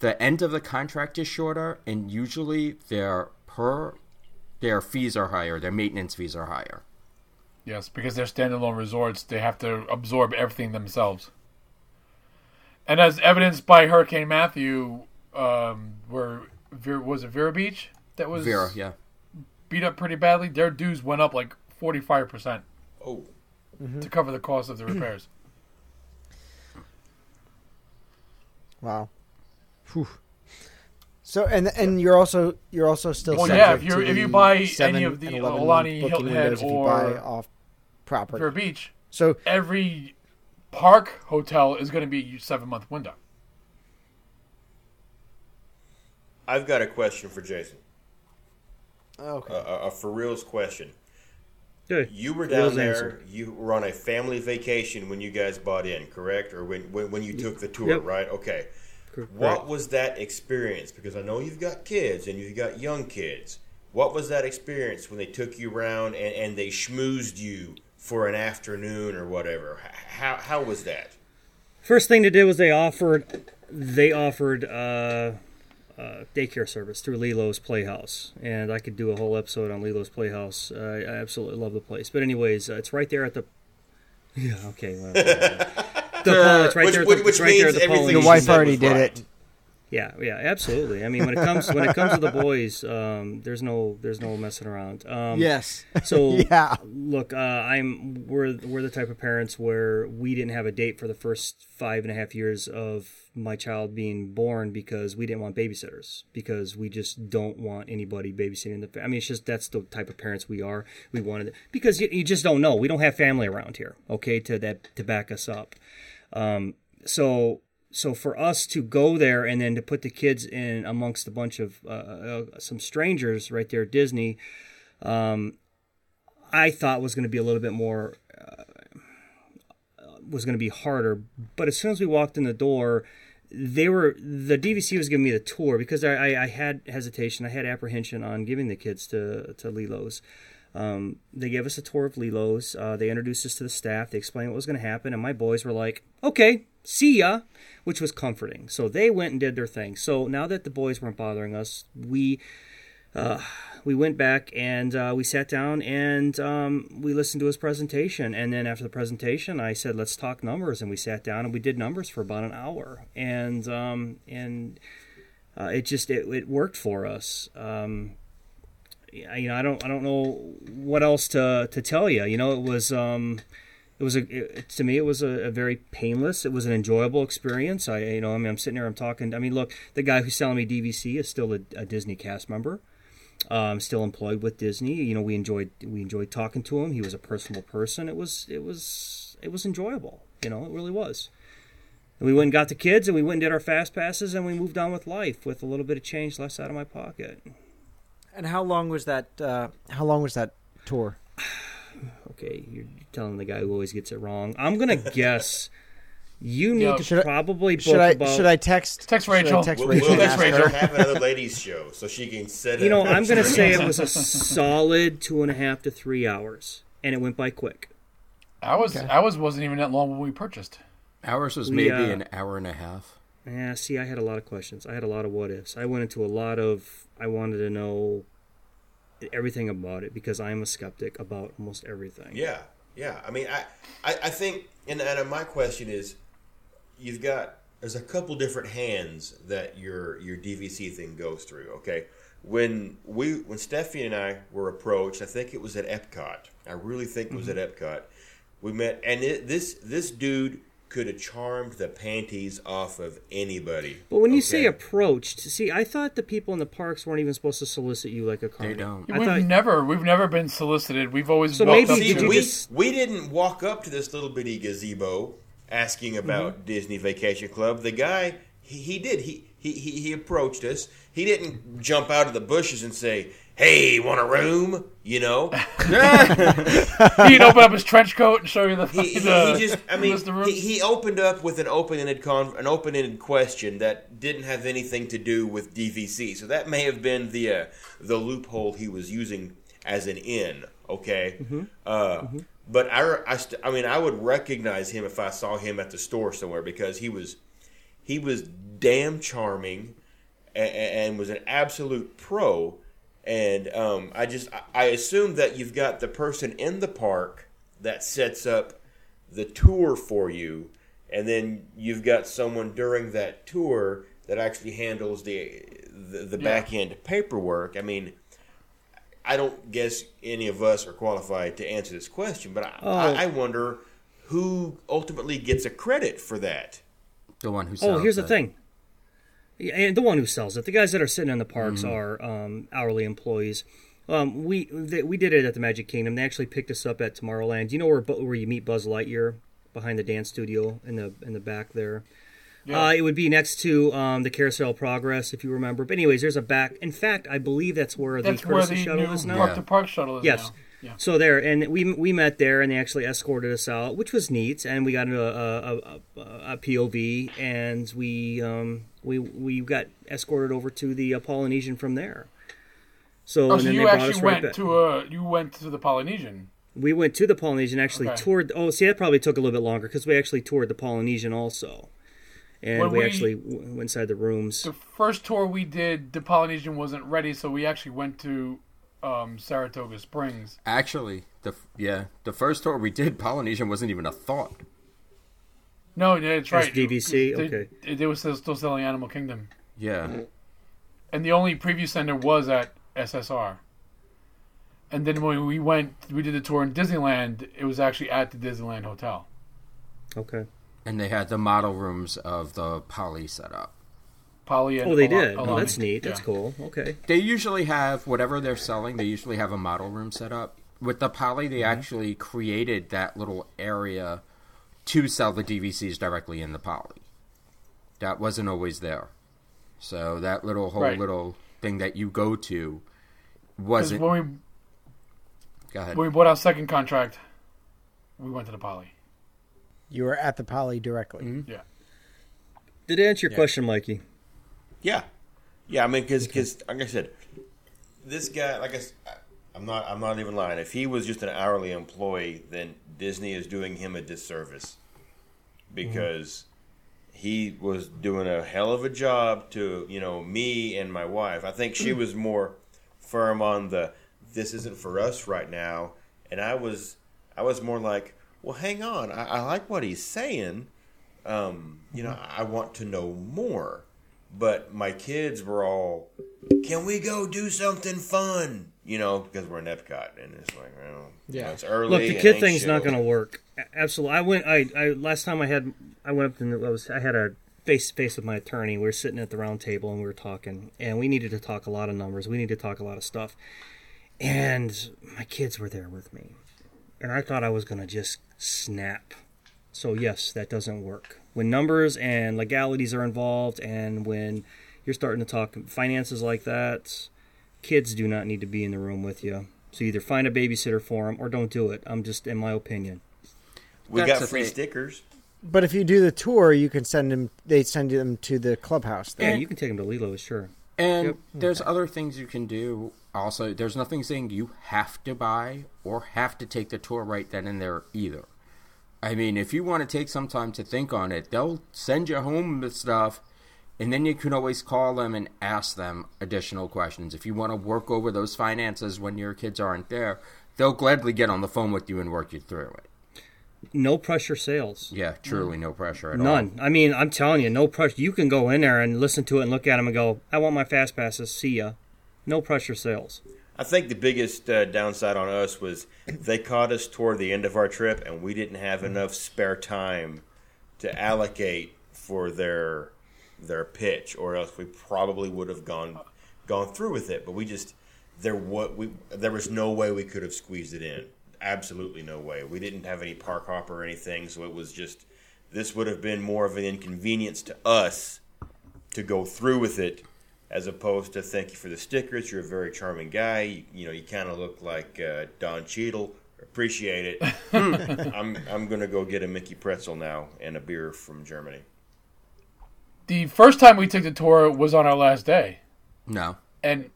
The end of the contract is shorter, and usually their per their fees are higher. Their maintenance fees are higher. Yes, because they're standalone resorts, they have to absorb everything themselves. And as evidenced by Hurricane Matthew, um, where was it Vero Beach that was Vera, yeah. beat up pretty badly? Their dues went up like forty five percent Oh, to cover the cost of the repairs. [clears throat] Wow. Whew. So and and you're also you're also still Well, yeah, if you if you the buy any of the and 11 Aulani, Hilton Head, if you buy or off property. Vero Beach, So every park hotel is going to be a seven month window. I've got a question for Jason. Oh, okay. A, a, a for reals question. Good. You were Reals down there. answer. You were on a family vacation when you guys bought in, correct? Or when when, when you took the tour, Yep. right? Okay. Correct. What was that experience? Because I know you've got kids and you've got young kids. What was that experience when they took you around and, and they schmoozed you for an afternoon or whatever? How how was that? First thing they did was they offered they offered uh, uh, daycare service through Lilo's Playhouse, and I could do a whole episode on Lilo's Playhouse. Uh, I absolutely love the place. But anyways, uh, it's right there at the Yeah. Okay. Well, [laughs] the Pol- it's right which, there. which, it's which right there. means The everything Your wife already did right. it. Yeah, yeah, absolutely. I mean, when it comes when it comes to the boys, um, there's no there's no messing around. Um, Yes. [laughs] So Yeah. look, uh, I'm we're we're the type of parents where we didn't have a date for the first five and a half years of my child being born because we didn't want babysitters because we just don't want anybody babysitting the. I mean, it's just that's the type of parents we are. We wanted because you, you just don't know. We don't have family around here. Okay, to that to back us up. Um, so so for us to go there and then to put the kids in amongst a bunch of uh, uh, some strangers right there at Disney, um, I thought was going to be a little bit more uh, was going to be harder. But as soon as we walked in the door, they were the DVC was giving me the tour because I, I, I had hesitation, I had apprehension on giving the kids to to Lilo's. Um, they gave us a tour of Lilo's. Uh, they introduced us to the staff. They explained what was going to happen, and my boys were like, "Okay, see ya," which was comforting. So they went and did their thing. So now that the boys weren't bothering us, we uh, we went back and uh, we sat down and um, we listened to his presentation. And then after the presentation, I said, "Let's talk numbers." And we sat down and we did numbers for about an hour. And um, and uh, it just it, it worked for us. Um, you know, I don't I don't know what else to to tell you. You know, it was um, it was a it, to me it was a, a very painless. It was an enjoyable experience. I you know I mean I'm sitting there I'm talking. I mean look, the guy who's selling me DVC is still a, a Disney cast member. Um, still employed with Disney. You know we enjoyed we enjoyed talking to him. He was a personable person. It was it was it was enjoyable. You know it really was. And we went and got the kids, and we went and did our fast passes, and we moved on with life with a little bit of change left out of my pocket. And how long was that? Uh, how long was that tour? Okay, you're telling the guy who always gets it wrong. I'm gonna [laughs] guess you need Yo, to should I- probably book Should I about. should I text Text should I Rachel. text We'll, Rachel. we'll Text have, Rachel. have another ladies show so she can set You know, up. I'm gonna say it was a solid two and a half to three hours, and it went by quick. I was I was wasn't even that long when we purchased. Ours was We, maybe uh, an hour and a half. Yeah, see, I had a lot of questions. I had a lot of what ifs. I went into a lot of. I wanted to know everything about it because I'm a skeptic about almost everything. Yeah, yeah. I mean, I, I, I think, and, and my question is, you've got there's a couple different hands that your your DVC thing goes through. Okay, when we when Steffi and I were approached, I think it was at Epcot. I really think it was Mm-hmm. at Epcot. We met, and it, this this dude could have charmed the panties off of anybody. But when you say approached, see, I thought the people in the parks weren't even supposed to solicit you like a car. They don't. I we've thought- never we've never been solicited. We've always So walked maybe up See, to you we, just- we didn't walk up to this little bitty gazebo asking about mm-hmm. Disney Vacation Club. The guy, he, he did. He, he, he, he approached us. He didn't jump out of the bushes and say, hey, want a room? You know? [laughs] [laughs] He'd open up his trench coat and show you the. He, he, the he just, I mean, list of rooms. he, he opened up with an open-ended, con- an open-ended question that didn't have anything to do with DVC. So that may have been the, uh, the loophole he was using as an in, okay? Uh, But I, I, st- I mean, I would recognize him if I saw him at the store somewhere because he was, he was damn charming, and, and was an absolute pro. And um, I just, I- I assume that you've got the person in the park that sets up the tour for you, and then you've got someone during that tour that actually handles the the, the back end paperwork. I mean, I don't guess any of us are qualified to answer this question, but I, Oh. I, I wonder who ultimately gets a credit for that. The one who Oh, here's the it. thing. Yeah, and the one who sells it, the guys that are sitting in the parks Mm-hmm. are um, hourly employees. Um, we they, we did it at the Magic Kingdom. They actually picked us up at Tomorrowland. You know where where you meet Buzz Lightyear behind the dance studio in the in the back there. Uh, it would be next to um, the Carousel of Progress, if you remember. But anyways, there's a back. In fact, I believe that's where That's the where courtesy shuttle new is now. park Yeah. to park shuttle is Yes. now. Yeah. So there, and we we met there, and they actually escorted us out, which was neat. And we got into a, a, a, a POV, and we um, we we got escorted over to the uh, Polynesian from there. So, Oh, and so then you they brought actually us right went back. to a you went to the Polynesian. we went to the Polynesian, actually Okay. toured. Oh, see, that probably took a little bit longer because we actually toured the Polynesian also, and we, we- actually w- went inside the rooms. The first tour we did, the Polynesian wasn't ready, so we actually went to um, Saratoga Springs. Actually, The yeah, the first tour we did, [laughs] Polynesian wasn't even a thought. No, yeah, that's right. DVC? They, Okay. They, they were still, still selling Animal Kingdom, Yeah, mm-hmm. and the only preview center was at SSR. And then when we went, we did the tour in Disneyland. It was actually at the Disneyland Hotel. Okay. and they had the model rooms of the Poly set up. Poly and Oh, they Ala- did. Oh, that's neat. That's Yeah. cool. Okay. They usually have whatever they're selling. They usually have a model room set up. With the Poly, they mm-hmm. actually created that little area to sell the DVCs directly in the Poly. That wasn't always there. So that little whole Right. little thing that you go to wasn't. when we Go ahead. when we bought our second contract, we went to the Poly. You were at the poly directly. Mm-hmm. Yeah. Did it answer your question, Mikey? Yeah, yeah. I mean, because like I said, this guy, like I, I'm not, I'm not even lying. If he was just an hourly employee, then Disney is doing him a disservice mm-hmm. because he was doing a hell of a job to you know me and my wife. I think she mm-hmm. was more firm on the this isn't for us right now, and I was, I was more like, well, hang on, I, I like what he's saying. Um, you know, mm-hmm. I want to know more but my kids were all, "Can we go do something fun?" You know, because we're in Epcot, and it's like, well, yeah, Yeah. it's early. Look, the kid thing's not going to work. Absolutely. I went. I, I last time I had. I went up and I was. I had a face to face with my attorney. We were sitting at the round table and we were talking, and we needed to talk a lot of numbers. We needed to talk a lot of stuff, and my kids were there with me, and I thought I was going to just snap. So yes, that doesn't work when numbers and legalities are involved, and when you're starting to talk finances like that. Kids do not need to be in the room with you. So either find a babysitter for them or don't do it. I'm just in my opinion. We That's got free thing. stickers. But if you do the tour, you can send them. They send them to the clubhouse. Yeah, you can take them to Lilo, sure. And Yep. there's other things you can do. Also, there's nothing saying you have to buy or have to take the tour right then and there either. I mean, if you want to take some time to think on it, they'll send you home the stuff, and then you can always call them and ask them additional questions. If you want to work over those finances when your kids aren't there, they'll gladly get on the phone with you and work you through it. No pressure sales. Yeah, truly no pressure at all. None. I mean, I'm telling you, no pressure. You can go in there and listen to it and look at them and go, I want my fast passes. See ya. No pressure sales. I think the biggest uh, downside on us was they caught us toward the end of our trip, and we didn't have enough spare time to allocate for their their pitch, or else we probably would have gone gone through with it. But we just there what we there was no way we could have squeezed it in. Absolutely no way. We didn't have any park hopper or anything, so it was just this would have been more of an inconvenience to us to go through with it as opposed to thank you for the stickers. You're a very charming guy. You, you know, you kind of look like uh, Don Cheadle. Appreciate it. [laughs] I'm I'm gonna go get a Mickey pretzel now and a beer from Germany. The first time we took the tour was on our last day, No. and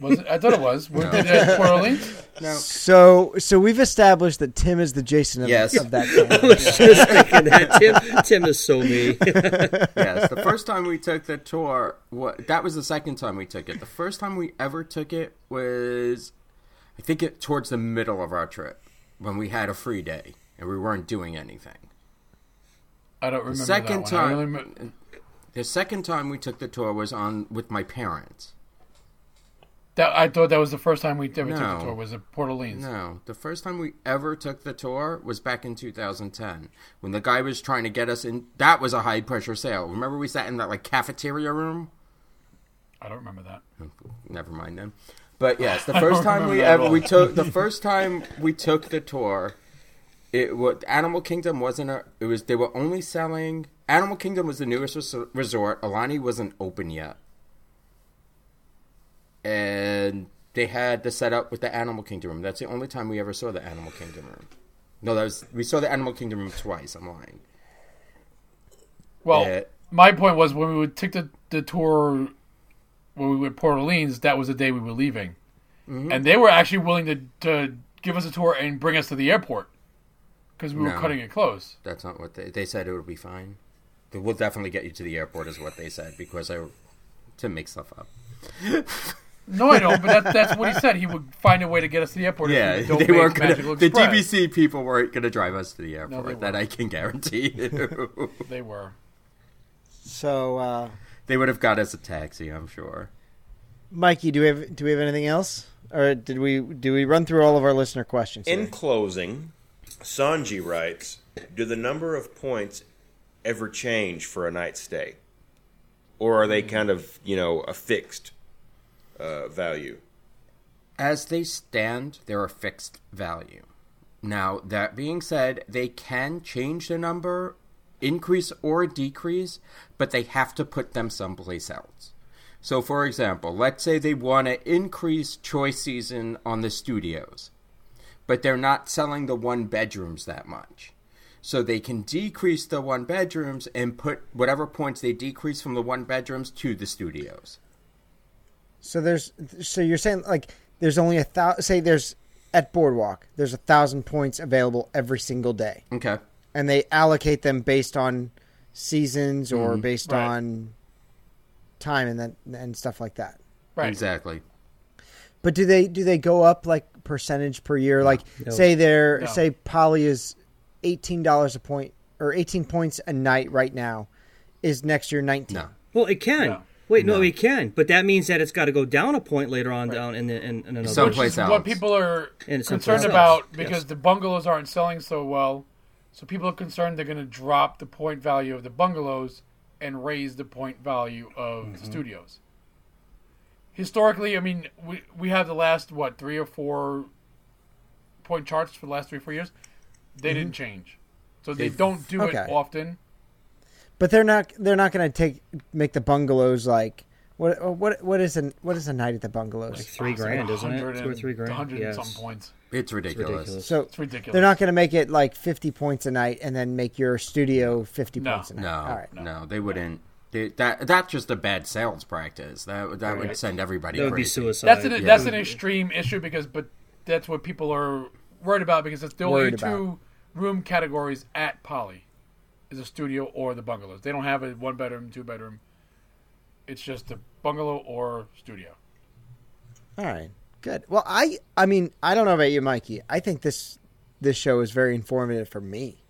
was it? I thought it was. We did it at Port Orleans. So, so we've established that Tim is the Jason of, Yes. of that I [laughs] family. was just thinking that. [laughs] Tim, Tim is so me. [laughs] yes, the first time we took the tour, what that was the second time we took it. The first time we ever took it was, I think, it towards the middle of our trip when we had a free day and we weren't doing anything. I don't remember The second that one. I time, only remem- the second time we took the tour was on with my parents. that, I thought that was the first time we ever took the tour. Was at Port Orleans. No, the first time we ever took the tour was back in 2010 when the guy was trying to get us in. That was a high pressure sale. Remember we sat in that like cafeteria room? I don't remember that. Oh, never mind then. But yes, the [laughs] first time we ever all. we took the [laughs] first time we took the tour, it was Animal Kingdom wasn't a. It was they were only selling Animal Kingdom was the newest res- resort. Aulani wasn't open yet, and they had the setup with the Animal Kingdom room. That's the only time we ever saw the Animal Kingdom room. No, that was we saw the Animal Kingdom room twice. I'm lying. Well, my point was when we would take the, the tour when we were at Port Orleans, that was the day we were leaving, Mm-hmm. and they were actually willing to to give us a tour and bring us to the airport because we were No. cutting it close. That's not what they they said. It would be fine. They will definitely get you to the airport, is what they said, because I to make stuff up. No, I don't. But that, [laughs] that's what he said. He would find a way to get us to the airport. Yeah, if we [laughs] don't they make weren't gonna. The DVC people weren't gonna drive us to the they airport. that. I can guarantee [laughs] you. They were. So, uh, they would have got us a taxi, I'm sure. Mikey, do we have do we have anything else, or did we do we run through all of our listener questions? In here? closing, Sanji writes, "Do the number of points ever change for a night stay, or are they kind of you know a fixed uh, value?" As they stand, they're a fixed value. Now, that being said, they can change the number, increase or decrease, but they have to put them someplace else. So, for example, let's say they want to increase choice season on the studios, but they're not selling the one bedrooms that much. So they can decrease the one bedrooms and put whatever points they decrease from the one bedrooms to the studios. So there's so you're saying like there's only a thousand. Say there's at Boardwalk there's a thousand points available every single day, Okay. and they allocate them based on seasons or Mm-hmm. based Right. on time and then and stuff like that. Right. Exactly. But do they do they go up like percentage per year? Like No. say they're No. say Poly is eighteen dollars a point or eighteen points a night right now, is next year nineteen. No. Well, it can. No. Wait, no. No. it can, but that means that it's got to go down a point later on down in, the, in, in another. Some- Which is what people are And concerned else. about because Yes. the bungalows aren't selling so well. So people are concerned they're going to drop the point value of the bungalows and raise the point value of Mm-hmm. the studios. Historically, I mean, we we have the last what three or four point charts for the last three or four years. They mm-hmm. didn't change, so they They've- don't do Okay. it often. But they're not they're not going to take make the bungalows like what what what is an what is a night at the bungalows? like three It's like grand, isn't it? 100 Two or three grand. 100 yes. some points. It's ridiculous. ridiculous. so It's ridiculous. they're not going to make it like fifty points a night and then make your studio fifty No. points a night. No, All right. no, they wouldn't. They, that that's just a bad sales practice. That that would send everybody That would be suicide. That's an Yeah. that's an extreme issue because, but that's what people are worried about because it's the only Worried two about. room categories at Poly, is a studio or the bungalows. They don't have a one bedroom, two bedroom. It's just a bungalow or studio. All right. Good. Well, I I mean, I don't know about you, Mikey. I think this this show is very informative for me.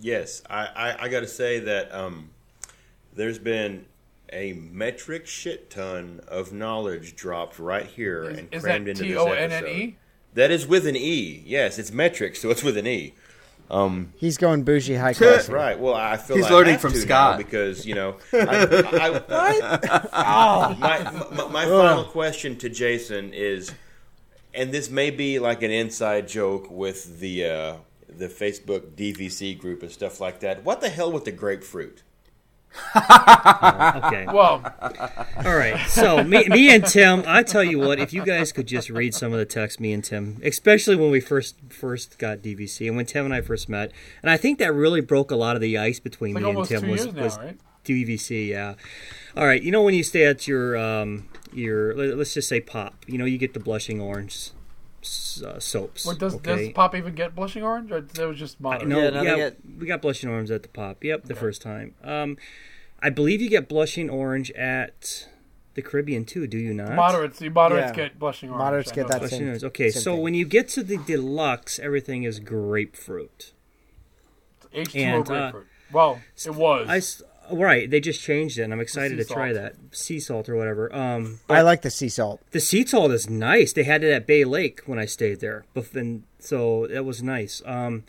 Yes, I, I, I got to say that um, there's been a metric shit ton of knowledge dropped right here Is, and is crammed that into T this O episode. N N E? That is with an E. Yes, it's metric, so it's with an E. Um, He's going bougie high class. right. Well, I feel He's I learning have from to Scott. because you know. [laughs] I, I, I, [laughs] [laughs] my my, my final question to Jason is, and this may be like an inside joke with the uh, the Facebook DVC group and stuff like that. What the hell with the grapefruit? [laughs] Okay. Well, All right. So me, me and Tim, I tell you what, if you guys could just read some of the texts me and Tim, especially when we first first got DVC and when Tim and I first met, and I think that really broke a lot of the ice between it's like me and Tim two was, years now, was right? DVC. Yeah. All right. You know when you stay at your um your let- let's just say Pop, you know you get the blushing orange s- uh, soaps. What does okay? does Pop even get blushing orange, or that was just modern? No, Yeah, yeah, no, they get- we got blushing orange at the pop. Yep, the first time. Um, I believe you get blushing orange at the Caribbean too. Do you not? Moderates, the moderates Yeah. get blushing orange. Moderates get that Blushing same- orange. Okay, same so thing. when you get to the deluxe, everything is grapefruit. H two O and, uh, grapefruit. well, it was. I s- right, they just changed it, and I'm excited to try that sea salt or whatever. Um, I like the sea salt. the sea salt is nice. They had it at Bay Lake when I stayed there, Bef- and so that was nice. Um,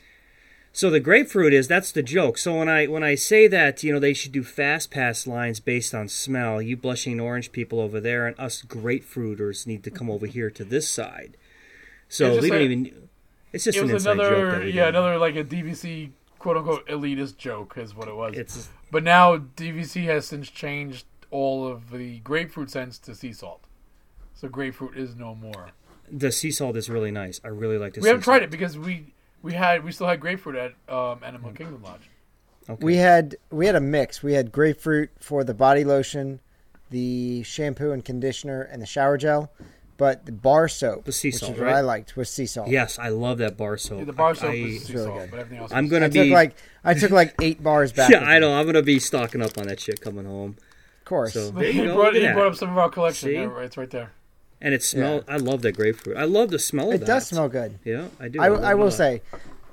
so the grapefruit is that's the joke. So when I when I say that you know they should do fast pass lines based on smell, you blushing orange people over there, and us grapefruiters need to come over here to this side. So It's just we don't a- even. It's just it an was inside another, That yeah, do. another like a DVC quote unquote elitist joke is what it was. It's But now DVC has since changed all of the grapefruit scents to sea salt. So grapefruit is no more. the sea salt is really nice. I really like the. We haven't tried salt. it because we we had we still had grapefruit at um, Mm. Animal Kingdom Lodge. Okay. We had we had a mix. We had grapefruit for the body lotion, the shampoo and conditioner, and the shower gel. But the bar soap, The sea which salt, is what right? I liked, was sea salt. Yes, I love that bar soap. Yeah, the bar soap I, is sea really salt, good. but everything else. I'm gonna I be took like I took like eight bars back. [laughs] Yeah, I know. I'm gonna be stocking up on that shit coming home. Of course. So there he you go. brought, Look he brought up some of our collection. See? There, right, it's right there. and it smells. I love that grapefruit. I love the smell of It that. does smell good. Yeah, I do. I, love I will say,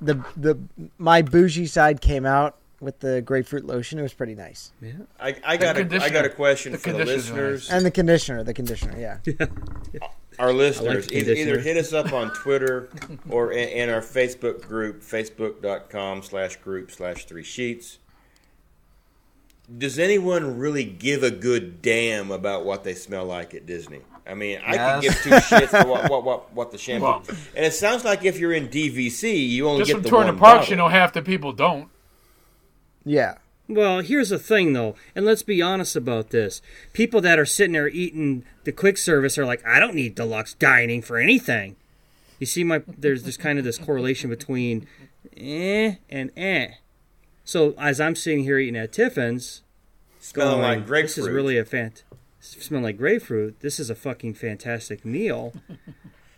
the the my bougie side came out with the grapefruit lotion. It was pretty nice, I, I got a, I got a question The for the conditioner's listeners. and the conditioner, the conditioner, yeah. [laughs] our listeners, the either, either hit us up on Twitter [laughs] or in, in our Facebook group, facebook.com slash group slash three sheets. Does anyone really give a good damn about what they smell like at Disney? I mean, I can give two shits for what, [laughs] what, what, what the shampoo. Well- and it sounds like if you're in DVC, you only Just get from the touring one the parks, bottle. you know, half the people don't. Yeah. Well, here's the thing, though, and let's be honest about this. People that are sitting there eating the quick service are like, I don't need deluxe dining for anything. You see, my there's this kind of this correlation between eh and eh. So as I'm sitting here eating at Tiffin's, Smelling going, like grapefruit. This is really a fant. Smelling like grapefruit. This is a fucking fantastic meal.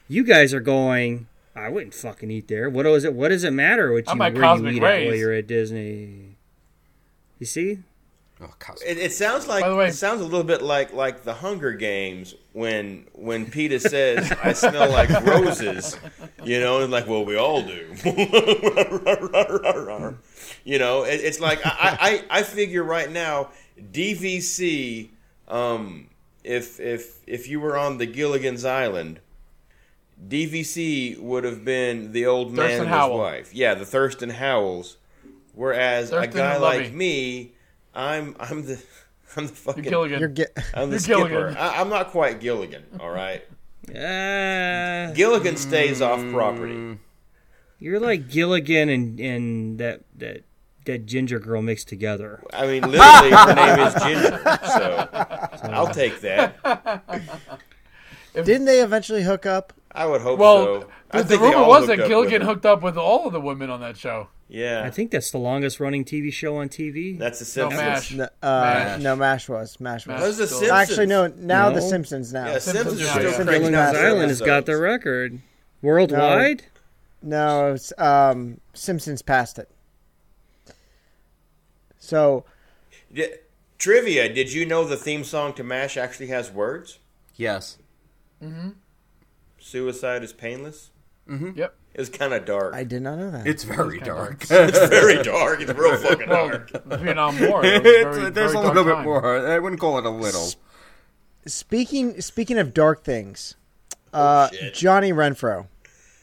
you guys are going. I wouldn't fucking eat there. What does it? What does it matter what I'm you at where Cosmic you eat at while you're at Disney? You see? Oh, It, it sounds like By the way- it sounds a little bit like like the Hunger Games when when Peeta [laughs] says I smell like roses, you know, and like well we all do, [laughs] you know. It, it's like I, I I figure right now DVC, um, if if if you were on the Gilligan's Island. DVC would have been the old man Thurston and Howell. his wife. Yeah, the Thurston Howells. Whereas Thurston a guy like me, I'm I'm the [laughs] I'm the fucking Gilligan. You're get I'm the You're skipper. Gilligan. I, I'm not quite Gilligan. All right, [laughs] Uh, Gilligan stays off property. you're like Gilligan and and that that that ginger girl mixed together. I mean, literally, her [laughs] name is Ginger, so I'll take that. Didn't they eventually hook up? I would hope Well, so. I the, the rumor was that Gilligan hooked up with all of the women on that show. Yeah, I think that's the longest running TV show on TV. that's the No, Simpsons. MASH. No, uh, Mash. no, Mash was Mash was. Mash. Those the Simpsons. Actually, no. Now the Simpsons. Now Yeah, Simpsons are still yeah. cranking Gilligan's out Gilligan's Island has got the record worldwide. no, it's, um, Simpsons passed it. So Di- trivia: Did you know the theme song to Mash actually has words? yes. Mm-hmm. Suicide is painless. Mm-hmm. Yep. It was kind of dark. I did not know that. It's very dark. it's [laughs] very dark. It's real fucking Well, dark. Vietnam War. it was It's- very- there's very a little bit time. more. I wouldn't call it a little. Speaking speaking of dark things, uh, shit. Johnny Renfro.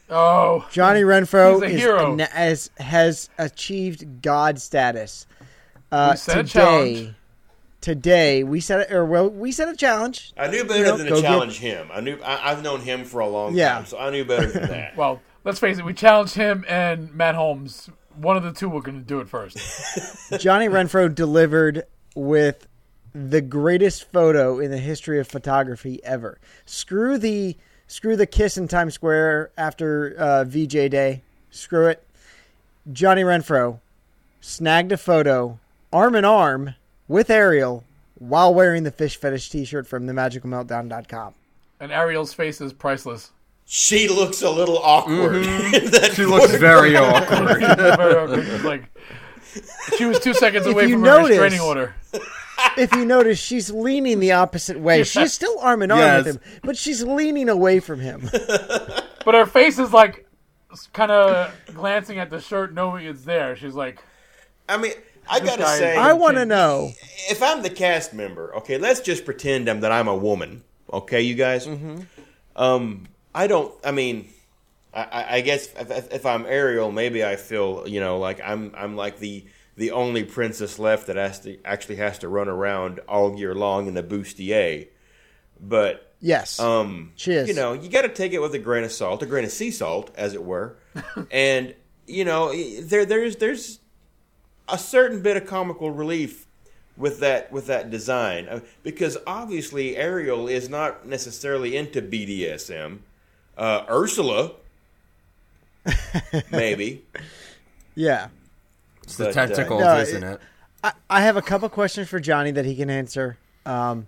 Oh, Johnny Renfro He's a is hero. na- as has achieved God status. Uh, We set a today, challenge. today we set a, or well we set a challenge. I knew better You know, than go to get- challenge him. I knew I, I've known him for a long Yeah. time, so I knew better than that. well, let's face it. We challenged him and Matt Holmes. One of the two were going to do it first. [laughs] Johnny Renfro delivered with the greatest photo in the history of photography ever. Screw the screw the kiss in Times Square after uh, VJ Day. Screw it. Johnny Renfro snagged a photo arm in arm with Ariel while wearing the fish fetish T-shirt from themagicalmeltdown.com. And Ariel's face is priceless. She looks a little awkward. [laughs] in that She looks [laughs] [laughs] very awkward. Very awkward. Like she was two seconds If away you from notice- a restraining order. If you notice, she's leaning the opposite way. She's still arm in arm Yes. with him, but she's leaning away from him. But her face is like kind of glancing at the shirt, knowing it's there. She's like, I mean, I gotta say, I want to know. if I'm the cast member, okay, let's just pretend I'm, that I'm a woman, okay, you guys. Mm-hmm. Um, I don't. I mean, I- I, guess if, if, I'm Ariel, maybe I feel you know like I'm I'm like the the only princess left that has to actually has to run around all year long in the bustier. But Yes. um, She is. You know, you got to take it with a grain of salt, a grain of sea salt, as it were. [laughs] and you know, there there's there's a certain bit of comical relief with that with that design Uh, because obviously Ariel is not necessarily into BDSM. Uh, Ursula, [laughs] maybe. yeah. It's the But, uh, tentacles, no, isn't it? I, I have a couple questions for Johnny that he can answer. Um,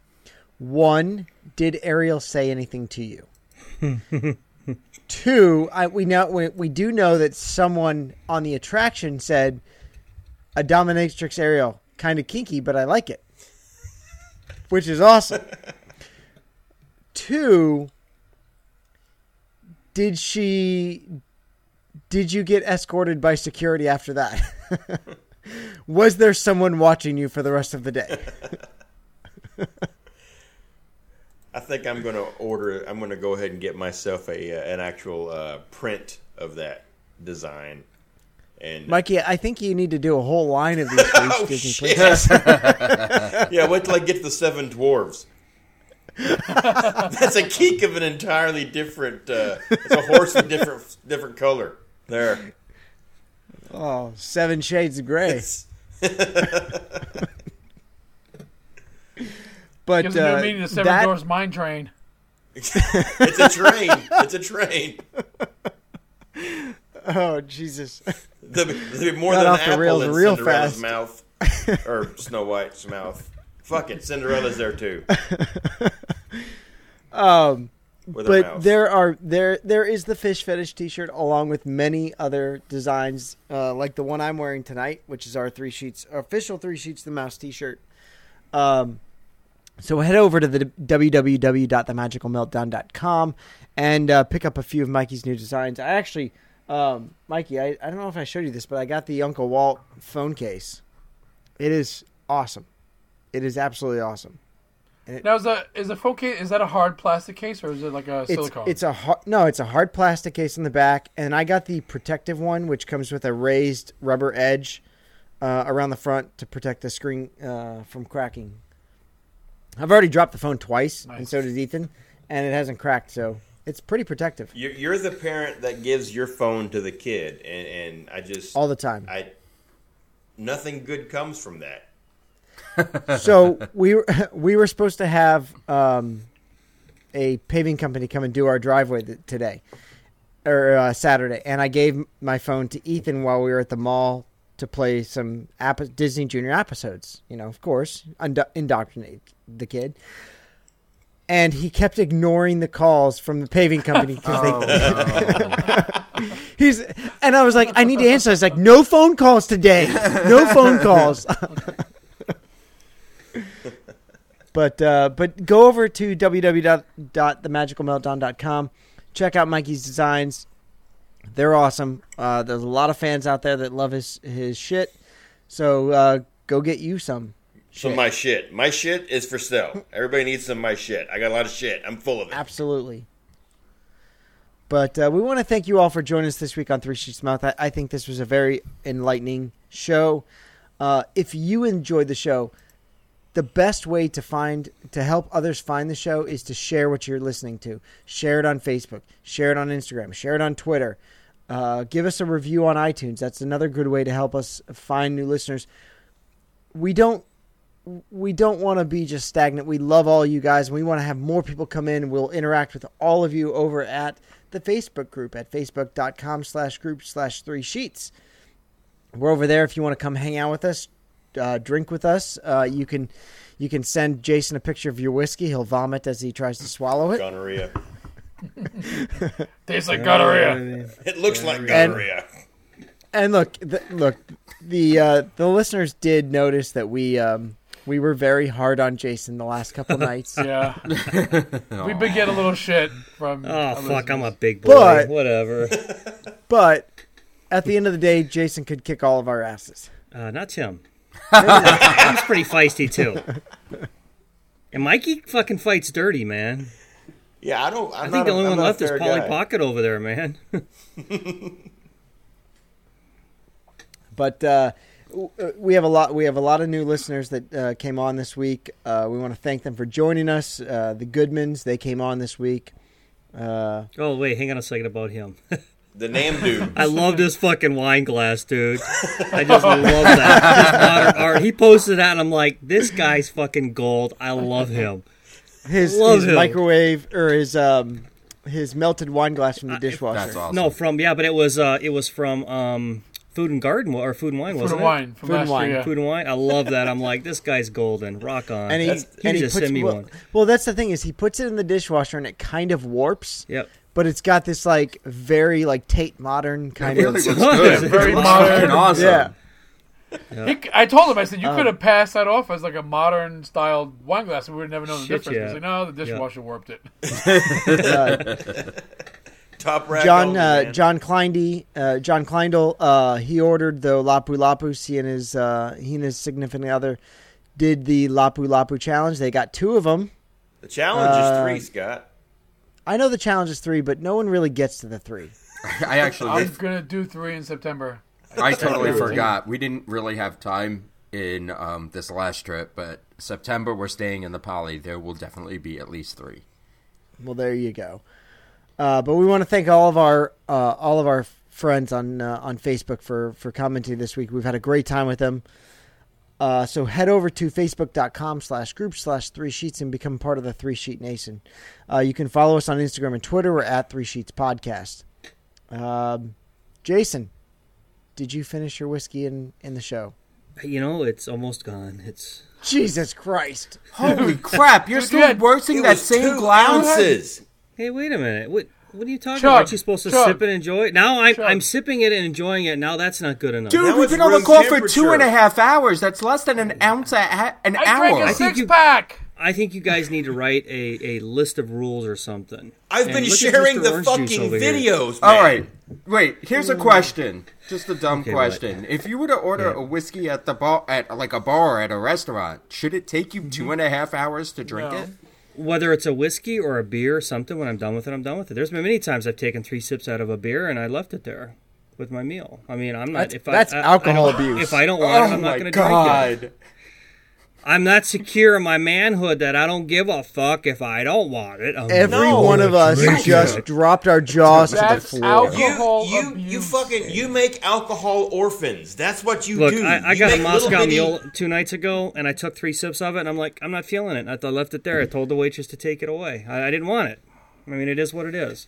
one, did Ariel say anything to you? [laughs] Two, I, we know we, we do know that someone on the attraction said a dominatrix Ariel kind of kinky, but I like it, which is awesome. [laughs] Two, did she? Did you get escorted by security after that? [laughs] Was there someone watching you for the rest of the day? [laughs] I think I'm going to order. I'm going to go ahead and get myself a uh, an actual uh, print of that design. And Mikey, I think you need to do a whole line of these [laughs] Oh, Disney shit. yeah, wait till I get the seven dwarves. [laughs] That's a keek of an entirely different. Uh, it's a horse with different different color. There. Oh, seven shades of gray. [laughs] But Gives a new uh, meaning to Seven that, Dwarfs Mine Train. [laughs] it's a train. It's a train. oh Jesus! There'll be, there'll be more Got than off an the rails in real Cinderella's fast. mouth, or Snow White's mouth. Fuck it, Cinderella's there too. [laughs] Um, but there are there there is the fish fetish T-shirt along with many other designs, uh, like the one I'm wearing tonight, which is our three sheets official three sheets the mouse T-shirt. Um, so head over to the www.themagicalmeltdown.com and uh, pick up a few of Mikey's new designs. I actually, um, Mikey, I, I don't know if I showed you this, but I got the Uncle Walt phone case. It is awesome. It is absolutely awesome. Now is that is the phone case? Is that a hard plastic case or is it like a It's, silicone? it's a har- no, it's a hard plastic case in the back, and I got the protective one, which comes with a raised rubber edge uh, around the front to protect the screen uh, from cracking. I've already dropped the phone twice, and so did Ethan, and it hasn't cracked, so it's pretty protective You're, you're the parent that gives your phone to the kid, and, and I just all the time. I nothing good comes from that. So we were [laughs] we were supposed to have um, a paving company come and do our driveway th- today or uh, Saturday, and I gave my phone to Ethan while we were at the mall to play some ap- Disney Junior episodes. You know, of course, indoctrinate the kid. And he kept ignoring the calls from the paving company because they. [laughs] He's and I was like, I need to answer. I was like, no phone calls today. No phone calls. [laughs] But uh, but go over to www.themagicalmeltdown.com. Check out Mikey's designs. They're awesome. Uh, there's a lot of fans out there that love his his shit. So uh, go get you some. Some of my shit. My shit is for sale. Everybody needs some of my shit. I got a lot of shit. I'm full of it. Absolutely. But uh, we want to thank you all for joining us this week on Three Sheets Mouse. I, I think this was a very enlightening show. Uh, if you enjoyed the show, the best way to find to help others find the show is to share what you're listening to. Share it on Facebook. Share it on Instagram. Share it on Twitter. Uh, give us a review on iTunes. That's another good way to help us find new listeners. We don't we don't want to be just stagnant. We love all you guys. We want to have more people come in. We'll interact with all of you over at the Facebook group at facebook.com slash group slash three sheets. We're over there if you want to come hang out with us, uh, drink with us. Uh, you can you can send Jason a picture of your whiskey. He'll vomit as he tries to swallow it. Gonorrhea. [laughs] Tastes like gonorrhea. It looks like And- gonorrhea. And look, the, look, the uh, the listeners did notice that we um, we were very hard on Jason the last couple [laughs] nights. Yeah, [laughs] we've been getting a little shit from. Oh our fuck, I'm a big boy. But- Whatever. But at the end of the day, Jason could kick all of our asses. Uh, not Tim. Tim's pretty feisty too. And Mikey fucking fights dirty, man. Yeah, I don't. I'm I think not the only I'm one left is fair Polly guy. Pocket over there, man. [laughs] But uh, uh, we have a lot. We have a lot of new listeners that uh, came on this week. Uh, we want to thank them for joining us. Uh, the Goodmans they came on this week. Uh, oh wait, hang on a second about him. [laughs] The name dude. [laughs] I love this fucking wine glass, dude. I just love that. Just modern art. He posted that, and I'm like, this guy's fucking gold. I love him. his Love his him. microwave or his um his melted wine glass from the dishwasher. That's awesome. No, from yeah, but it was uh, it was from um, Food and Garden or Food and Wine, Food wasn't and it? wine from Food and wine. year. Yeah. Food and Wine. I love that. I'm like, this guy's golden. Rock on. And he, That's- he and he just puts sent me well, one. well, that's the thing is he puts it in the dishwasher and it kind of warps, Yep. But it's got this like very like Tate modern kind It of really looks good. Very modern. awesome. yeah. He, I told him, I said, you Um, could have passed that off as like a modern styled wine glass, and we would have never known the Shit, difference. yeah. He's like, no, the dishwasher warped it. [laughs] Uh, Top rack John only, uh, man. John Kleindy, uh, John Kleindl, uh, he ordered the Lapu Lapus. He and his uh, he and his significant other did the Lapu Lapu challenge. They got two of them. The challenge uh, is three, Scott. I know the challenge is three, but no one really gets to the three. [laughs] I actually I'm gonna do three in September. I totally [laughs] forgot. We didn't really have time in um, this last trip, but September we're staying in the Poly. There will definitely be at least three. Well, there you go. Uh, but we want to thank all of our uh, all of our friends on uh, on Facebook for for commenting this week. We've had a great time with them. Uh, so head over to facebook.com slash group slash three sheets and become part of the three sheet nation. Uh, you can follow us on Instagram and Twitter. We're at three sheets podcast. Um, Jason, did you finish your whiskey in, in the show? You know, it's almost gone. It's Jesus Christ. Holy [laughs] crap! You're still had- working that same two glass. ounces. hey, wait a minute. What what are you talking Chug, about? Aren't you supposed to chug, sip and enjoy it? Now I'm chug. I'm sipping it and enjoying it. Now that's not good enough. Dude, Now we've been on the call for two and a temperature. half hours. That's less than an ounce a an I hour. drank a think six you- pack. I think you guys need to write a, a list of rules or something. I've And been sharing the Orange fucking videos, man. All right. Wait, here's a question. Just a dumb Okay, question. If you were to order Yeah. a whiskey at the bar, at like a bar at a restaurant, should it take you mm-hmm. two and a half hours to drink No. it? Whether it's a whiskey or a beer or something, when I'm done with it, I'm done with it. There's been many times I've taken three sips out of a beer and I left it there with my meal. I mean, I'm not. That's- if I, that's I- I alcohol don't- abuse. If I don't want it, Oh I'm not oh going to drink it. God! I'm not secure in my manhood that I don't give a fuck if I don't want it. I'm Every No. one of us Drink just it. dropped our jaws to the floor. alcohol. You, you, you fucking, you make alcohol orphans. That's what you Look, do. I, I You got a make little Moscow bitty- Mule two nights ago, and I took three sips of it, and I'm like, I'm not feeling it. I th- left it there. I told the waitress to take it away. I, I didn't want it. I mean, it is what it is.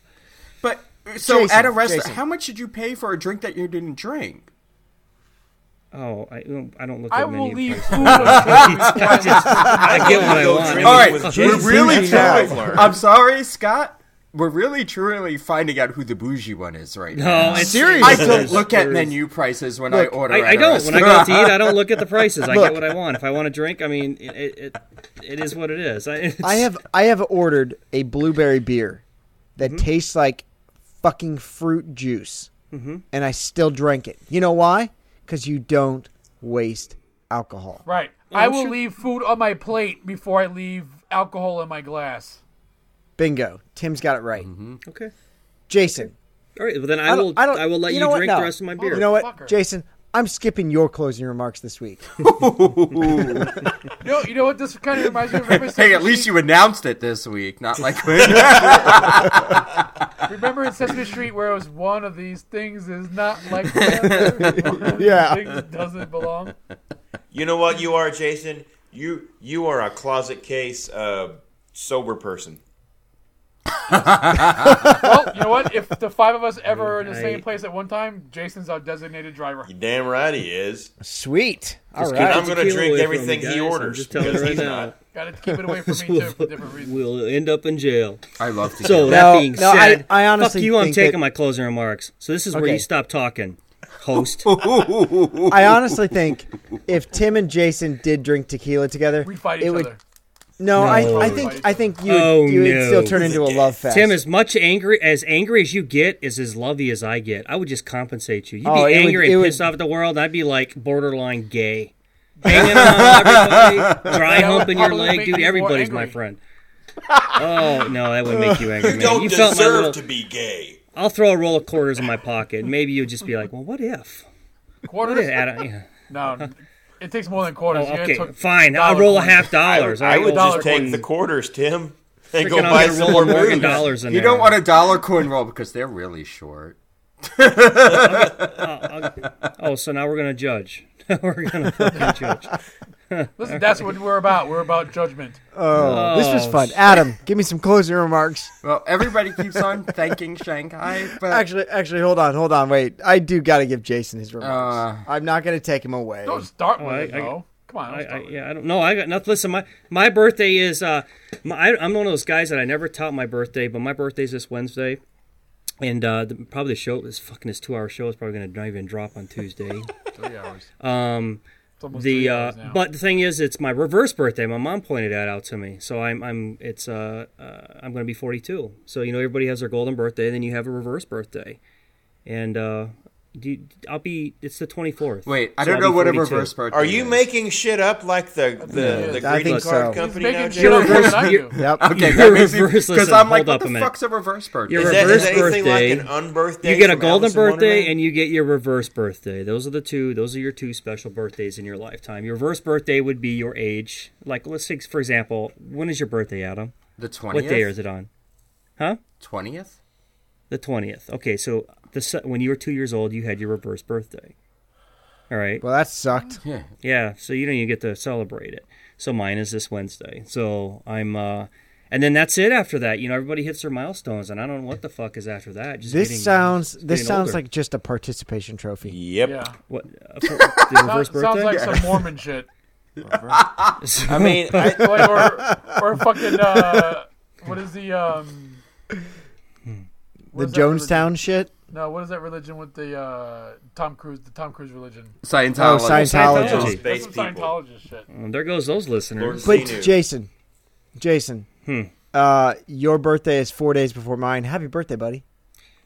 But so Jason, at a restaurant, how much did you pay for a drink that you didn't drink? Oh, I, I don't look at menu. I at will menu leave prices. food [laughs] on I get what I want. All right, we're really Traveler. truly. I'm sorry, Scott. We're really truly finding out who the bougie one is right now. No, Seriously. I don't look at menu prices when Look, I order. I, at I a don't. When I go out to eat. I don't look at the prices. I Look. get what I want. If I want to drink, I mean, it it, it is what it is. I, I have I have ordered a blueberry beer that tastes like fucking fruit juice, mm-hmm. and I still drank it. You know why? Because you don't waste alcohol. Right. I will sure. leave food on my plate before I leave alcohol in my glass. Bingo. Tim's got it right. Mm-hmm. okay. Jason, All right. Well, then I, I will. I I will let you you, know what? drink No. the rest of my beer. you know what, Motherfucker. Jason? I'm skipping your closing remarks this week. [laughs] You know, you know what this kind of reminds me of? Remember, Hey, at least you announced it this week, not like. [laughs] remember in Sesame Street where it was one of these things is not like [laughs] the other. One Yeah. things doesn't belong. You know what you are, Jason? You you are a closet case uh, sober person. Well, you know what? If the five of us ever are in the same place at one time, Jason's our designated driver. You damn right he is. Sweet. All Just right. keep And the I'm gonna drink everything he guys. I'm orders, just telling you because right he's now. not. Got to keep it away from me [laughs] too for different reasons. We'll end up in jail. I love to. So So that No, being no, said, I honestly fuck you. I'm think taking that- my closing remarks. So this is where Okay. you stop talking, [laughs] host. I honestly think if Tim and Jason did drink tequila together, We fight each it would. Other. No, No. I, I think I think you would, Oh, you would no. still turn into a love fest. Tim, as much angry as angry as you get is as lovey as I get. I would just compensate you. You'd Oh, be it would- angry it and would- pissed off at the world. I'd be like borderline gay, [laughs] hanging on everybody, dry humping your leg, dude. Everybody's my friend. Oh no, that would make you angry, You don't You felt deserve little. to be gay. I'll throw a roll of quarters in my pocket. Maybe you'd just be like, "Well, what if?" What Quarters? if? Adam, yeah. No, [laughs] it takes more than quarters. Oh, okay, fine. I'll dollar roll a half dollars. I All would right, just take fucking- the quarters, Tim, and go freaking, buy I'm some more roll a Morgan booze. dollars in you there. don't want a dollar coin roll because they're really short. [laughs] Oh, oh, so now we're gonna judge. [laughs] we're gonna fucking judge. [laughs] Listen, that's what we're about. We're about judgment. oh, this was Oh, fun. Adam, give me some closing remarks. Well, everybody keeps on thanking Shanghai, but Actually, actually, hold on, hold on, wait. I do got to give Jason his remarks. Uh, I'm not going to take him away. Don't start with Oh, I- it, I- no. Come on. don't I, start I, with it. yeah, I don't know. I got nothing. Listen, my my birthday is. Uh, my, I, I'm one of those guys that I never tout my birthday, but my birthday's this Wednesday, and uh, the, probably the show this fucking this two hour show is probably gonna not even drop on Tuesday. [laughs] Three hours. Um, the uh, but the thing is, it's my reverse birthday. My mom pointed that out to me. So I'm I'm it's uh, uh I'm going to be 42. So you know everybody has their golden birthday, then you have a reverse birthday, and uh, do you, I'll be it's the 24th. Wait, I So don't know be what a reverse birthday Are you is. making shit up like the the, Yeah, the I greeting card so. company He's now? making shit up You're more than I reverse- do. [laughs] Yep. Okay, Your that makes reverse- because I'm like, what up the a fuck's a reverse birthday? Your Is reverse that birthday- like an unbirthday? You get a golden Alice birthday and you get your reverse birthday. Those are the two. Those are your two special birthdays in your lifetime. Your reverse birthday would be your age. Like let's say, for example, when is your birthday, Adam? The twentieth. What day is it on? Huh? Twentieth. The twentieth. Okay, so the se- when you were two years old, you had your reverse birthday. All right. Well, that sucked. Yeah. Yeah. So you don't even get to celebrate it. So mine is this Wednesday. So I'm. uh and then that's it after that. You know, everybody hits their milestones, and I don't know what the fuck is after that. Just This getting- sounds just this sounds older. like just a participation trophy. Yep. Yeah. what uh, for- the [laughs] reverse Sounds, birthday. sounds like some [laughs] Mormon shit. I mean, I, [laughs] Like, or, or fucking, uh, what is the, um... what The is that religion? Jonestown shit. No, what is that religion with the, uh, Tom Cruise, the Tom Cruise religion? Scientology. Oh, Scientology. Yeah, That's some. Scientologist shit. Well, there goes those listeners. But Jason, Jason, Hmm. uh, your birthday is four days before mine. Happy birthday, buddy.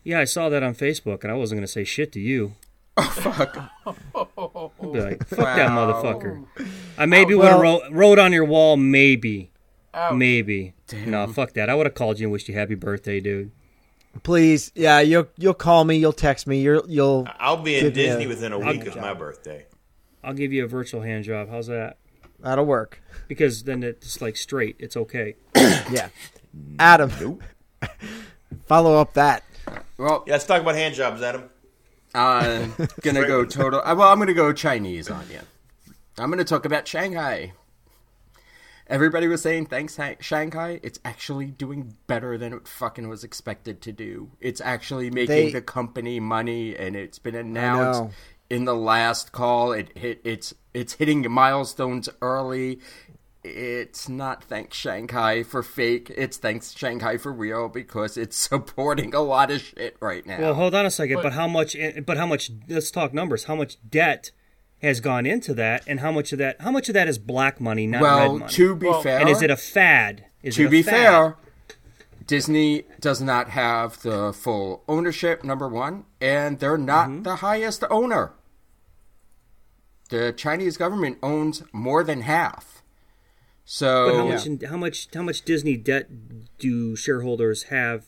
Yeah, I saw that on Facebook, and I wasn't going to say shit to you. Oh Fuck. I'd be like, [laughs] fuck that motherfucker. I maybe Oh, would have well- wrote, wrote on your wall, maybe. Ouch. Maybe. No, fuck that. I would have called you and wished you happy birthday, dude. Please, yeah, you'll you'll call me, you'll text me, you'll you'll. I'll be in Disney a- within a I'll- week of my birthday. I'll give you a virtual hand job. How's that? That'll work. Because then it's like straight. It's okay. [coughs] Yeah, Adam. [laughs] follow up that. Well, Yeah, let's talk about hand jobs, Adam. I'm gonna go total. uh, Well, I'm gonna go Chinese on you. I'm gonna talk about Shanghai. Everybody was saying thanks Shanghai. It's actually doing better than it fucking was expected to do. It's actually making They- the company money, and it's been announced in the last call. It hit. It's it's hitting milestones early. It's not thanks Shanghai for fake. It's thanks Shanghai for real because it's [laughs] supporting a lot of shit right now. Well, hold on a second. But, But- how much? Eh, but how much? Let's talk numbers. How much debt has gone into that, and how much of that? How much of that is black money, not red well, money? to be Well- fair, and is it a fad? Is it to a be fad? fair, Disney does not have the full ownership, number one, and they're not Mm-hmm. the highest owner. The Chinese government owns more than half. So But how much? How much? How much Disney debt do shareholders have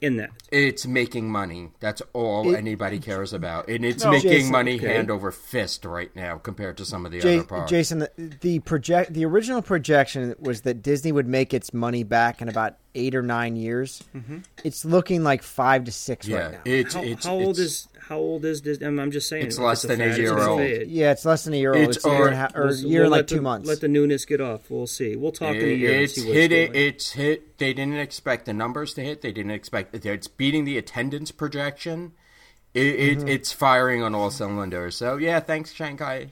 in that? it's making money. That's all It- anybody cares about. And it's No. making Jason, money okay. hand over fist right now compared to some of the J- other parts. Jason, the, the project, the original projection was that Disney would make its money back in about eight or nine years. Mm-hmm. It's looking like five to six yeah, right now. it's, How, it's, how old it's- is? How old is this? I'm, I'm just saying. It's if less than a fad, year old. fad. yeah, it's less than a year old. It's It's, a year and a half, or We'll- year we'll and like two the, months. Let the newness get off. We'll see. We'll talk in a year. and It's see what's hit. going It, it's hit. They didn't expect the numbers to hit. They didn't expect. It's beating the attendance projection. It, it, Mm-hmm. It's firing on all cylinders. So yeah, thanks Shanghai.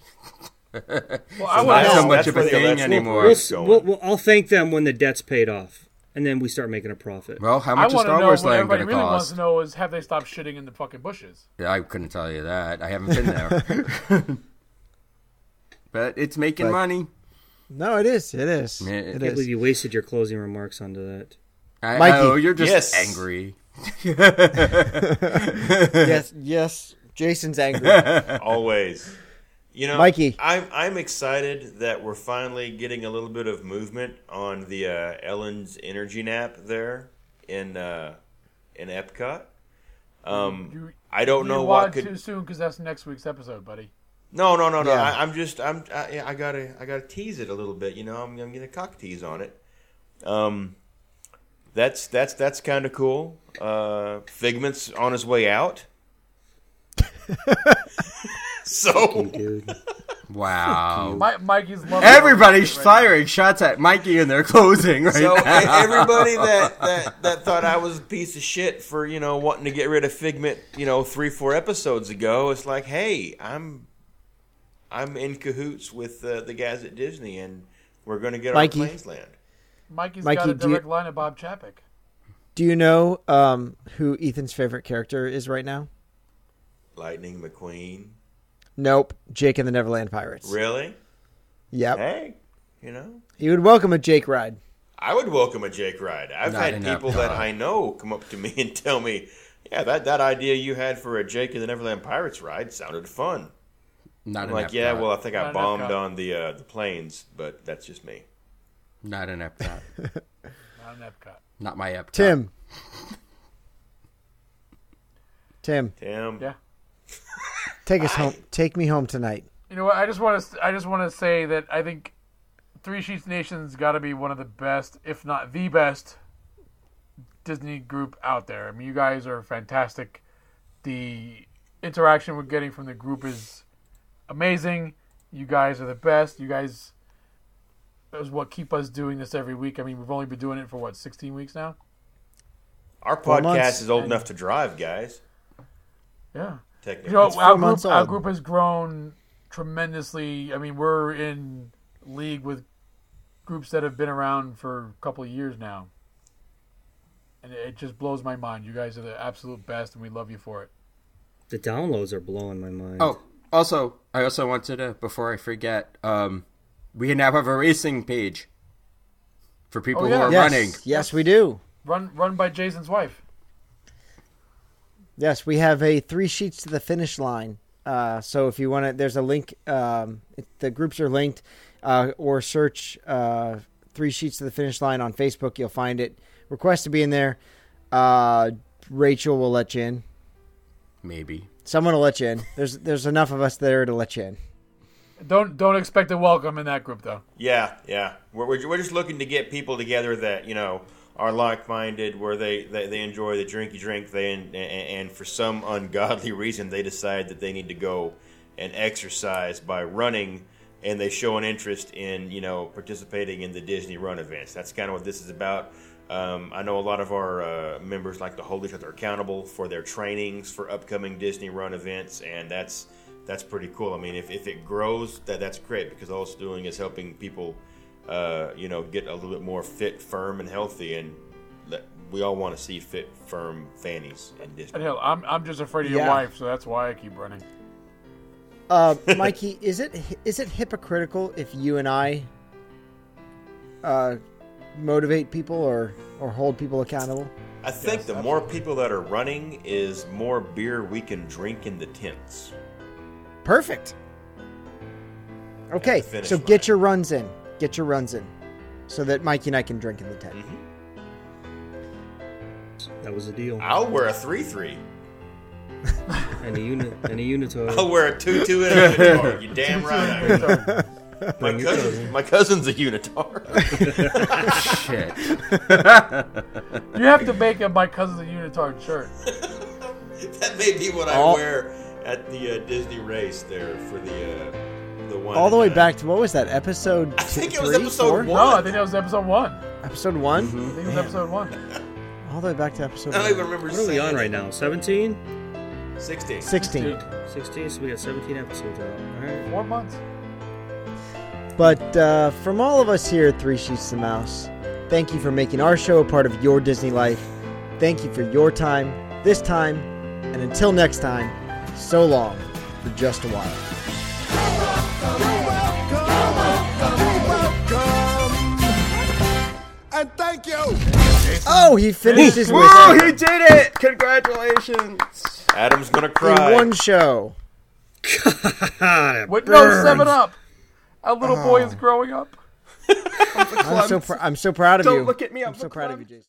Well, I So would not that's- so much that's of a thing anymore. We'll, is s- going. we'll, we'll, I'll thank them when the debt's paid off, and then we start making a profit. Well, how I much is want to Star know Wars what Land everybody going to really wants to know is have they stopped shitting in the fucking bushes? Yeah, I couldn't tell you that. I haven't been there. [laughs] but it's making But- money. no, it is. It is. Yeah, It I can't believe you wasted your closing remarks onto that. I, Mikey. oh, you're just Yes. angry. [laughs] yes, yes. Jason's angry. [laughs] Always. You know, Mikey. I'm I'm excited that we're finally getting a little bit of movement on the uh, Ellen's Energy Nap there in uh, in Epcot. Um, You, I don't you know want what could. too soon because that's next week's episode, buddy. No, no, no, no. Yeah. I, I'm just I'm I, I, gotta I gotta tease it a little bit. You know, I'm I'm gonna cock tease on it. Um, that's that's that's kind of cool. Uh, Figment's on his way out. [laughs] [laughs] so Dude. [laughs] Wow. Mi- Mikey's loving Everybody's right firing shots at Mikey in their closing right So now. everybody that, that [laughs] that thought I was a piece of shit for you know wanting to get rid of Figment, you know, three four episodes ago, it's like, hey, I'm I'm in cahoots with uh, the guys at Disney, and we're going to get Mikey. our planes land. Mikey's Mikey, got a do you- direct line to Bob Chapek. Do you know um, who Ethan's favorite character is right now? Lightning McQueen. Nope. Jake and the Neverland Pirates. Really? Yep. Hey, you know, He would welcome a Jake ride. I would welcome a Jake ride. I've Not had in people that I know come up to me and tell me, "Yeah, that that idea you had for a Jake and the Neverland Pirates ride sounded fun." Not I'm an like, Epcot. "Yeah, well, I think I Not an bombed Epcot. on the uh, the planes, but that's just me." not an Epcot. [laughs] Not an Epcot. not my Epcot. Tim. [laughs] Tim, Tim, Yeah. [laughs] take us home. Take me home tonight. You know what? I just want to. I just want to say that I think Three Sheets Nation's got to be one of the best, if not the best, Disney group out there. I mean, you guys are fantastic. The interaction we're getting from the group is amazing. You guys are the best. You guys is what keep us doing this every week. I mean, we've only been doing it for what 16 weeks now. our podcast is old enough to drive, guys. Yeah. Technically, You know, our group, our group has grown tremendously. I mean, we're in league with groups that have been around for a couple of years now. And it just blows my mind. You guys are the absolute best, and we love you for it. The downloads are blowing my mind. Oh, also, I also wanted to, before I forget, um, we now have a racing page for people Oh, who are Yes, running. yes, we do. Run, run by Jason's wife. Yes, we have a three sheets to the finish line. Uh, so if you want to, there's a link. Um, it, the groups are linked, uh, or search uh, three sheets to the finish line on Facebook. You'll find it. Request to be in there. Uh, Rachel will let you in. Maybe. Someone will let you in. There's there's enough of us there to let you in. Don't don't expect a welcome in that group though. Yeah, yeah. We're, we're, we're just looking to get people together that you know are like-minded, where they, they, they enjoy the drinky drink. They and, and for some ungodly reason they decide that they need to go and exercise by running, and they show an interest in you know participating in the Disney Run events. That's kind of what this is about. Um, I know a lot of our uh, members like to hold each other accountable for their trainings for upcoming Disney Run events, and that's that's pretty cool. I mean, if, if it grows, that that's great because all it's doing is helping people, uh, you know, get a little bit more fit, firm, and healthy. And let, we all want to see fit, firm fannies in Disney. And hell, I'm I'm just afraid of your Yeah. wife, so that's why I keep running. Uh, [laughs] Mikey, is it is it hypocritical if you and I uh, motivate people or or hold people accountable? I think the more people that are running is more beer we can drink in the tents. Perfect. Okay, so line. get your runs in. Get your runs in, so that Mikey and I can drink in the tent. That was a deal. I'll wear a three three. [laughs] And a unit and a unitor. I'll wear a two two and a [laughs] unitard. You damn right. I. My cousin, cousin. my cousin's a unitard. [laughs] Shit. You have to make a my cousin's a unitard shirt. that may be what I All- wear at the uh, Disney race there for the uh, the one. All the way in, back to what was that episode? I think two- it was three, episode four? one. No, I think that was episode one. I Episode one. I think it was Man, episode one. All the way back to episode. I don't one. even remember. What are we saying on right now? 17? Sixteen. Sixteen. 16, so we got 17 episodes out. Alright. Four months. But uh, from all of us here at Three Sheets to the Mouse, thank you for making our show a part of your Disney life. Thank you for your time, this time, and until next time, so long for just a while. Oh, he finished his Whoa, whiskey he did it! Congratulations! Adam's gonna in cry. one show. With no seven up. A little boy oh. is growing up. I'm so pr- I'm so proud of Don't you. look at me, I'm I'm so the proud of you, Jason.